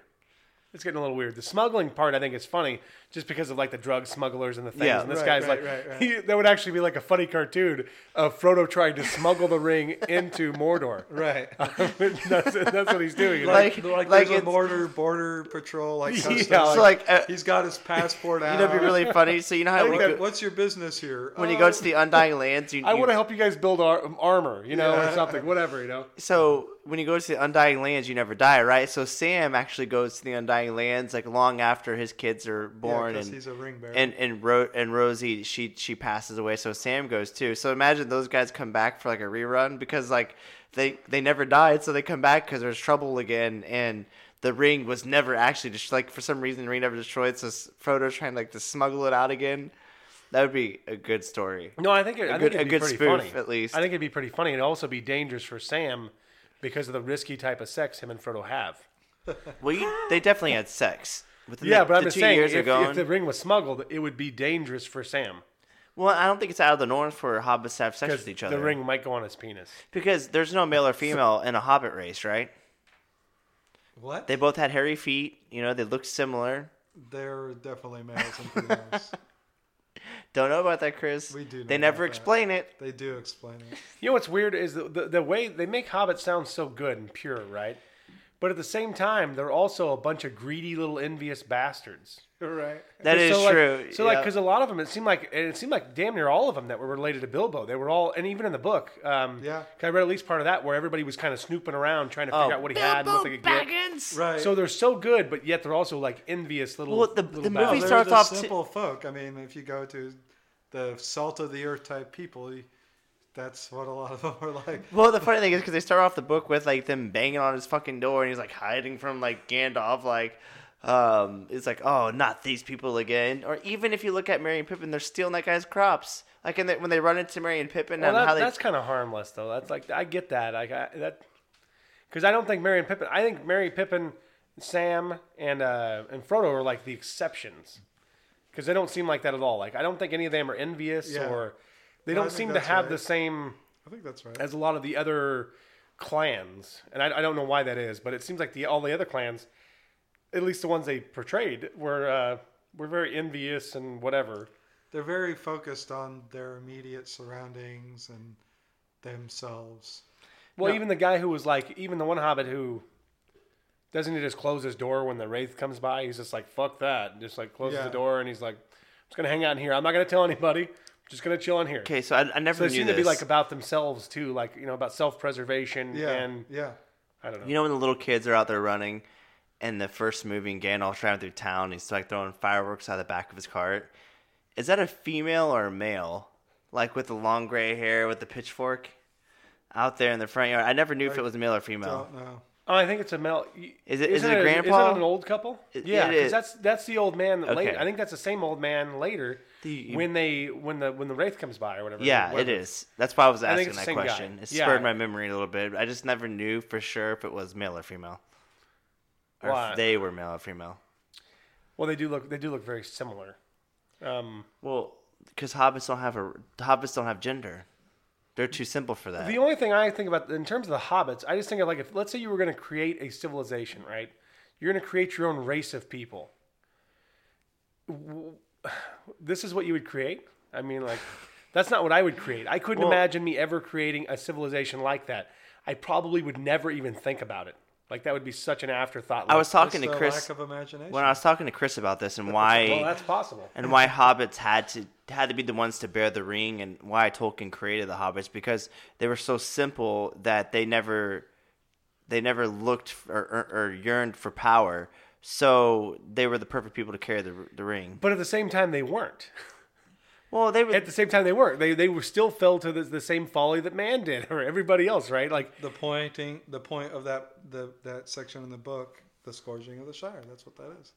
It's getting a little weird. The smuggling part, I think, is funny just because of like the drug smugglers and the things. Yeah. and this Right, guy's right, like, right, right. He, that would actually be like a funny cartoon of Frodo trying to smuggle the ring into Mordor. Right. that's, that's what he's doing. Like- like, like there's a it's- border border patrol like Yeah, customs. like- So like, uh, he's got his passport out. you know, it'd be really funny. So you know how What- we go, what's your business here? when you go to the Undying Lands, you, need I want to help you guys build ar- armor, you know, or something, whatever, you know. so when you go to the Undying Lands, you never die, right? So Sam actually goes to the Undying Lands like long after his kids are yeah, and he's a ring bearer. and and Ro- and Rosie she she passes away, so Sam goes too. So imagine those guys come back for like a rerun because like they they never died, so they come back because there's trouble again, and the ring was never actually just like for some reason the ring never destroyed. So s- Frodo's trying like to smuggle it out again. That would be a good story. No, I think it, I good- think it'd a be good pretty spoof, funny. at least. I think it'd be pretty funny. It'd also be dangerous for Sam because of the risky type of sex him and Frodo have. Well, you, they definitely had sex. Within Yeah, the, but I'm the just two saying, years if, are if the ring was smuggled, it would be dangerous for Sam Well, I don't think it's out of the norm for hobbits to have sex with each other. the ring might go on his penis. because there's no male or female in a hobbit race, right? what? They both had hairy feet. You know, they looked similar. They're definitely males and females. Don't know about that, Chris. We do know They never about that. explain it. they do explain it. You know what's weird is the, the, the way they make hobbits sound so good and pure, right? But at the same time, they're also a bunch of greedy little envious bastards. Right. That is so like, true. So like, because a lot of them, it seemed like and it seemed like damn near all of them that were related to Bilbo. They were all, and even in the book, um, Yeah. 'cause I read at least part of that where everybody was kind of snooping around trying to Oh, figure out what he had and what they could get. Baggins! Right. So they're so good, but yet they're also like envious little. Well, the- little the movie they're starts the off t- simple folk. I mean, if you go to the salt of the earth type people, you, that's what a lot of them are like. Well, the funny thing is because they start off the book with like them banging on his fucking door, and he's like hiding from like Gandalf. Like, um, it's like, oh, not these people again. Or even if you look at Merry and Pippin, they're stealing that guy's crops. Like, in the, when they run into Merry and Pippin, Well, and that, how they that's kind of harmless, though. That's like I get that. Like I, that because I don't think Merry and Pippin. I think Merry, Pippin, Sam, and uh, and Frodo are like the exceptions because they don't seem like that at all. Like I don't think any of them are envious Yeah. or they No, don't seem to have right. the same I think that's right. as a lot of the other clans. And I, I don't know why that is, but it seems like the all the other clans, at least the ones they portrayed, were uh, were very envious and whatever. They're very focused on their immediate surroundings and themselves. Well, No. even the guy who was like, even the one Hobbit who doesn't he just close his door when the wraith comes by? He's just like, "Fuck that!" Just like closes Yeah. the door and he's like, "I'm just gonna hang out in here. I'm not gonna tell anybody. I'm just gonna chill in here." okay. So I, I So never they knew seem this. to be like about themselves too, like you know about self-preservation Yeah, and yeah. I don't know. You know when the little kids are out there running, and the first movie, and Gandalf's driving through town, he's like throwing fireworks out of the back of his cart. Is that a female or a male? Like with the long gray hair with the pitchfork, out there in the front yard. I never knew if it was male or female. Don't know. Oh, I think it's a male. Is it- is it a grandpa? Isn't it an old couple? It- yeah, it 'cause is. that's that's the old man. That later, Okay. I think that's the same old man later The- when they when the when the wraith comes by or whatever. Yeah, it whatever. is. That's why I was I think asking it's the that same guy. question. It Yeah. spurred my memory a little bit. I just never knew for sure if it was male or female, or if they were male or female. Well, they do look they do look very similar. Um, Well, because hobbits don't have a hobbits don't have gender. They're too simple for that. The only thing I think about in terms of the hobbits, I just think of like if let's say you were going to create a civilization, right? You're going to create your own race of people. This is what you would create. I mean, like that's not what I would create. I couldn't Well- imagine me ever creating a civilization like that. I probably would never even think about it. Like that would be such an afterthought. I was talking to Chris lack of imagination. when I was talking to Chris about this and why well, that's possible. and why hobbits had to had to be the ones to bear the ring and why Tolkien created the hobbits because they were so simple that they never they never looked or, or, or yearned for power so they were the perfect people to carry the, the ring But at the same time, they weren't. well they were At the same time, they weren't. They they were still fell to the, the same folly that man did, or everybody else, right? Like the pointing, the point of that the that section in the book, the scourging of the Shire. That's what that is.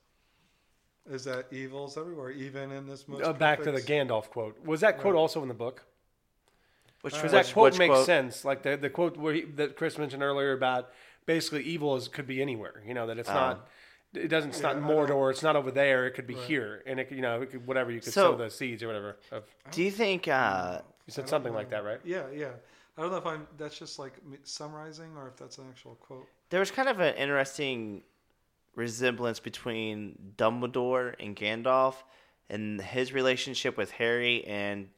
Is that evil's everywhere, even in this most uh, back to the Gandalf quote. Was that quote also in the book? which, Because which- that quote which makes quote? sense. Like the the quote where he, that Chris mentioned earlier about basically evil is could be anywhere. You know that it's not. It doesn't. It's not Yeah, don't- Mordor. It's not over there. It could be here, and it could, you know it could, whatever you could So- sow the seeds or whatever. Of, do you think uh you said something like that, right? Yeah, yeah. I don't know if I'm. That's just like me summarizing, or if that's an actual quote. There was kind of an interesting resemblance between Dumbledore and Gandalf, and his relationship with Harry and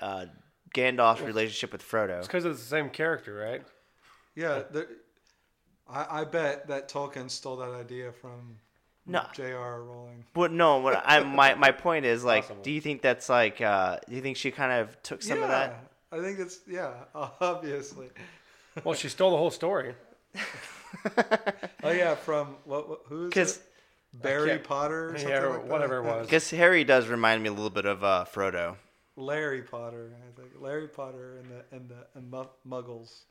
uh, Gandalf's relationship with Frodo. It's because it's the same character, right? Yeah, there, I, I bet that Tolkien stole that idea from No. J.R. Rowling. But No. What I my my point is like, Possible. do you think that's like? Uh, do you think she kind of took some yeah, of that? I think it's yeah, obviously. Well, she stole the whole story. Oh yeah, from what? what who is Because it? Barry Potter or something Yeah, or like that? whatever it was. because Harry does remind me a little bit of uh, Frodo. Larry Potter, I think. Larry Potter and the and the and Muggles.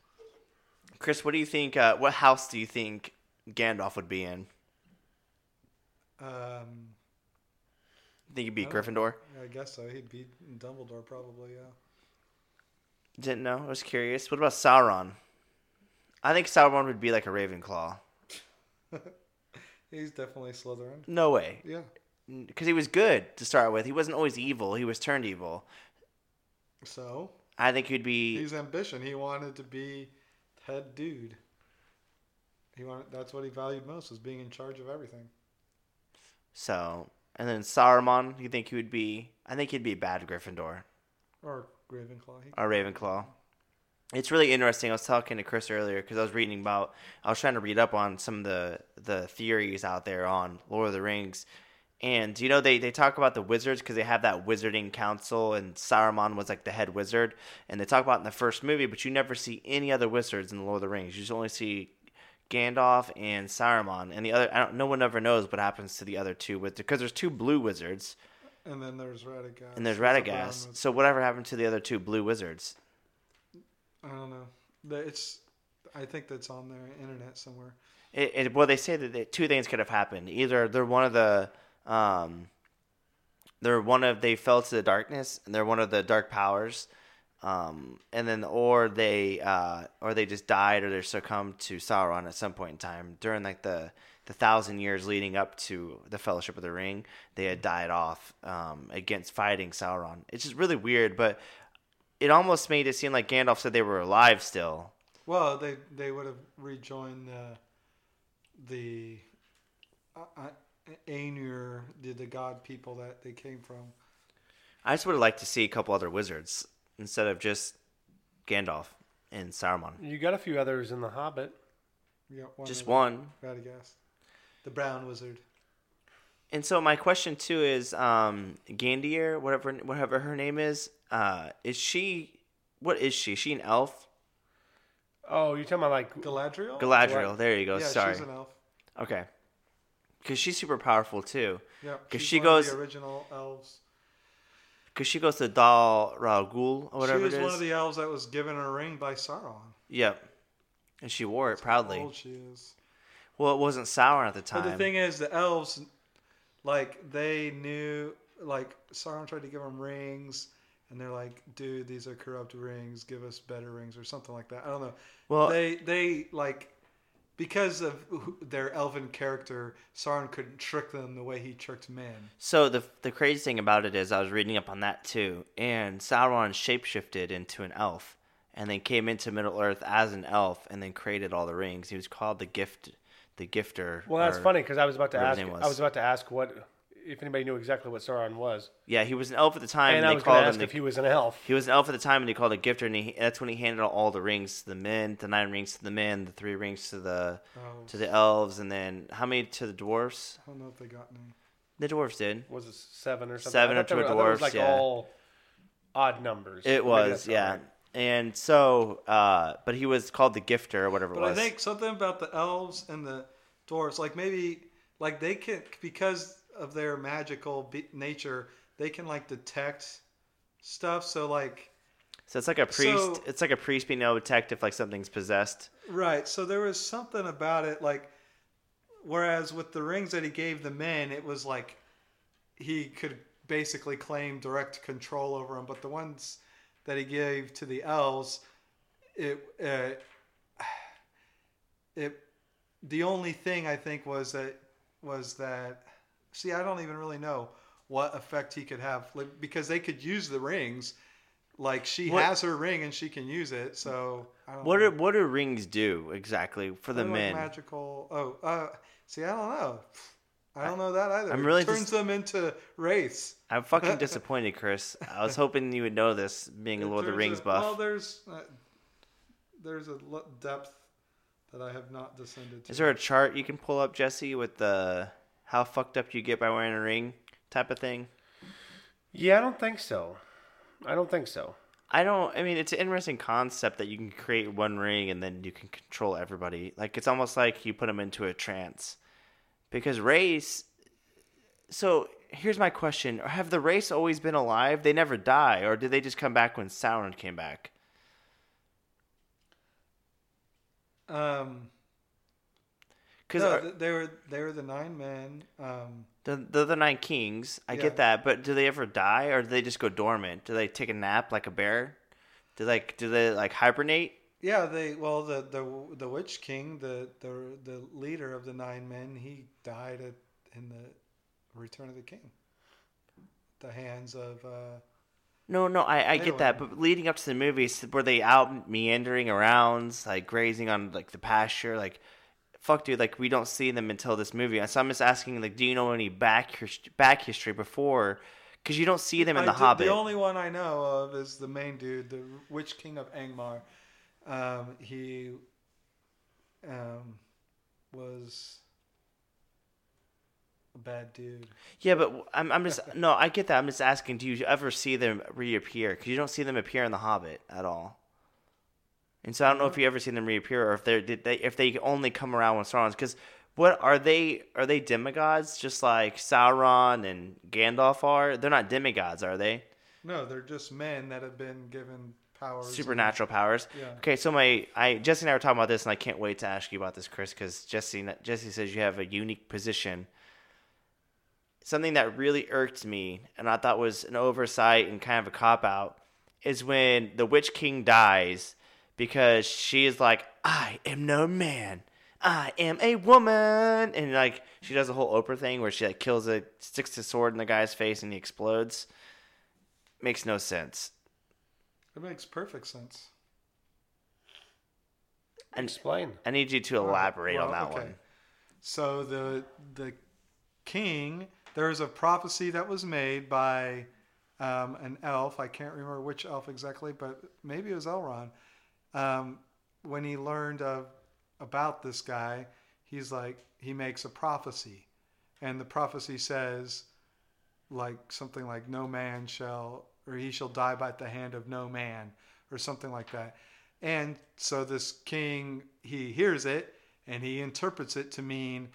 Chris, what do you think? Uh, what house do you think Gandalf would be in? Um, Think he'd be. Gryffindor? I guess so. He'd be Dumbledore probably. Yeah. Didn't know. I was curious. What about Sauron? I think Sauron would be like a Ravenclaw. He's definitely Slytherin. No way. Yeah. Because he was good to start with. He wasn't always evil. He was turned evil. So I think he'd be. his ambition. He wanted to be head dude. He wanted. That's what he valued most was being in charge of everything. So, and then Saruman, you think he would be? I think he'd be a bad Gryffindor Or Ravenclaw. Or Ravenclaw. It's really interesting. I was talking to Chris earlier because I was reading about. I was trying to read up on some of the the theories out there on Lord of the Rings, and you know they they talk about the wizards because they have that wizarding council, and Saruman was like the head wizard, and they talk about in the first movie, but you never see any other wizards in the Lord of the Rings. You just only see Gandalf and Saruman, and the other. I don't. No one ever knows what happens to the other two with because there's two blue wizards and then there's Radagast. and there's That's a brown Radagast. So whatever happened to the other two blue wizards? I don't know. It's. I think that's on the internet somewhere. It, it, well, they say that two things could have happened. Either they're one of the, um, they're one of they fell to the darkness and they're one of the dark powers, um, and then or they uh, or they just died or they succumbed to Sauron at some point in time during like the the thousand years leading up to the Fellowship of the Ring. They had died off um, against fighting Sauron. It's just really weird, but it almost made it seem like Gandalf said they were alive still. Well, they they would have rejoined the the Ainur, the the god people that they came from. I just would have liked to see a couple other wizards instead of just Gandalf and Saruman. You got a few others in The Hobbit. We got one Just of one. Radagast, the brown wizard. And so my question too is, um, Gandier, whatever whatever her name is, uh, is she? What is she? Is she an elf? Oh, you're talking about like Galadriel. Galadriel. There you go. yeah, Sorry. she's an elf. Okay. Because she's super powerful too. Yeah, 'Cause she's she one of goes- the original elves. Because she goes to Dal Ragul or whatever she was it is. one of the elves that was given a ring by Sauron. Yep. And she wore it How proudly. old she is. Well, it wasn't Sauron at the time. But the thing is, the elves, like they knew, like Sauron tried to give them rings, and they're like, "Dude, these are corrupt rings. Give us better rings, or something like that." I don't know. Well- they they like because of their elven character, Sauron couldn't trick them the way he tricked men. So the the crazy thing about it is I was reading up on that too, and Sauron shapeshifted into an elf, and then came into Middle Earth as an elf, and then created all the rings. He was called the gift, the gifter. Well, that's or- funny because I was about to ask. was. I was about to ask what if anybody knew exactly what Sauron was, Yeah, he was an elf at the time, and and, I they was going called to him. ask The, if he was an elf. he was an elf at the time, and they called a gifter, and he, that's when he handed out all the rings to the men, the nine rings to the men, the three rings to the Oh, to the elves, and then how many to the dwarfs? I don't know if they got any. The dwarfs did. Was it seven or something? Seven or thought they to were- a I thought it was dwarf, like yeah. all odd numbers. It was, yeah. right. And so, uh, but he was called the gifter or whatever But it I think something about the elves and the dwarves, like maybe like they can because of their magical be- nature, they can like detect stuff. So like So it's like a priest. So- it's like a priest being able to detect if like something's possessed. right, so there was something about it like whereas with the rings that he gave the men, it was like he could basically claim direct control over them, but the ones that he gave to the elves, it uh, it the only thing I think was that was that see I don't even really know what effect he could have like, because they could use the rings like she What- has her ring and she can use it. So I don't What know. do what do rings do exactly for the like men? magical. Oh, uh, see, I don't know. I don't know that either. I'm It turns just- them into wraiths. I'm fucking disappointed, Chris. I was hoping you would know this, being a Lord of the Rings buff. Well, there's uh, there's a depth that I have not descended to. Is there a chart you can pull up, Jesse, with the how fucked up you get by wearing a ring type of thing? Yeah, I don't think so. I don't think so. I don't. I mean, it's an interesting concept that you can create one ring and then you can control everybody. Like it's almost like you put them into a trance. Because race. So here's my question: Have the wraiths always been alive? They never die, or did they just come back when Sauron came back? Um, Because no, they were they were the nine men. Um, the nine kings, I Yeah. get that, but do they ever die, or do they just go dormant? Do they take a nap like a bear? Do they do they like hibernate? yeah, they well the the the Witch King, the the the leader of the nine men, he died at, in the Return of the King. The hands of uh, No, no, I, I get that, but leading up to the movies, were they out meandering around, like grazing on like the pasture? Like, fuck, dude, like we don't see them until this movie. So I'm just asking, like, do you know any back back history before? Because you don't see them in I the did- Hobbit. The only one I know of is the main dude, the Witch King of Angmar. Um, he um, was a bad dude. Yeah, but I'm, I'm just no, I get that. I'm just asking, do you ever see them reappear? Because you don't see them appear in the Hobbit at all. And so I don't know if you ever seen them reappear, or if they did they if they only come around when Sauron's. Because what are they? Are they demigods just like Sauron and Gandalf are? They're not demigods, are they? No, they're just men that have been given powers. and- Supernatural powers. Yeah. Okay, so my I Jesse and I were talking about this, and I can't wait to ask you about this, Chris, because Jesse Jesse says you have a unique position. Something that really irked me, and I thought was an oversight and kind of a cop out, is when the Witch King dies because she is like, "I am no man, I am a woman," and like she does the whole Oprah thing where she like kills a sticks a sword in the guy's face and he explodes. Makes no sense. It makes perfect sense. And Explain. I need you to elaborate on Well, that okay. one. So the the king, there is a prophecy that was made by um, an elf. I can't remember which elf exactly, but maybe it was Elrond. Um, when he learned of about this guy, he's like he makes a prophecy, and the prophecy says like something like no man shall or he shall die by the hand of no man or something like that. And so this king he hears it and he interprets it to mean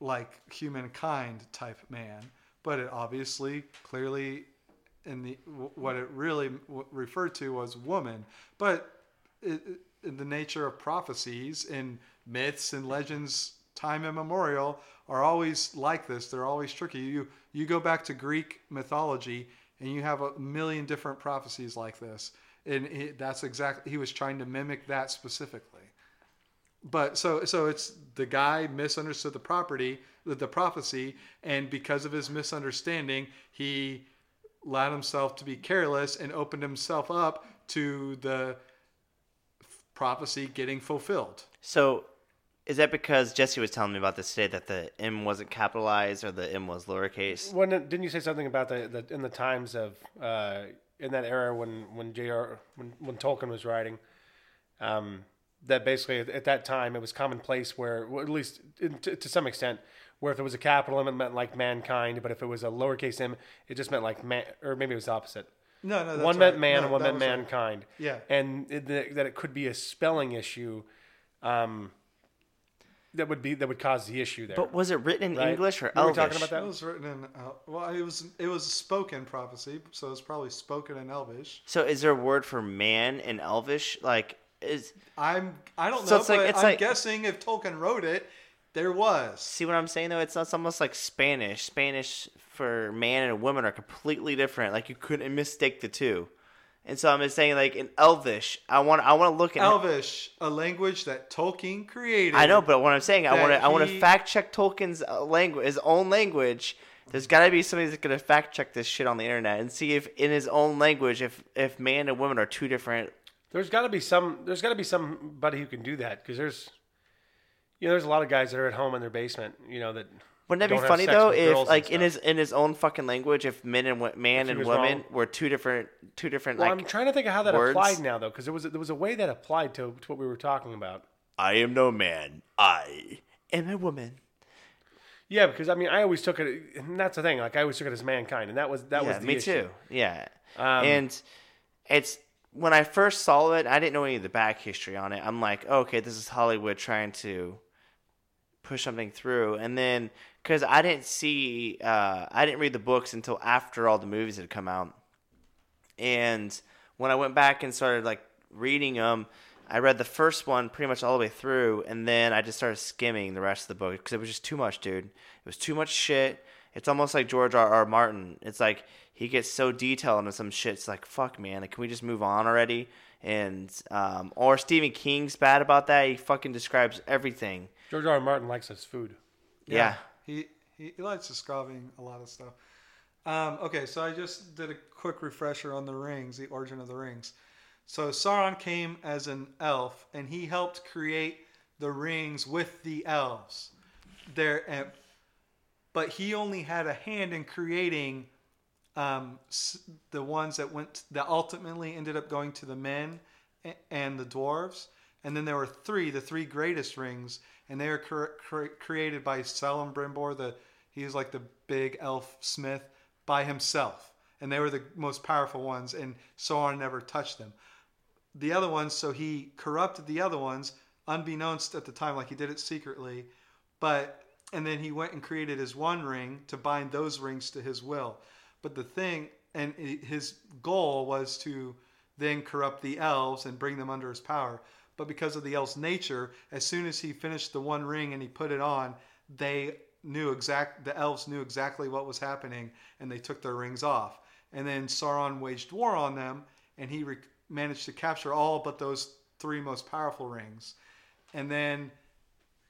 like humankind type man, but it obviously clearly in the what it really referred to was woman. But the nature of prophecies and myths and legends, time immemorial, are always like this. They're always tricky. You you go back to Greek mythology and you have a million different prophecies like this, and it, that's exactly he was trying to mimic that specifically but so so it's the guy misunderstood the property the, the prophecy and because of his misunderstanding he allowed himself to be careless and opened himself up to the prophecy getting fulfilled So, is that because Jesse was telling me about this today that the M wasn't capitalized or the M was lowercase? When didn't you say something about the, the in the times of uh, in that era when when J.R. when when Tolkien was writing, um, that basically at, at that time it was commonplace where well, at least in, to, to some extent where if it was a capital M it meant like mankind, but if it was a lowercase m it just meant like man, or maybe it was the opposite. No no that's one meant right. man No, and one meant was right. mankind. Yeah. and it, that that it could be a spelling issue. Um, that would be that would cause the issue there. But was it written in Right. English or Were we Elvish? talking about that? It was written in uh, well it was it was a spoken prophecy so it's probably spoken in Elvish So, is there a word for man in Elvish? Like, is I'm I don't know So it's like- but it's I'm like- guessing if Tolkien wrote it there was see what I'm saying though? It's, it's almost like Spanish. Spanish for man and woman are completely different. Like, you couldn't mistake the two. And so I'm just saying, like in Elvish, I want I want to look at Elvish, a language that Tolkien created. I know, but what I'm saying, I want to I want to fact check Tolkien's uh, language, his own language, There's got to be somebody that's gonna fact check this shit on the internet and see if in his own language if if man and woman are two different. There's got to be some. There's got to be somebody who can do that because there's, you know, there's a lot of guys that are at home in their basement. You know that. Wouldn't that be funny though if like in his in his own fucking language if men and wo- man he and was woman wrong? were two different two different Well, like I'm trying to think of how that words. applied now though because there was a, there was a way that applied to, to what we were talking about. I am no man. I am a woman. Yeah, because I mean, I always took it, and that's the thing. Like I always took it as mankind, and that was that yeah, was the me issue. too. Yeah, Um, and it's when I first saw it, I didn't know any of the back history on it. I'm like, okay, this is Hollywood trying to push something through, and then because I didn't see, uh, I didn't read the books until after all the movies had come out, and when I went back and started like reading them. I read the first one pretty much all the way through, and then I just started skimming the rest of the book because it was just too much, dude. It was too much shit. It's almost like George R. R. Martin. It's like he gets so detailed into some shit. It's like, fuck, man. Like, can we just move on already? And um, or Stephen King's bad about that. He fucking describes everything. George R. R. Martin likes his food. Yeah. He, he, he likes describing a lot of stuff. Um, okay, so I just did a quick refresher on the rings, the origin of the rings. So Sauron came as an elf, and he helped create the rings with the elves. There, and, but he only had a hand in creating um, the ones that went that ultimately ended up going to the men and the dwarves. And then there were three, the three greatest rings, and they were cre- cre- created by Celebrimbor. The he was like the big elf smith by himself, and they were the most powerful ones. And Sauron never touched them. The other ones, so he corrupted the other ones, unbeknownst at the time, like he did it secretly. But and then he went and created his one ring to bind those rings to his will. But the thing, and his goal was to then corrupt the elves and bring them under his power. But because of the elves' nature, as soon as he finished the one ring and he put it on, they knew exact. The elves knew exactly what was happening, and they took their rings off. And then Sauron waged war on them, and he re- managed to capture all but those three most powerful rings. And then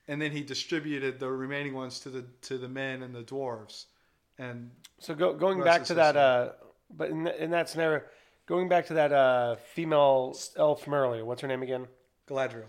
and then he distributed the remaining ones to the to the men and the dwarves. And So go, going back to that, uh, but in, in that scenario, going back to that uh, female elf from earlier, what's her name again? Galadriel.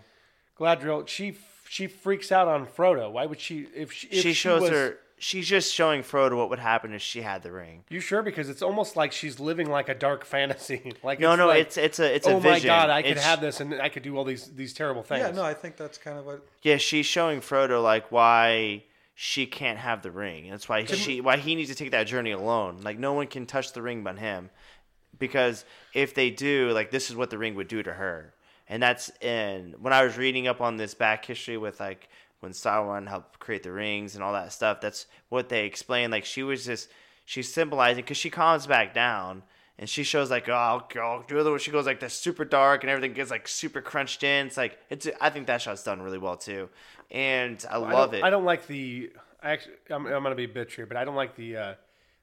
Galadriel. She she freaks out on Frodo. Why would she? If she, if she shows was- her. She's just showing Frodo what would happen if she had the ring. You sure? Because it's almost like she's living like a dark fantasy. like No, it's no, like, it's it's a it's a oh my god, I could It's- have this and I could do all these these terrible things. Yeah, no, I think that's kind of what. Yeah, she's showing Frodo like why she can't have the ring. That's why she why he needs to take that journey alone. Like no one can touch the ring but him. Because if they do, like this is what the ring would do to her. And that's in when I was reading up on this back history with like when Sauron helped create the rings and all that stuff, that's what they explained. Like she was just she's symbolizing because she calms back down and she shows like oh I'll, I'll do the she goes like that's super dark and everything gets like super crunched in. It's like it's I think that shot's done really well too, and I I love don't, it. I don't like the. I actually, I'm, I'm gonna be a bitch here, but I don't like the uh,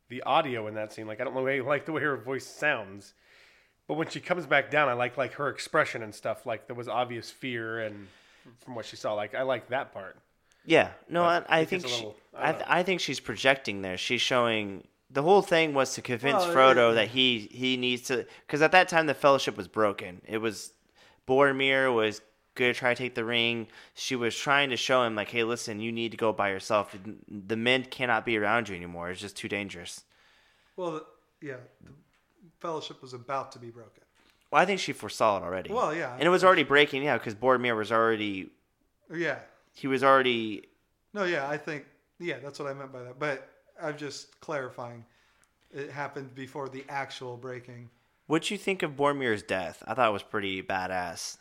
the audio in that scene. Like I don't I like the way her voice sounds. But when she comes back down, I like like her expression and stuff. Like there was obvious fear, and from what she saw, like I like that part. Yeah, no, I, I think gets she, little- I I, th- I think she's projecting there. She's showing the whole thing was to convince Well, Frodo it- that he he needs to because at that time the Fellowship was broken. It was Boromir was gonna try to take the ring. She was trying to show him like, hey, listen, you need to go by yourself. The men cannot be around you anymore. It's just too dangerous. Well, yeah, the fellowship was about to be broken. Well, I think she foresaw it already. Well, yeah. and it was already breaking. Yeah, because Boromir was already Yeah, he was already no, yeah, I think yeah, that's what I meant by that. But I'm just clarifying. It happened before the actual breaking. What'd you think of Boromir's death? I thought it was pretty badass.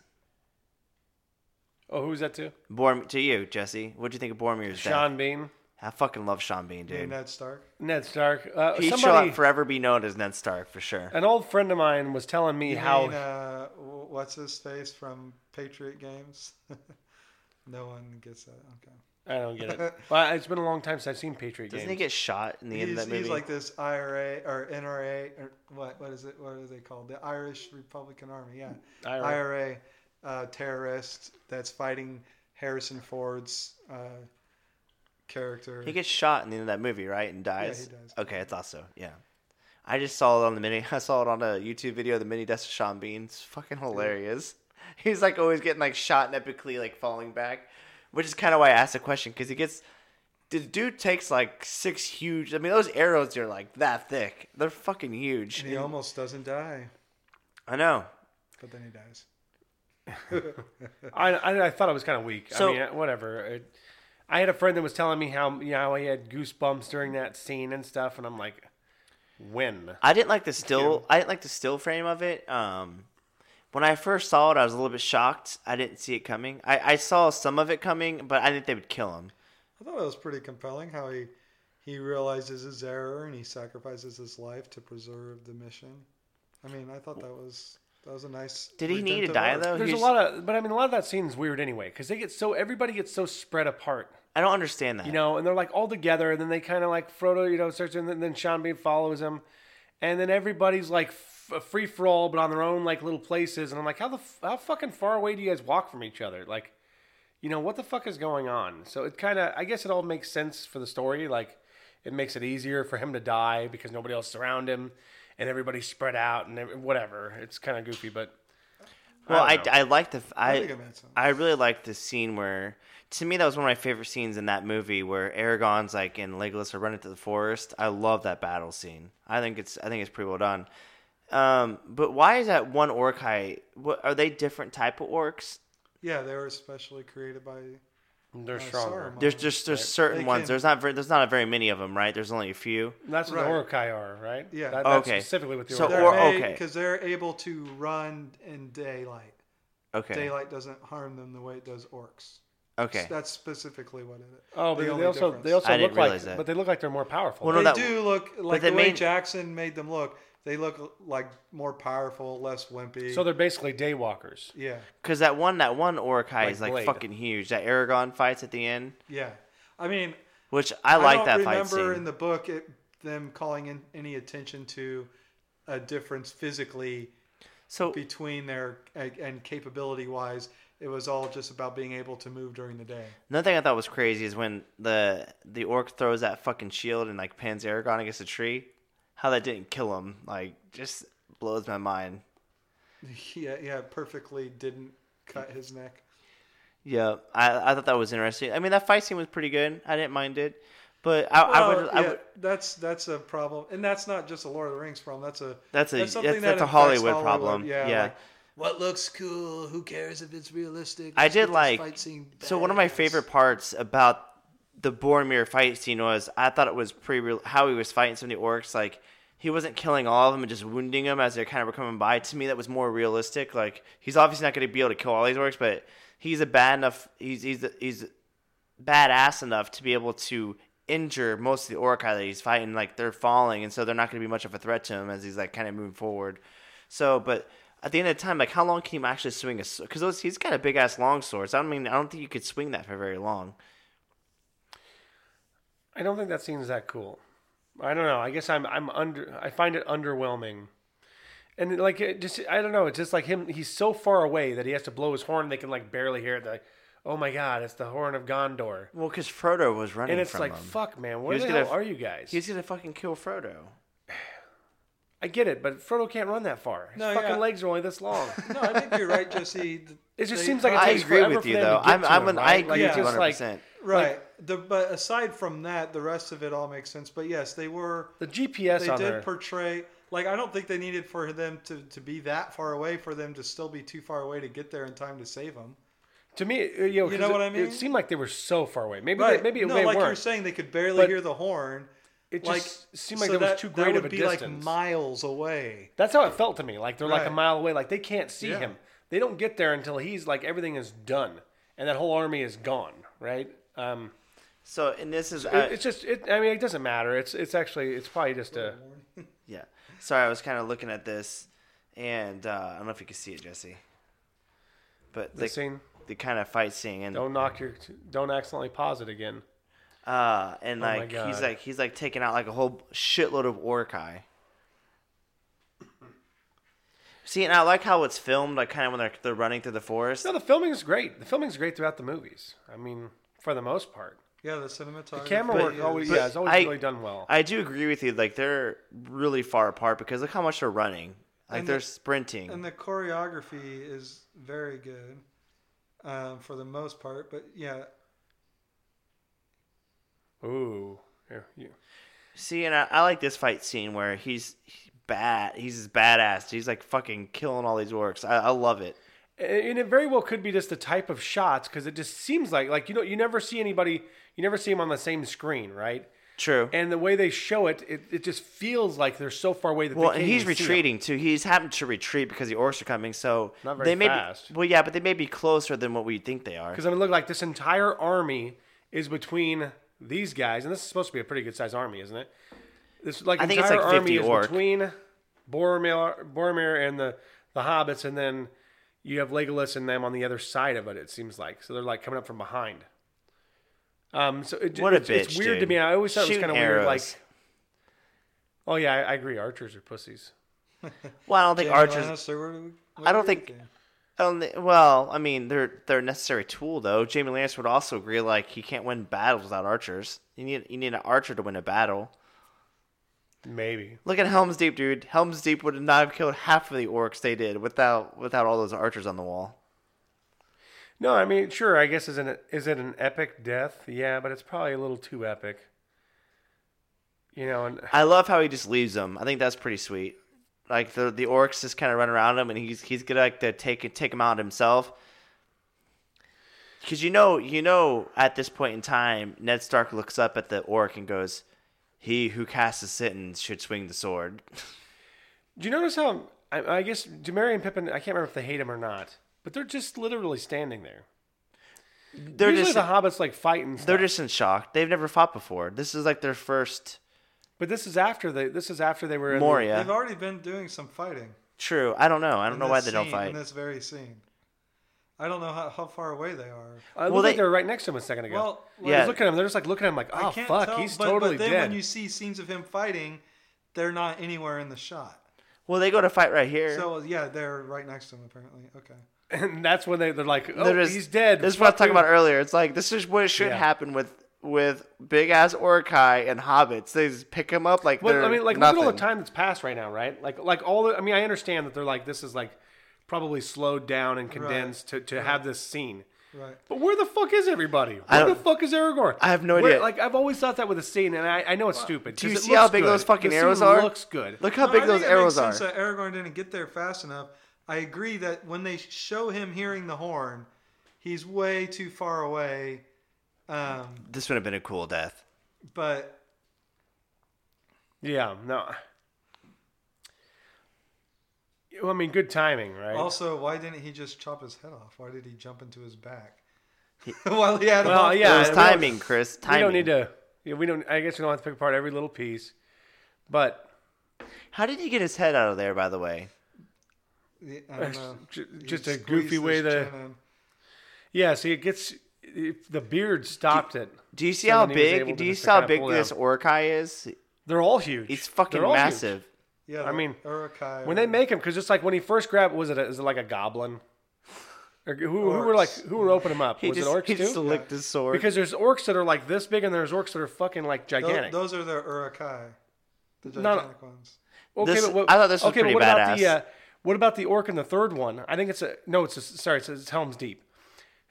Oh, who's that to? Borm to you, Jesse. What'd you think of Boromir's death? Sean Bean, I fucking love Sean Bean, And dude. Ned Stark. Ned Stark. Uh, He somebody, shall forever be known as Ned Stark for sure. an old friend of mine was telling me You how mean, uh, what's his face from Patriot Games? no one gets that. Okay. I don't get it. well, it's been a long time since I've seen Patriot Games. Doesn't games. he get shot in the end of He's, that movie? he's like this IRA or NRA or what? What is it? What are they called? The Irish Republican Army. Yeah, IRA. IRA uh, terrorist that's fighting Harrison Ford's uh, character. He gets shot in the end of that movie, right, and dies. he does. Okay, I thought so. Yeah, I just saw it on the mini. I saw it on a YouTube video the mini death of Sean Bean. It's fucking hilarious. He's like always getting like shot and epically like falling back, which is kind of why I asked the question because he gets. The dude takes like six huge. I mean, those arrows are like that thick. They're fucking huge. and he almost doesn't die, I know. but then he dies. I, I, I thought it was kind of weak. So- I mean, whatever. It, I had a friend that was telling me how you know how he had goosebumps during that scene and stuff, and I'm like, when? I didn't like the still. I didn't like the still frame of it. Um, when I first saw it, I was a little bit shocked. I didn't see it coming. I, I saw some of it coming, but I think they would kill him. I thought it was pretty compelling how he he realizes his error and he sacrifices his life to preserve the mission. I mean, I thought that was that was a nice. Did he need to redemptive die arc. though? There's a lot of, but I mean, a lot of that scene's weird anyway because they get so everybody gets so spread apart, I don't understand that. you know, and they're like all together, and then they kind of like Frodo, you know, starts, and then, then Sean Bean follows him, and then everybody's like f- free for all, but on their own like little places, and I'm like, how the f- how fucking far away do you guys walk from each other? Like, you know, what the fuck is going on? So it kind of, I guess it all makes sense for the story. Like, it makes it easier for him to die because nobody else is around him, and everybody's spread out and every- whatever. It's kind of goofy, but well, I, don't. I, like the I think it made sense. I really like the scene where to me that was one of my favorite scenes in that movie where Aragorn's like and Legolas are running through the forest. I love that battle scene. I think it's I think it's pretty well done. Um, but why is that one orcai? What are they different type of orcs? Yeah, they were especially created by. They're uh, stronger. Saruman. There's just there's certain They ones. can- There's not very, there's not a very many of them, right? There's only a few. That's what Right. the Uruk-hai are, right? Yeah. That, that's Okay. specifically what the So Uruk-hai They're or- are. okay. because they're able to run in daylight. Okay. Daylight doesn't harm them the way it does orcs. Okay. That's specifically what it is. Oh, The but they also difference. they also I didn't look like, realize that. but they look like they're more powerful. Well, no, they that- do look like the the, way main- Jackson made them look. They look like more powerful, less wimpy. so they're basically daywalkers. yeah, Because that one that one orcai Like is like Blade. fucking huge. That Aragorn fights at the end, yeah. I mean, which I like don't that fight remember scene. in the book it, them calling in any attention to a difference physically so between their and, and capability wise. It was all just about being able to move during the day. Another thing I thought was crazy is when the the orc throws that fucking shield and like pins Aragorn against a tree. How that didn't kill him, like, just blows my mind. Yeah, yeah, perfectly didn't cut his neck. Yeah, I I thought that was interesting. I mean, that fight scene was pretty good. I didn't mind it, but I, I Well, would I would. that's that's a problem, and that's not just a Lord of the Rings problem. That's a That's a- something that's- that's a affects Hollywood problem. Yeah, Yeah. like, what looks cool? Who cares if it's realistic? I Let's did like so one of my favorite parts about the Boromir fight scene was I thought it was pretty real how he was fighting some of the orcs like he wasn't killing all of them and just wounding them as they kind of were coming by. To me, that was more realistic. Like he's obviously not going to be able to kill all these orcs, but he's a bad enough. He's he's he's badass enough to be able to injure most of the orc that he's fighting. Like they're falling, and so they're not going to be much of a threat to him as he's like kind of moving forward. So, but at the end of the time, like how long can he actually swing a? Because he's got a big ass long sword. So I don't mean, I don't think you could swing that for very long. I don't think that scene's that cool. I don't know. I guess I'm I'm under. I find it underwhelming. And like it just I don't know. It's just like him. He's so far away that he has to blow his horn. They can like barely hear it. They're like, oh my god, it's the horn of Gondor. Well, because Frodo was running And it's from like, him. fuck, man. Where the hell are you guys? He's gonna fucking kill Frodo. I get it, but Frodo can't run that far. His No, fucking yeah. legs are only this long. No, I think you're right, Jesse. It just They- seems like it I takes agree forever with for you them to though. get I'm to I'm him, an, I right? agree Like, with it's you just 100. like percent right. the but aside from that, the rest of it all makes sense. But yes, they were. the GPS They on did there. portray. Like I don't think they needed for them to, to be that far away for them to still be too far away to get there in time to save them. to me, uh, you know, You know 'cause what it, I mean? It seemed like they were so far away. Maybe Right. they, maybe no, they like weren't. you're saying, they could barely But hear the horn. It like just seemed like so there that, was too that great would of a be distance. like miles away. That's how it felt to me. Like they're like a mile away. Like they can't see Yeah. him. They don't get there until he's like everything is done, and that whole army is gone. Right. Um, So and this is it- uh, it's just. It, I mean, it doesn't matter. It's it's actually it's probably just a. yeah. Sorry, I was kind of looking at this, and uh, I don't know if you can see it, Jesse. But The the scene. the kind of fight scene and Don't knock your. Don't accidentally pause it again. Uh and Oh my like he's like he's like taking out like a whole shitload of orcai. See, and I like how it's filmed, like kind of when they're they're running through the forest. No, the filming is great. The filming is great throughout the movies. I mean, for the most part. Yeah, the cinematography. The camera work is- always, yeah, it's always I- really done well. I do agree with you. Like they're really far apart because look how much they're running. Like And they're the- sprinting. and the choreography is very good um, for the most part. But yeah, Ooh, here, you. See, and I, I like this fight scene where he's, bad. He's badass. He's like fucking killing all these orcs. I, I love it. and it very well could be just the type of shots because it just seems like like you know you never see anybody you never see them on the same screen right True. and the way they show it it, it just feels like they're so far away that well, and he's retreating too. He's having to retreat because the orcs are coming. So Not very they may fast. Be, well, yeah, but they may be closer than what we think they are. because I mean look like this entire army is between these guys and this is supposed to be a pretty good sized army isn't it? This like I think it's entire like 50 army is orc. between Boromir, Boromir and the the hobbits and then you have Legolas and them on the other side of it it seems like. So they're like coming up from behind. Um so it, What a it's, it's bitch, weird to me. I always thought it was kind of weird like oh yeah I, I agree. Archers are pussies. Well, I don't think Jaime archers. Lannister, what do we- what I do don't think- I don't thi- Oh, well, I mean, they're they're a necessary tool though. Jaime Lannister would also agree, like he can't win battles without archers. You need you need an archer to win a battle. maybe Look at Helm's Deep, dude. Helm's Deep would not have killed half of the orcs they did without without all those archers on the wall. no I mean sure I guess is it is it an epic death yeah but it's probably a little too epic you know and I love how he just leaves them. I think that's pretty sweet. Like the the orcs just kind of run around him, and he's he's gonna like to take take him out himself. Because you know you know at this point in time, Ned Stark looks up at the orc and goes, "He who casts a sentence should swing the sword." Do you notice how I, I guess Demary and Pippin? I can't remember if they hate him or not, but they're just literally standing there. They're Usually just the hobbits like fighting. they're Stuff. just in shock. They've never fought before. This is like their first but this is after they. This is after they were in the- Moria. They've already been doing some fighting. True. I don't know. I don't in know why this they don't scene- fight. in this very scene. I don't know how, how far away they are. Uh, Well, looked like they- they were right next to him a second ago. Well, I Yeah. was looking at him. They're just like looking at him like, oh fuck, tell, he's but, totally dead. but then dead. when you see scenes of him fighting, they're not anywhere in the shot. Well, they go to fight right here. So yeah, they're right next to him apparently. Okay. and that's when they they're like, oh, They're just- he's dead. This is what I was talking about earlier. It's like this is what should Yeah. happen with with big ass orcai and hobbits. They just pick them up like Well, I mean, like nothing. look at all the time that's passed right now, right? Like, like all the. I mean, I understand that they're like this is like probably slowed down and condensed to, to have this scene. Right. But where the fuck is everybody? Where the fuck is Aragorn? I have no Where- idea. Like I've always thought that with a scene, and I, I know it's stupid. do you 'cause it see how big good. those fucking The arrows scene are? Looks good. Look how No, big I those think it arrows makes are. sense that Aragorn didn't get there fast enough. I agree that when they show him hearing the horn, he's way too far away. Um, This would have been a cool death. but Yeah. No. Well, I mean, good timing, right? also, why didn't he just chop his head off? Why did he jump into his back while he had Well, off? yeah. it was timing, Chris. Timing. we don't need to. Yeah, we don't. I guess we don't have to pick apart every little piece, but How did he get his head out of there? By the way, Yeah, I don't know. Ju- He just a goofy way to- yeah. See, it gets it, the beard stopped it. do you see So how then he was able big? Do you see how big this down. orcai is? They're all huge. It's fucking They're huge. massive. Yeah, I mean, Uruk-hai When or- they make him, because it's like when he first grabbed, was it? A, is it like a goblin? Or who, who were like who were opening him up? He was just, it orcs he just too? licked his sword. Because there's orcs that are like this big, and there's orcs that are fucking like gigantic. those are the Uruk-hai, the No, no. gigantic ones. okay, this- but what, I thought this was okay, pretty but what about the badass. uh, what about the orc in the third one? I think it's a no. It's a, sorry, it's, it's Helm's Deep.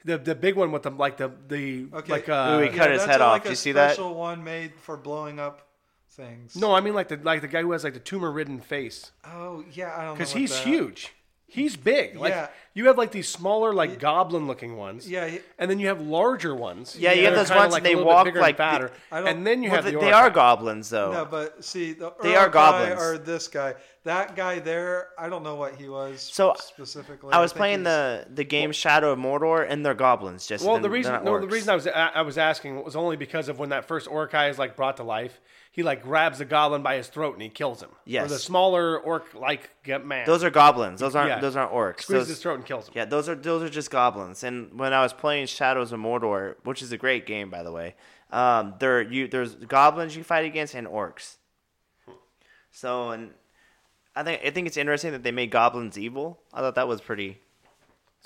The the big one with the like the the Okay. like uh Ooh, he cut his head a, off. Like Do you see that? special one made for blowing up things. no, I mean like the like the guy who has like the tumor ridden face Oh yeah, I don't know. because he's that- huge. He's big. Like Yeah. You have like these smaller like goblin looking ones. Yeah, he- and then you have larger ones. Yeah, you that have are those kinda, ones like, and a they little bit walk bigger like and the- fatter. I don't- and then you Well, have th- the they orc are goblins though. No, but see, the They are Uruk-hai goblins. Or this guy, that guy there. I don't know what he was. So, specifically, I was think playing he's- the the game Shadow of Mordor, and they're goblins. Just Well, the reason no, the reason I was I, I was asking was only because of when that first orc guy is like brought to life. He like grabs a goblin by his throat and he kills him. Yes. Or the smaller orc like man. those are goblins. Those aren't Yeah. those aren't orcs. squeezes his throat and kills him. Yeah, those are those are just goblins. And when I was playing Shadows of Mordor, which is a great game by the way, um, there you there's goblins you fight against and orcs. So and I think I think it's interesting that they made goblins evil. I thought that was pretty.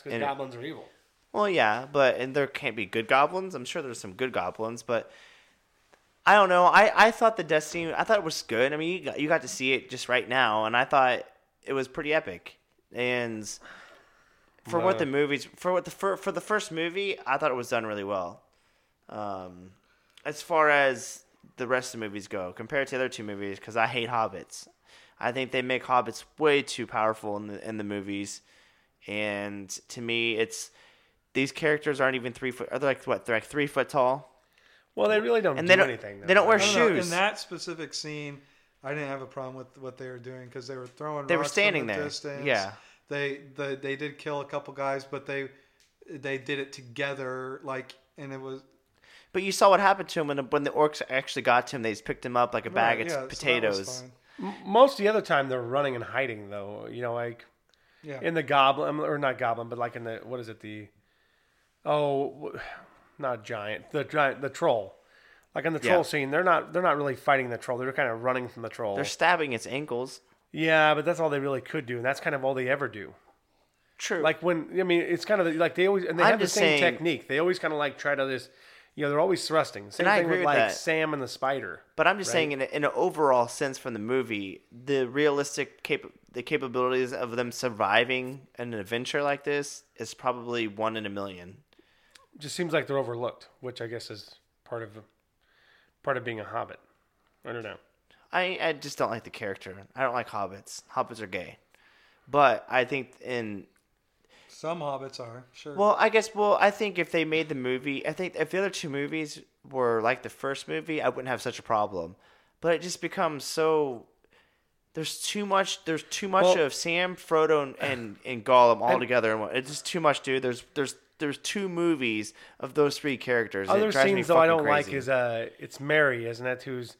because goblins are evil. Well, yeah, but and there can't be good goblins. I'm sure there's some good goblins, but I don't know. I, I thought the scene. I thought it was good. I mean, you got, you got to see it just right now, and I thought it was pretty epic. And for what the movies for what the for, for the first movie, I thought it was done really well. Um, as far as the rest of the movies go, compared to the other two movies, because I hate hobbits. I think they make hobbits way too powerful in the in the movies, and to me, it's these characters aren't even three foot. Are they like what? They're like three foot tall. Well, they really don't And do they don't- anything. they don't wear I don't know, shoes. In that specific scene, I didn't have a problem with what they were doing because they were throwing. They were rocks from standing the there. Distance. Yeah. They the, they did kill a couple guys, but they they did it together. Like, and it was But you saw what happened to him when the, when the orcs actually got to him. They just picked him up like a bag Right, of yeah, so that was potatoes. fine. M- Most of the other time, they're running and hiding, though. You know, like Yeah. in the goblin or not goblin, but like in the what is it? The oh, wh- not giant. The giant, the troll. Like in the troll Yeah. scene, they're not they're not really fighting the troll. They're kind of running from the troll. They're stabbing its ankles. yeah, but that's all they really could do, and that's kind of all they ever do. True. Like when I mean, it's kind of like they always and they I'm have the same saying- technique. They always kind of like try to this. You know, they're always thrusting. Same And I thing agree with with like that. Sam and the spider. But I'm just right? saying, in, a, in an overall sense from the movie, the realistic cap- the capabilities of them surviving an adventure like this is probably one in a million. Just seems like they're overlooked, which I guess is part of part of being a hobbit. I don't know. I I just don't like the character. I don't like hobbits. Hobbits are gay. But I think in Some hobbits are sure. well, I guess well, I think if they made the movie, I think if the other two movies were like the first movie, I wouldn't have such a problem. But it just becomes so there's too much there's too much Well- of Sam, Frodo and and, and Gollum all together and it's just too much, dude. There's there's there's two movies of those three characters. and Other scenes though I don't like crazy. is uh it's Merry, isn't it? Who's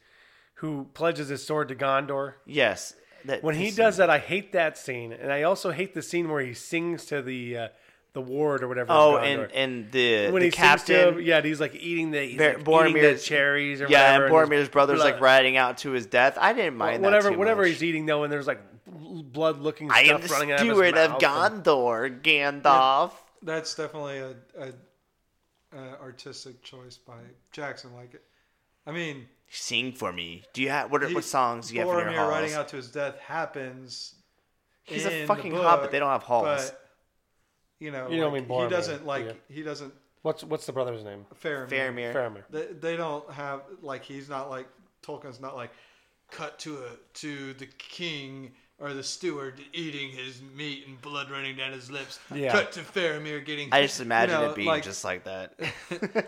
who pledges his sword to Gondor. yes. That When he does that, I hate that scene, and I also hate the scene where he sings to the uh, the ward or whatever. Oh, and and the when the he captain sings to him, yeah, he's like eating the he's Bar- like eating the Boromir's- cherries or yeah, whatever. and Boromir's brother's like riding out to his death. I didn't mind whatever that too whatever much. he's eating though, and there's like blood looking I stuff am the running out of his steward of mouth and- Gondor, Gandalf. That's definitely a, a, a artistic choice by Jackson. Like it. I mean, Sing for me. Do you have what? Are, he- what songs do you have in your Boromir halls? riding out to his death happens. He's in a the fucking book, hobbit. They don't have halls. But you know, You don't like, mean he doesn't like yeah. he doesn't What's what's the brother's name? Faramir. Faramir. Faramir. They, they don't have like he's not like Tolkien's not like cut to a to the king or the steward eating his meat and blood running down his lips. Yeah. Cut to Faramir getting. I just you imagine know, it being like, just like that.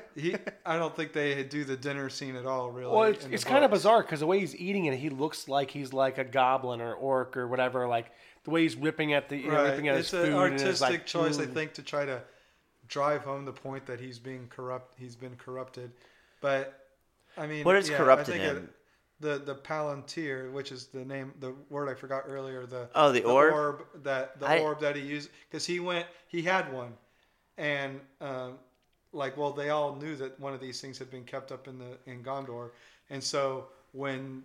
he. I don't think they do the dinner scene at all. Really. Well, it's, it's kind of bizarre because the way he's eating it, he looks like he's like a goblin or orc or whatever. Like the way he's ripping at the you know, Right. ripping at It's his food. and it's artistic like, choice, I mm. think, to try to drive home the point that he's being corrupt. He's been corrupted, but I mean, What has yeah, I corrupted think him? It, the the palantir, which is the name, the word I forgot earlier. The Oh, the orb? that the I- orb that he used because he went, he had one, and um, like, well, they all knew that one of these things had been kept up in the in Gondor, and so when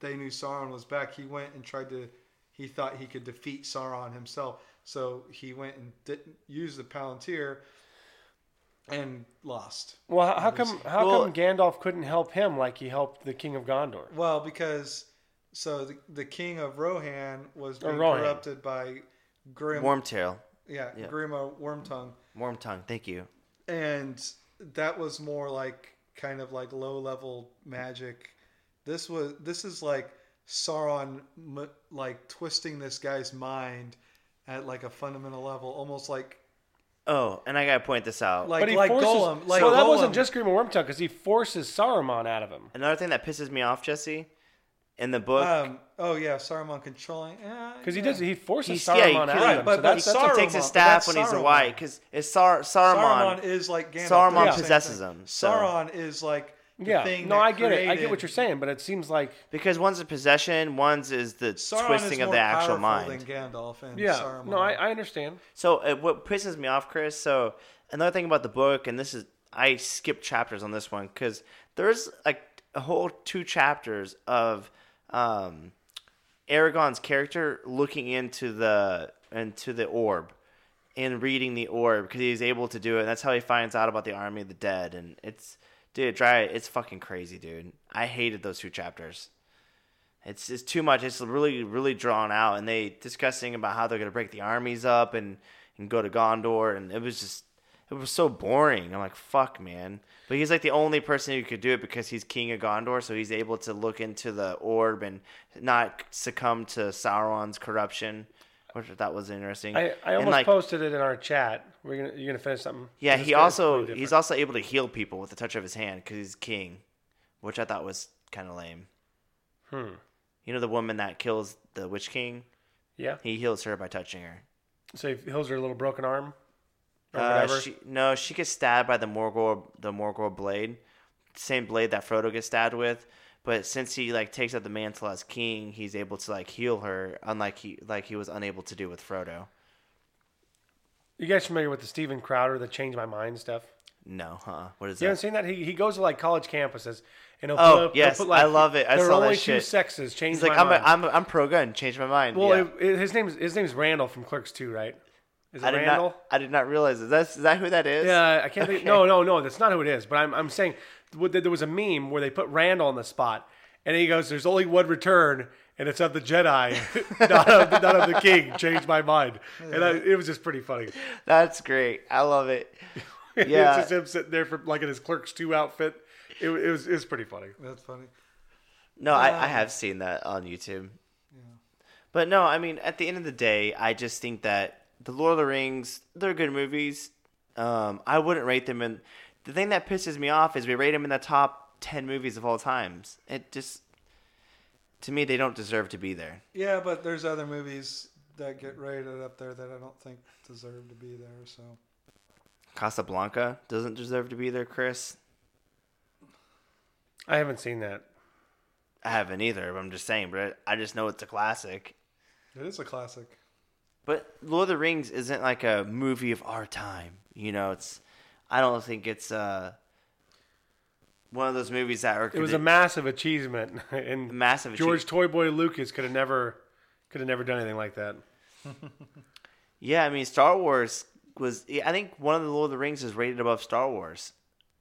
they knew Sauron was back, he went and tried to. He thought he could defeat Sauron himself, so he went and didn't use the Palantir and lost. Well, how, how come how Well- come Gandalf couldn't help him like he helped the King of Gondor? Well, because so the, the king of Rohan was Or being Rohan. corrupted by Grim. Wormtail, yeah, yeah. Grima Wormtongue, Wormtongue. Thank you. and that was more like kind of like low level magic. This was this is like Sauron like twisting this guy's mind at like a fundamental level, almost like Oh, and I gotta point this out. like but he like forces. Golem. Like well, that Golem. wasn't just Grima Wormtongue because he forces Saruman out of him. Another thing that pisses me off, Jesse, in the book, Um, oh yeah, Saruman controlling. Because he yeah. does, he forces He's- yeah, he- Saruman out right, of him. but- so but that's, that's Saruman- he takes his staff when he's a white because it's Sar- Saruman. Saruman is like Gandalf. Saruman They're the same possesses him, so- Sauron is like the yeah. thing No, that I get it. I get what you're saying, but it seems like Because one's a possession, one's is the Sauron twisting is of more the actual powerful mind. Than Gandalf and yeah. Saruman. No, I, I understand. So uh, what pisses me off, Chris? So another thing about the book, and this is I skipped chapters on this one because there's like a whole two chapters of um, Aragorn's character looking into the into the orb, and reading the orb because he's able to do it. And that's how he finds out about the army of the dead. And it's dude, dry. It's fucking crazy, dude. I hated those two chapters. It's just too much. It's really, really drawn out, and they discussing about how they're gonna break the armies up and and go to Gondor, and it was just it was so boring. I'm like, fuck, man. But he's like the only person who could do it because he's king of Gondor, so he's able to look into the orb and not succumb to Sauron's corruption. Which I thought was interesting. I, I almost like, posted it in our chat. We're gonna you're gonna finish something. Yeah, he also he's also able to heal people with the touch of his hand because he's king, which I thought was kind of lame. Hmm. You know the woman that kills the Witch King? yeah. He heals her by touching her. So he heals her little broken arm. Or Uh, she, no, she gets stabbed by the Morgul the Morgul blade, same blade that Frodo gets stabbed with. But since he like takes up the mantle as king, he's able to like heal her, unlike he like he was unable to do with Frodo. you guys familiar with the Steven Crowder, the Change My Mind stuff? No, huh? What is that? You haven't seen that? He, he goes to like college campuses and he'll Oh, put, yes, put, like, I love it. I there saw are that only two shit. sexes. Change He's like, my I'm, a, mind. I'm I'm pro gun. Change my mind. well, yeah. it, it- his name's his name's Randall from Clerks 2, right? Is it I did Randall? not. I did not realize it. That's that who that is? Yeah, I can't think. No, no, no. That's not who it is. But I'm, I'm saying there was a meme where they put Randall on the spot, and he goes, "There's only one return, and it's of the Jedi, not, of the, not of the King." Changed my mind, and I, it was just pretty funny. That's great. I love it. it's Yeah. just him sitting there for like in his Clerks Two outfit. It, it was it was pretty funny. That's funny. No, I, I have seen that on YouTube. Yeah. But no, I mean, at the end of the day, I just think that the Lord of the Rings, they're good movies. Um, I wouldn't rate them in. The thing that pisses me off is we rate them in the top ten movies of all times. It just, to me, they don't deserve to be there. Yeah, but there's other movies that get rated up there that I don't think deserve to be there. So Casablanca doesn't deserve to be there, Chris. I haven't seen that. I haven't either. But I'm just saying, but I just know it's a classic. it is a classic. But Lord of the Rings isn't like a movie of our time. You know, it's. I don't think it's uh one of those movies that are. It was a massive achievement, and Massive George Toyboy Lucas could have never could have never done anything like that. Yeah, I mean, Star Wars was. I think one of the Lord of the Rings is rated above Star Wars,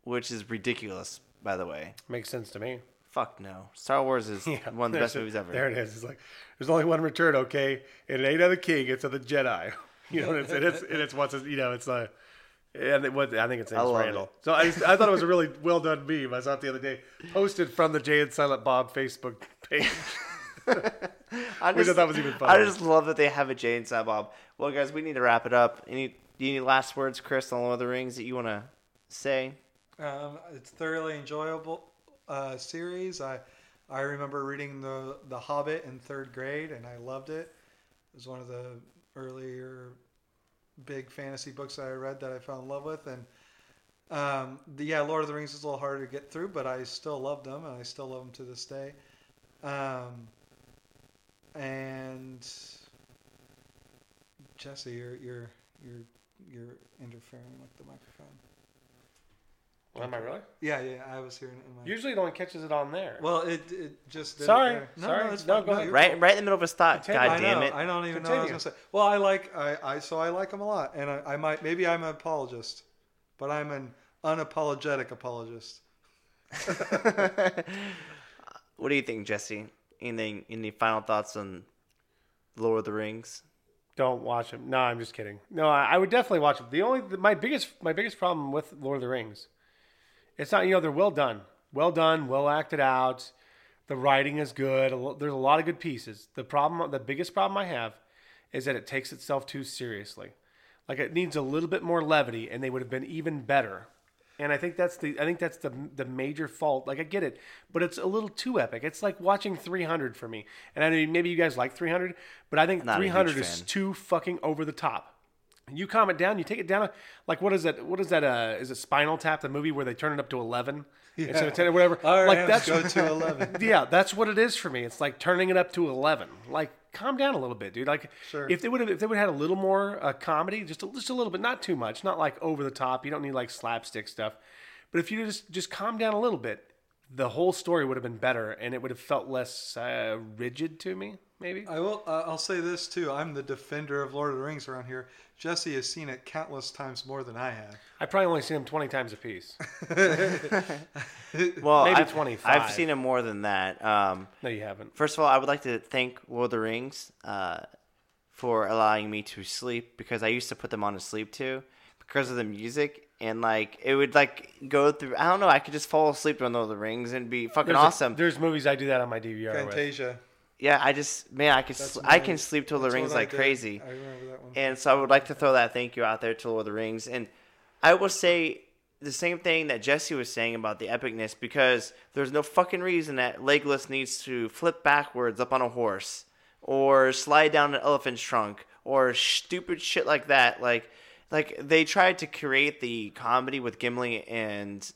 which is ridiculous, by the way. Makes sense to me. Fuck no. Star Wars is Yeah, one of the best it. movies ever. There it is. It's like there's only one return, okay? And it ain't of the king; it's of the Jedi. You know, it's and it's, it's what's you know, it's uh, and it, what I think it's, it's love Randall. it. So I, I thought it was a really well done meme. I saw it the other day, posted from the Jay and Silent Bob Facebook page. I Which I thought was even I just love that they have a Jay and Silent Bob. Well, guys, we need to wrap it up. Any, do you need last words, Chris, on Lord of the Rings that you want to say? Um, it's thoroughly enjoyable uh, series. I I remember reading the the Hobbit in third grade, and I loved it. It was one of the earlier big fantasy books that I read that I fell in love with, and um, the, yeah, Lord of the Rings is a little harder to get through, but I still loved them, and I still love them to this day. Um, and Jesse, you're you're you're you're interfering with the microphone. Oh, am I really? Yeah, yeah, I was hearing it in my. Usually, it only catches it on there. Well, it it just. Did it Sorry, there. No, sorry. no, it's No, fine. go ahead. Right, right in the middle of his thought. Continue. God damn it! I don't even know what I was gonna say. Well, I like I, I so I like them a lot, and I, I might maybe I'm an apologist, but I'm an unapologetic apologist. What do you think, Jesse? Anything? Any final thoughts on Lord of the Rings? Don't watch them. No, I'm just kidding. No, I, I would definitely watch them. The only my biggest my biggest problem with Lord of the Rings, it's not you know they're well done, well done, well acted out. The writing is good. There's a lot of good pieces. The problem, the biggest problem I have, is that it takes itself too seriously. Like it needs a little bit more levity, and they would have been even better. And I think that's the I think that's the the major fault. Like I get it, but it's a little too epic. It's like watching 300 for me. And I mean maybe you guys like 300, but I think Not 300 is fan. too fucking over the top. You calm it down. You take it down. Like what is that? What is that? Uh, is it Spinal Tap, the movie where they turn it up to 11 instead of 10 or whatever? Our like amps that's go to eleven. yeah, that's what it is for me. It's like turning it up to 11. Like calm down a little bit, dude. Like Sure. if they would have if they would have had a little more uh, comedy, just a, just a little bit, not too much, not like over the top. You don't need like slapstick stuff. But if you just just calm down a little bit, the whole story would have been better, and it would have felt less uh, rigid to me. Maybe. I will. Uh, I'll say this too. I'm the defender of Lord of the Rings around here. Jesse has seen it countless times more than I have. I probably only seen them twenty times a piece. Well, Maybe I've, 25. I've seen him more than that. Um, No, you haven't. First of all, I would like to thank Lord of the Rings uh, for allowing me to sleep because I used to put them on to sleep too because of the music and like it would like go through. I don't know. I could just fall asleep during Lord of the Rings and be fucking There's a- awesome. there's movies I do that on my DVR with. Yeah, I just man, I That's sl- I can sleep till the rings like did. crazy. I remember that one. And so I would like to throw that thank you out there to Lord of the Rings. And I will say the same thing that Jesse was saying about the epicness because there's no fucking reason that Legolas needs to flip backwards up on a horse or slide down an elephant's trunk or stupid shit like that. Like, like they tried to create the comedy with Gimli and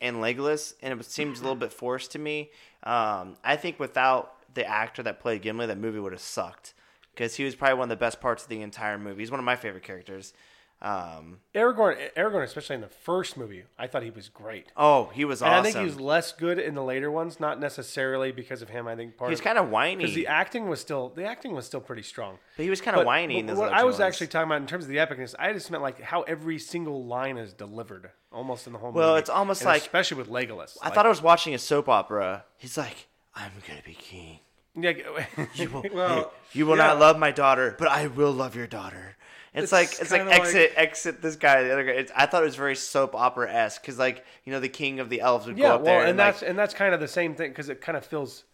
and Legolas, and it seems a little bit forced to me. Um, I think without the actor that played Gimli, that movie would have sucked because he was probably one of the best parts of the entire movie. He's one of my favorite characters. Um, Aragorn, Aragorn, especially in the first movie, I thought he was great. oh, he was And awesome. I think he was less good in the later ones, not necessarily because of him. I think part He was of kind of whiny, because the acting was still the acting was still pretty strong. but he was kind of whiny. but what I was ones. actually talking about in terms of the epicness, I just meant like how every single line is delivered, almost in the whole movie. Well, it's almost And like- especially with Legolas. I thought I was watching a soap opera. He's like, "I'm gonna be king. Yeah, You will, Well, you will yeah. not love my daughter, but I will love your daughter." It's, It's like it's like kinda exit exit this guy the other guy. It's, I thought it was very soap opera esque because like you know the king of the elves would yeah. go up Well, there and, like, that's and that's kind of the same thing because it kind of feels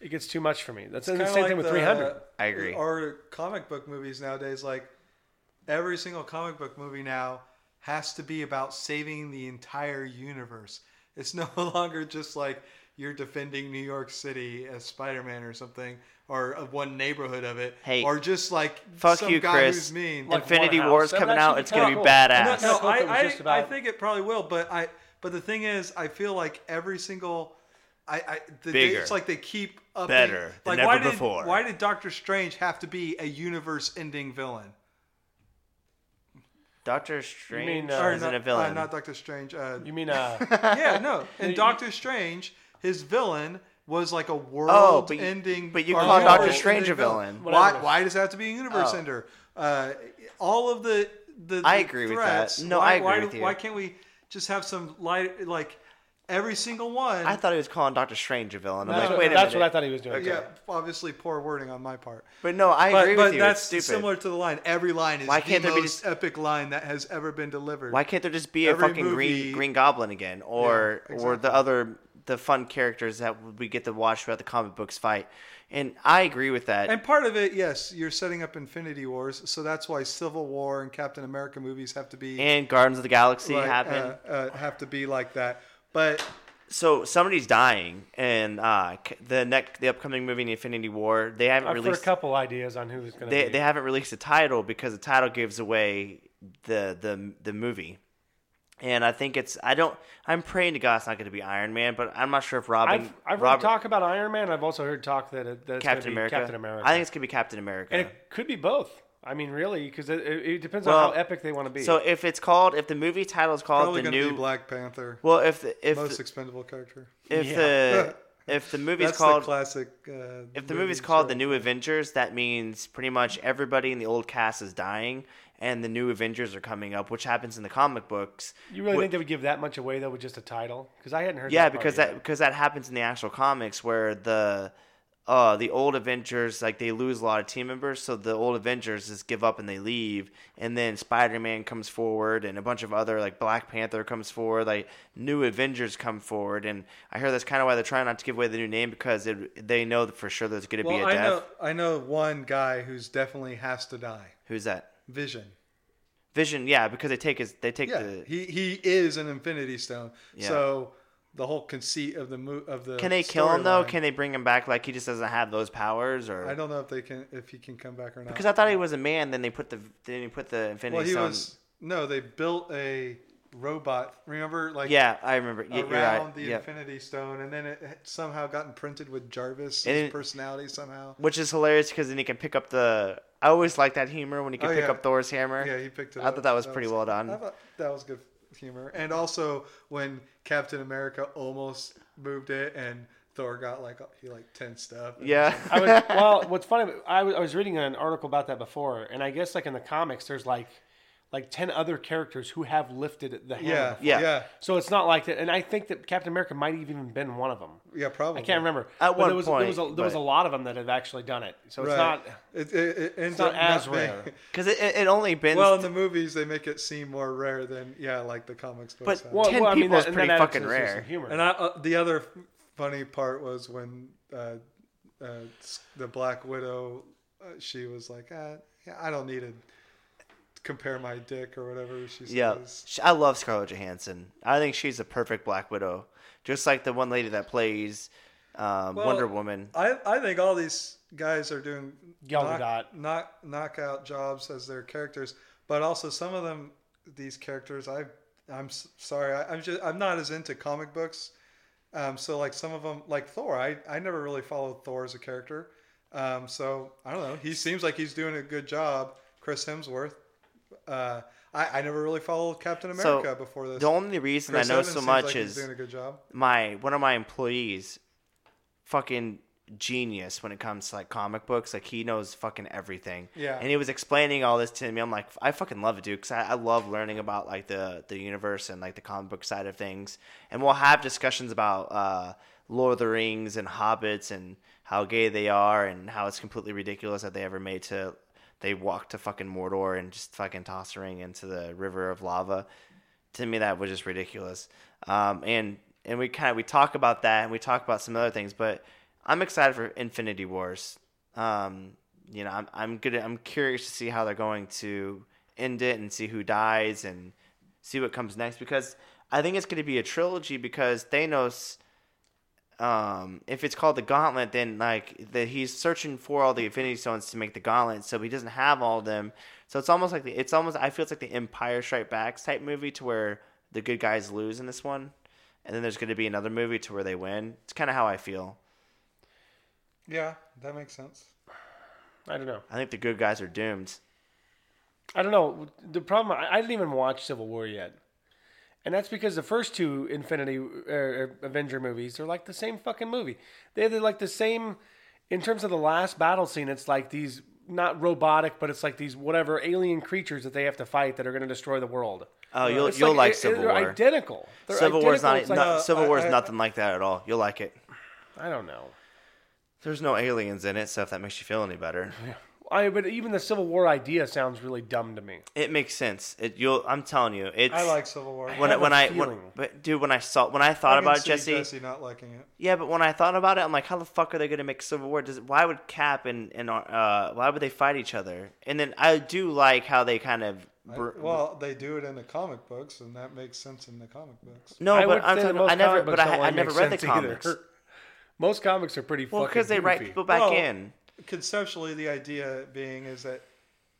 it gets too much for me. That's the same like thing with the- 300. I agree. Or comic book movies nowadays, like every single comic book movie now has to be about saving the entire universe. It's no longer just like you're defending New York City as Spider-Man or something, or of one neighborhood of it, Hey, or just like fuck some you, guy Chris. who's mean. Like Infinity one War is coming out. It's gonna be kinda badass. No, no, I I, I, I think it probably will, but I but the thing is, I feel like every single I, I the, Bigger. it's like they keep up Better than like why ever did before. why did Doctor Strange have to be a universe-ending villain? Doctor Strange mean, uh, isn't not, a villain. Uh, not Doctor Strange. Uh, You mean uh? yeah, no. And Doctor Strange, his villain was like a Oh, but you- world-ending. but you or call Doctor Strange a villain. Why? Whatever. Why does it have to be a universe Oh. ender? Uh, all of the the. I the agree with that. threats, No, why, I agree why, with you. Why can't we just have some light like every single one? I thought he was calling Doctor Strange a villain. I'm No, like, wait a that's minute. what I thought he was doing. Yeah, obviously poor wording on my part. But no, I But, agree but with you. that's it's similar to the line. Every line is Why can't there be most just- epic line that has ever been delivered. Why can't there just be a fucking movie- green Green Goblin again, or Yeah, or the other the fun characters that we get to watch throughout the comic books fight? And I agree with that. And part of it, yes, you're setting up Infinity Wars, so that's why Civil War and Captain America movies have to be And Guardians of the Galaxy like, happen. uh, uh, have to be like that. But so somebody's dying, and uh, the next the upcoming movie, Infinity War, they haven't I've heard a released. couple ideas on who's going to They be. they haven't released a title because the title gives away the the the movie. And I think it's I don't I'm praying to God it's not going to be Iron Man, but I'm not sure if Robin I've, I've heard talk about Iron Man. I've also heard talk that, it, that it's Captain gonna be America. Captain America. I think it's gonna be Captain America. and it could be both. I mean, really, because it, it, it depends Well, on how epic they want to be. so if it's called if the movie title is called probably the new be Black Panther, well if the, if most the, expendable character. if Yeah. the if the movie's That's called the classic. Uh, if the movie movie's called the. New Avengers, that means pretty much everybody in the old cast is dying, and the new Avengers are coming up, which happens in the comic books. you really Wh- think they would give that much away though with just a title? Because I hadn't heard. yeah, that part because yet. that because that happens in the actual comics where the uh the old Avengers like they lose a lot of team members, so the old Avengers just give up and they leave, and then Spider Man comes forward and a bunch of other like Black Panther comes forward, like new Avengers come forward, and I hear that's kind of why they're trying not to give away the new name because it, they know for sure there's going to Well, be a I death. know, I know one guy who's definitely has to die. Who's that? Vision. Vision, yeah, because they take his they take Yeah, the he he is an Infinity Stone. Yeah. So the whole conceit of the mo- of the Can they kill him though? Can they bring him back like he just doesn't have those powers or I don't know if they can if he can come back or not. Because I thought he was a man, then they put the then he put the Infinity well, he Stone. was no. They built a robot. Remember, like yeah, I remember. Yeah, around right. the Yeah. Infinity Stone, and then it somehow got imprinted with Jarvis' it- personality somehow. Which is hilarious because then he can pick up the. I always like that humor when he could Oh, pick yeah. up Thor's hammer. Yeah, he picked it up. I up. thought that was pretty well done. I thought that was good. humor, and also when Captain America almost moved it and Thor got like he like tensed up. Yeah. I was, well, what's funny, I was, I was reading an article about that before, and I guess like in the comics, there's like like ten other characters who have lifted the hammer. yeah, before. Yeah. yeah, So it's not like that, and I think that Captain America might have even been one of them. yeah, probably. I can't remember. At But one there was, there was, a, point, there was a lot of them that have actually done it. So it's Right. not. It, it, it ends not up as not rare. Because it, it only been. Well, in the movies, they make it seem more rare than yeah, like the comics books. But. Well, 10 well, I mean, people is pretty that fucking to the sense rare. Humor. And I, uh, the other funny part was when uh, uh, the Black Widow, uh, she was like, ah, yeah, I don't need to compare my dick or whatever she yeah, says. Sh- I love Scarlett Johansson. I think she's a perfect Black Widow, just like the one lady that plays um, Well, Wonder Woman. I, I think all these guys are doing Gal knock, Gadot. knock knockout jobs as their characters, but also some of them these characters I I'm sorry I, I'm just I'm not as into comic books, um, so like some of them like Thor I I never really followed Thor as a character, um, so I don't know he seems like he's doing a good job. Chris Hemsworth, uh, I I never really followed Captain So, America before this. The only reason Chris I know Evans so seems much like he's is doing a good job. my one of my employees, fucking genius when it comes to like comic books. Like he knows fucking everything. Yeah. And he was explaining all this to me. I'm like, I fucking love it, dude, because I, I love learning about like the the universe and like the comic book side of things. And we'll have discussions about uh, Lord of the Rings and hobbits and how gay they are and how it's completely ridiculous that they ever made to they walk to fucking Mordor and just fucking toss ring into the river of lava to me that was just ridiculous. Um, and and we kind of we talk about that and we talk about some other things, but I'm excited for Infinity Wars. Um, you know, I'm I'm good. I'm curious to see how they're going to end it and see who dies and see what comes next because I think it's going to be a trilogy because Thanos. Um, if it's called the Gauntlet, then like that he's searching for all the Infinity Stones to make the Gauntlet, so he doesn't have all of them. So it's almost like the it's almost I feel it's like the Empire Strike Backs type movie to where the good guys lose in this one, and then there's going to be another movie to where they win. It's kind of how I feel. Yeah, that makes sense. I don't know. I think the good guys are doomed. I don't know. The problem, I, I didn't even watch Civil War yet. And that's because the first two Infinity uh, Avenger movies are like the same fucking movie. They're like the same, in terms of the last battle scene, it's like these, not robotic, but it's like these whatever alien creatures that they have to fight that are going to destroy the world. Oh, you'll It's you'll like, it- Civil they're War. identical. They're Civil War's not, like- no, No, Civil War's I- I- nothing like that at all. You'll like it. I don't know. There's no aliens in it, so if that makes you feel any better, I but even the Civil War idea sounds really dumb to me. it makes sense. It you'll I'm telling you, it's I like Civil War. when I, when a I when, but dude when I saw when I thought I can about it, see Jesse, Jesse not liking it. Yeah, but when I thought about it, I'm like, how the fuck are they going to make Civil War? Does why would Cap and and uh why would they fight each other? And then I do like how they kind of br- Well, they do it in the comic books, and that makes sense in the comic books. no, I but I'm talking, I never, but books I, I never read the sense either. comics. Most comics are pretty Well, fucking because they write people back Well, in. Conceptually, the idea being is that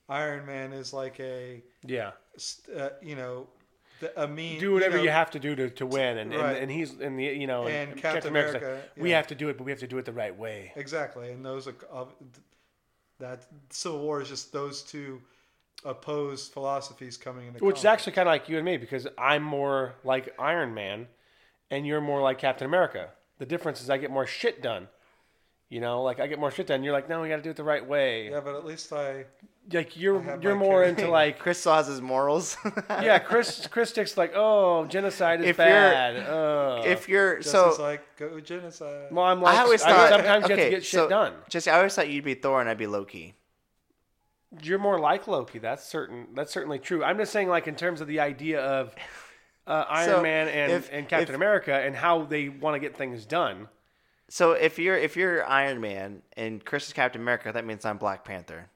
Iron Man is like a, Yeah. uh, you know, the, a mean. do whatever you, you, have to do to, to win, and, Right. and, and he's in the you know And Captain America's like, America, we yeah. have to do it, but we have to do it the right way. Exactly, and those are of that Civil War is just those two opposed philosophies coming into. Which is actually kind of like you and me because I'm more like Iron Man, and you're more like Captain America. The difference is I get more shit done. You know, like I get more shit done. You're like, no, we got to do it the right way. Yeah, but at least I. Like you're have you're more character. into like Chris still his morals. yeah. Chris Chris Stick's like, oh, genocide is If you're- bad. uh. if you're Just so, like go genocide. well, I'm like, I always I- thought sometimes you have to get shit so, done. Jesse, I always thought you'd be Thor and I'd be Loki. You're more like Loki. That's certain. That's certainly true. I'm just saying, like in terms of the idea of uh, Iron So, Man and, if- and Captain if- America and how they want to get things done. So if you're if you're Iron Man and Chris is Captain America, that means I'm Black Panther.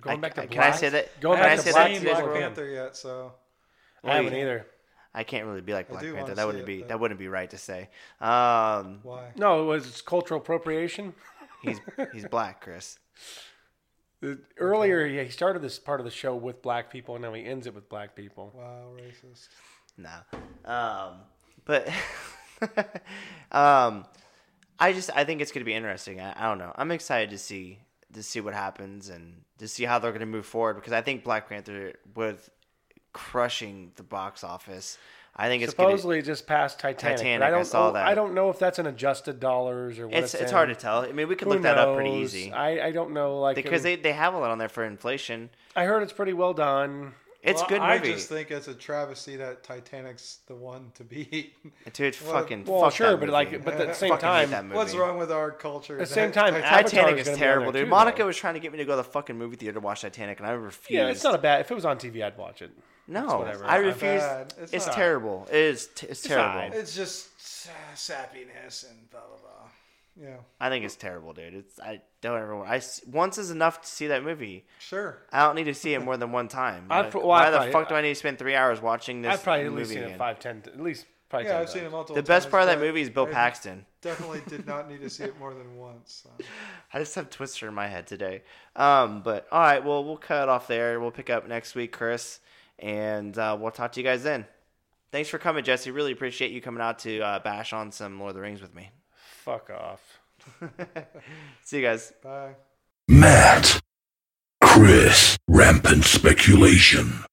Going I- back to I- black. can I say that- Going can I back say to that black. seen Black world? Panther yet, so I haven't either. I can't really be like Black Panther. That wouldn't it, be but- that wouldn't be right to say. Um, why? No, it was cultural appropriation. he's he's black, Chris. The- Earlier, yeah, he started this part of the show with black people, and now he ends it with black people. Wow, racist. No. Um, but um, I just I think it's gonna be interesting. I, I don't know. I'm excited to see to see what happens and to see how they're gonna move forward because I think Black Panther with crushing the box office. I think it's Supposedly just past Titanic. Titanic, I I don't. saw oh, that. I don't know if that's in adjusted dollars or what. It's it's it's hard to tell. I mean, we could Who look that up pretty easy I, I don't know. Like because it- they, they have a lot on there for inflation. I heard it's pretty well done. It's Well, good I just think it's a travesty that Titanic's the one to beat. Dude, Well, fucking Well, fuck sure, that but like, but at the same time, that movie. What's wrong with our culture? At the same time, Titanic- Avatar's Titanic is gonna be on terrible, dude. too, Monica though. was trying to get me to go to the fucking movie theater to watch Titanic, and I refused. Yeah, it's not a bad. If it was on TV, I'd watch it. No. I refuse. It's, It's not. terrible. It is. T- it's terrible. alright. It's just uh, sappiness and blah blah blah. Yeah, I think it's terrible, dude. It's. I don't ever. want- I s- once is enough to see that movie. sure. I don't need to see it more than one time. I'd Like, pro- well, why I'd the probably- fuck do I need to spend three hours watching this I've probably at movie least seen again? it five, ten, at least probably. Yeah, 10 I've seen it multiple times. multiple The times. best part of that but movie is Bill I Paxton. Definitely did not need to see it more than once. so. I just have Twister in my head today. Um, but all right, well, we'll cut off there. We'll pick up next week, Chris, and uh, we'll talk to you guys then. Thanks for coming, Jesse. Really appreciate you coming out to uh, bash on some Lord of the Rings with me. Fuck off. See you guys. Bye. Matt. Chris. Rampant speculation.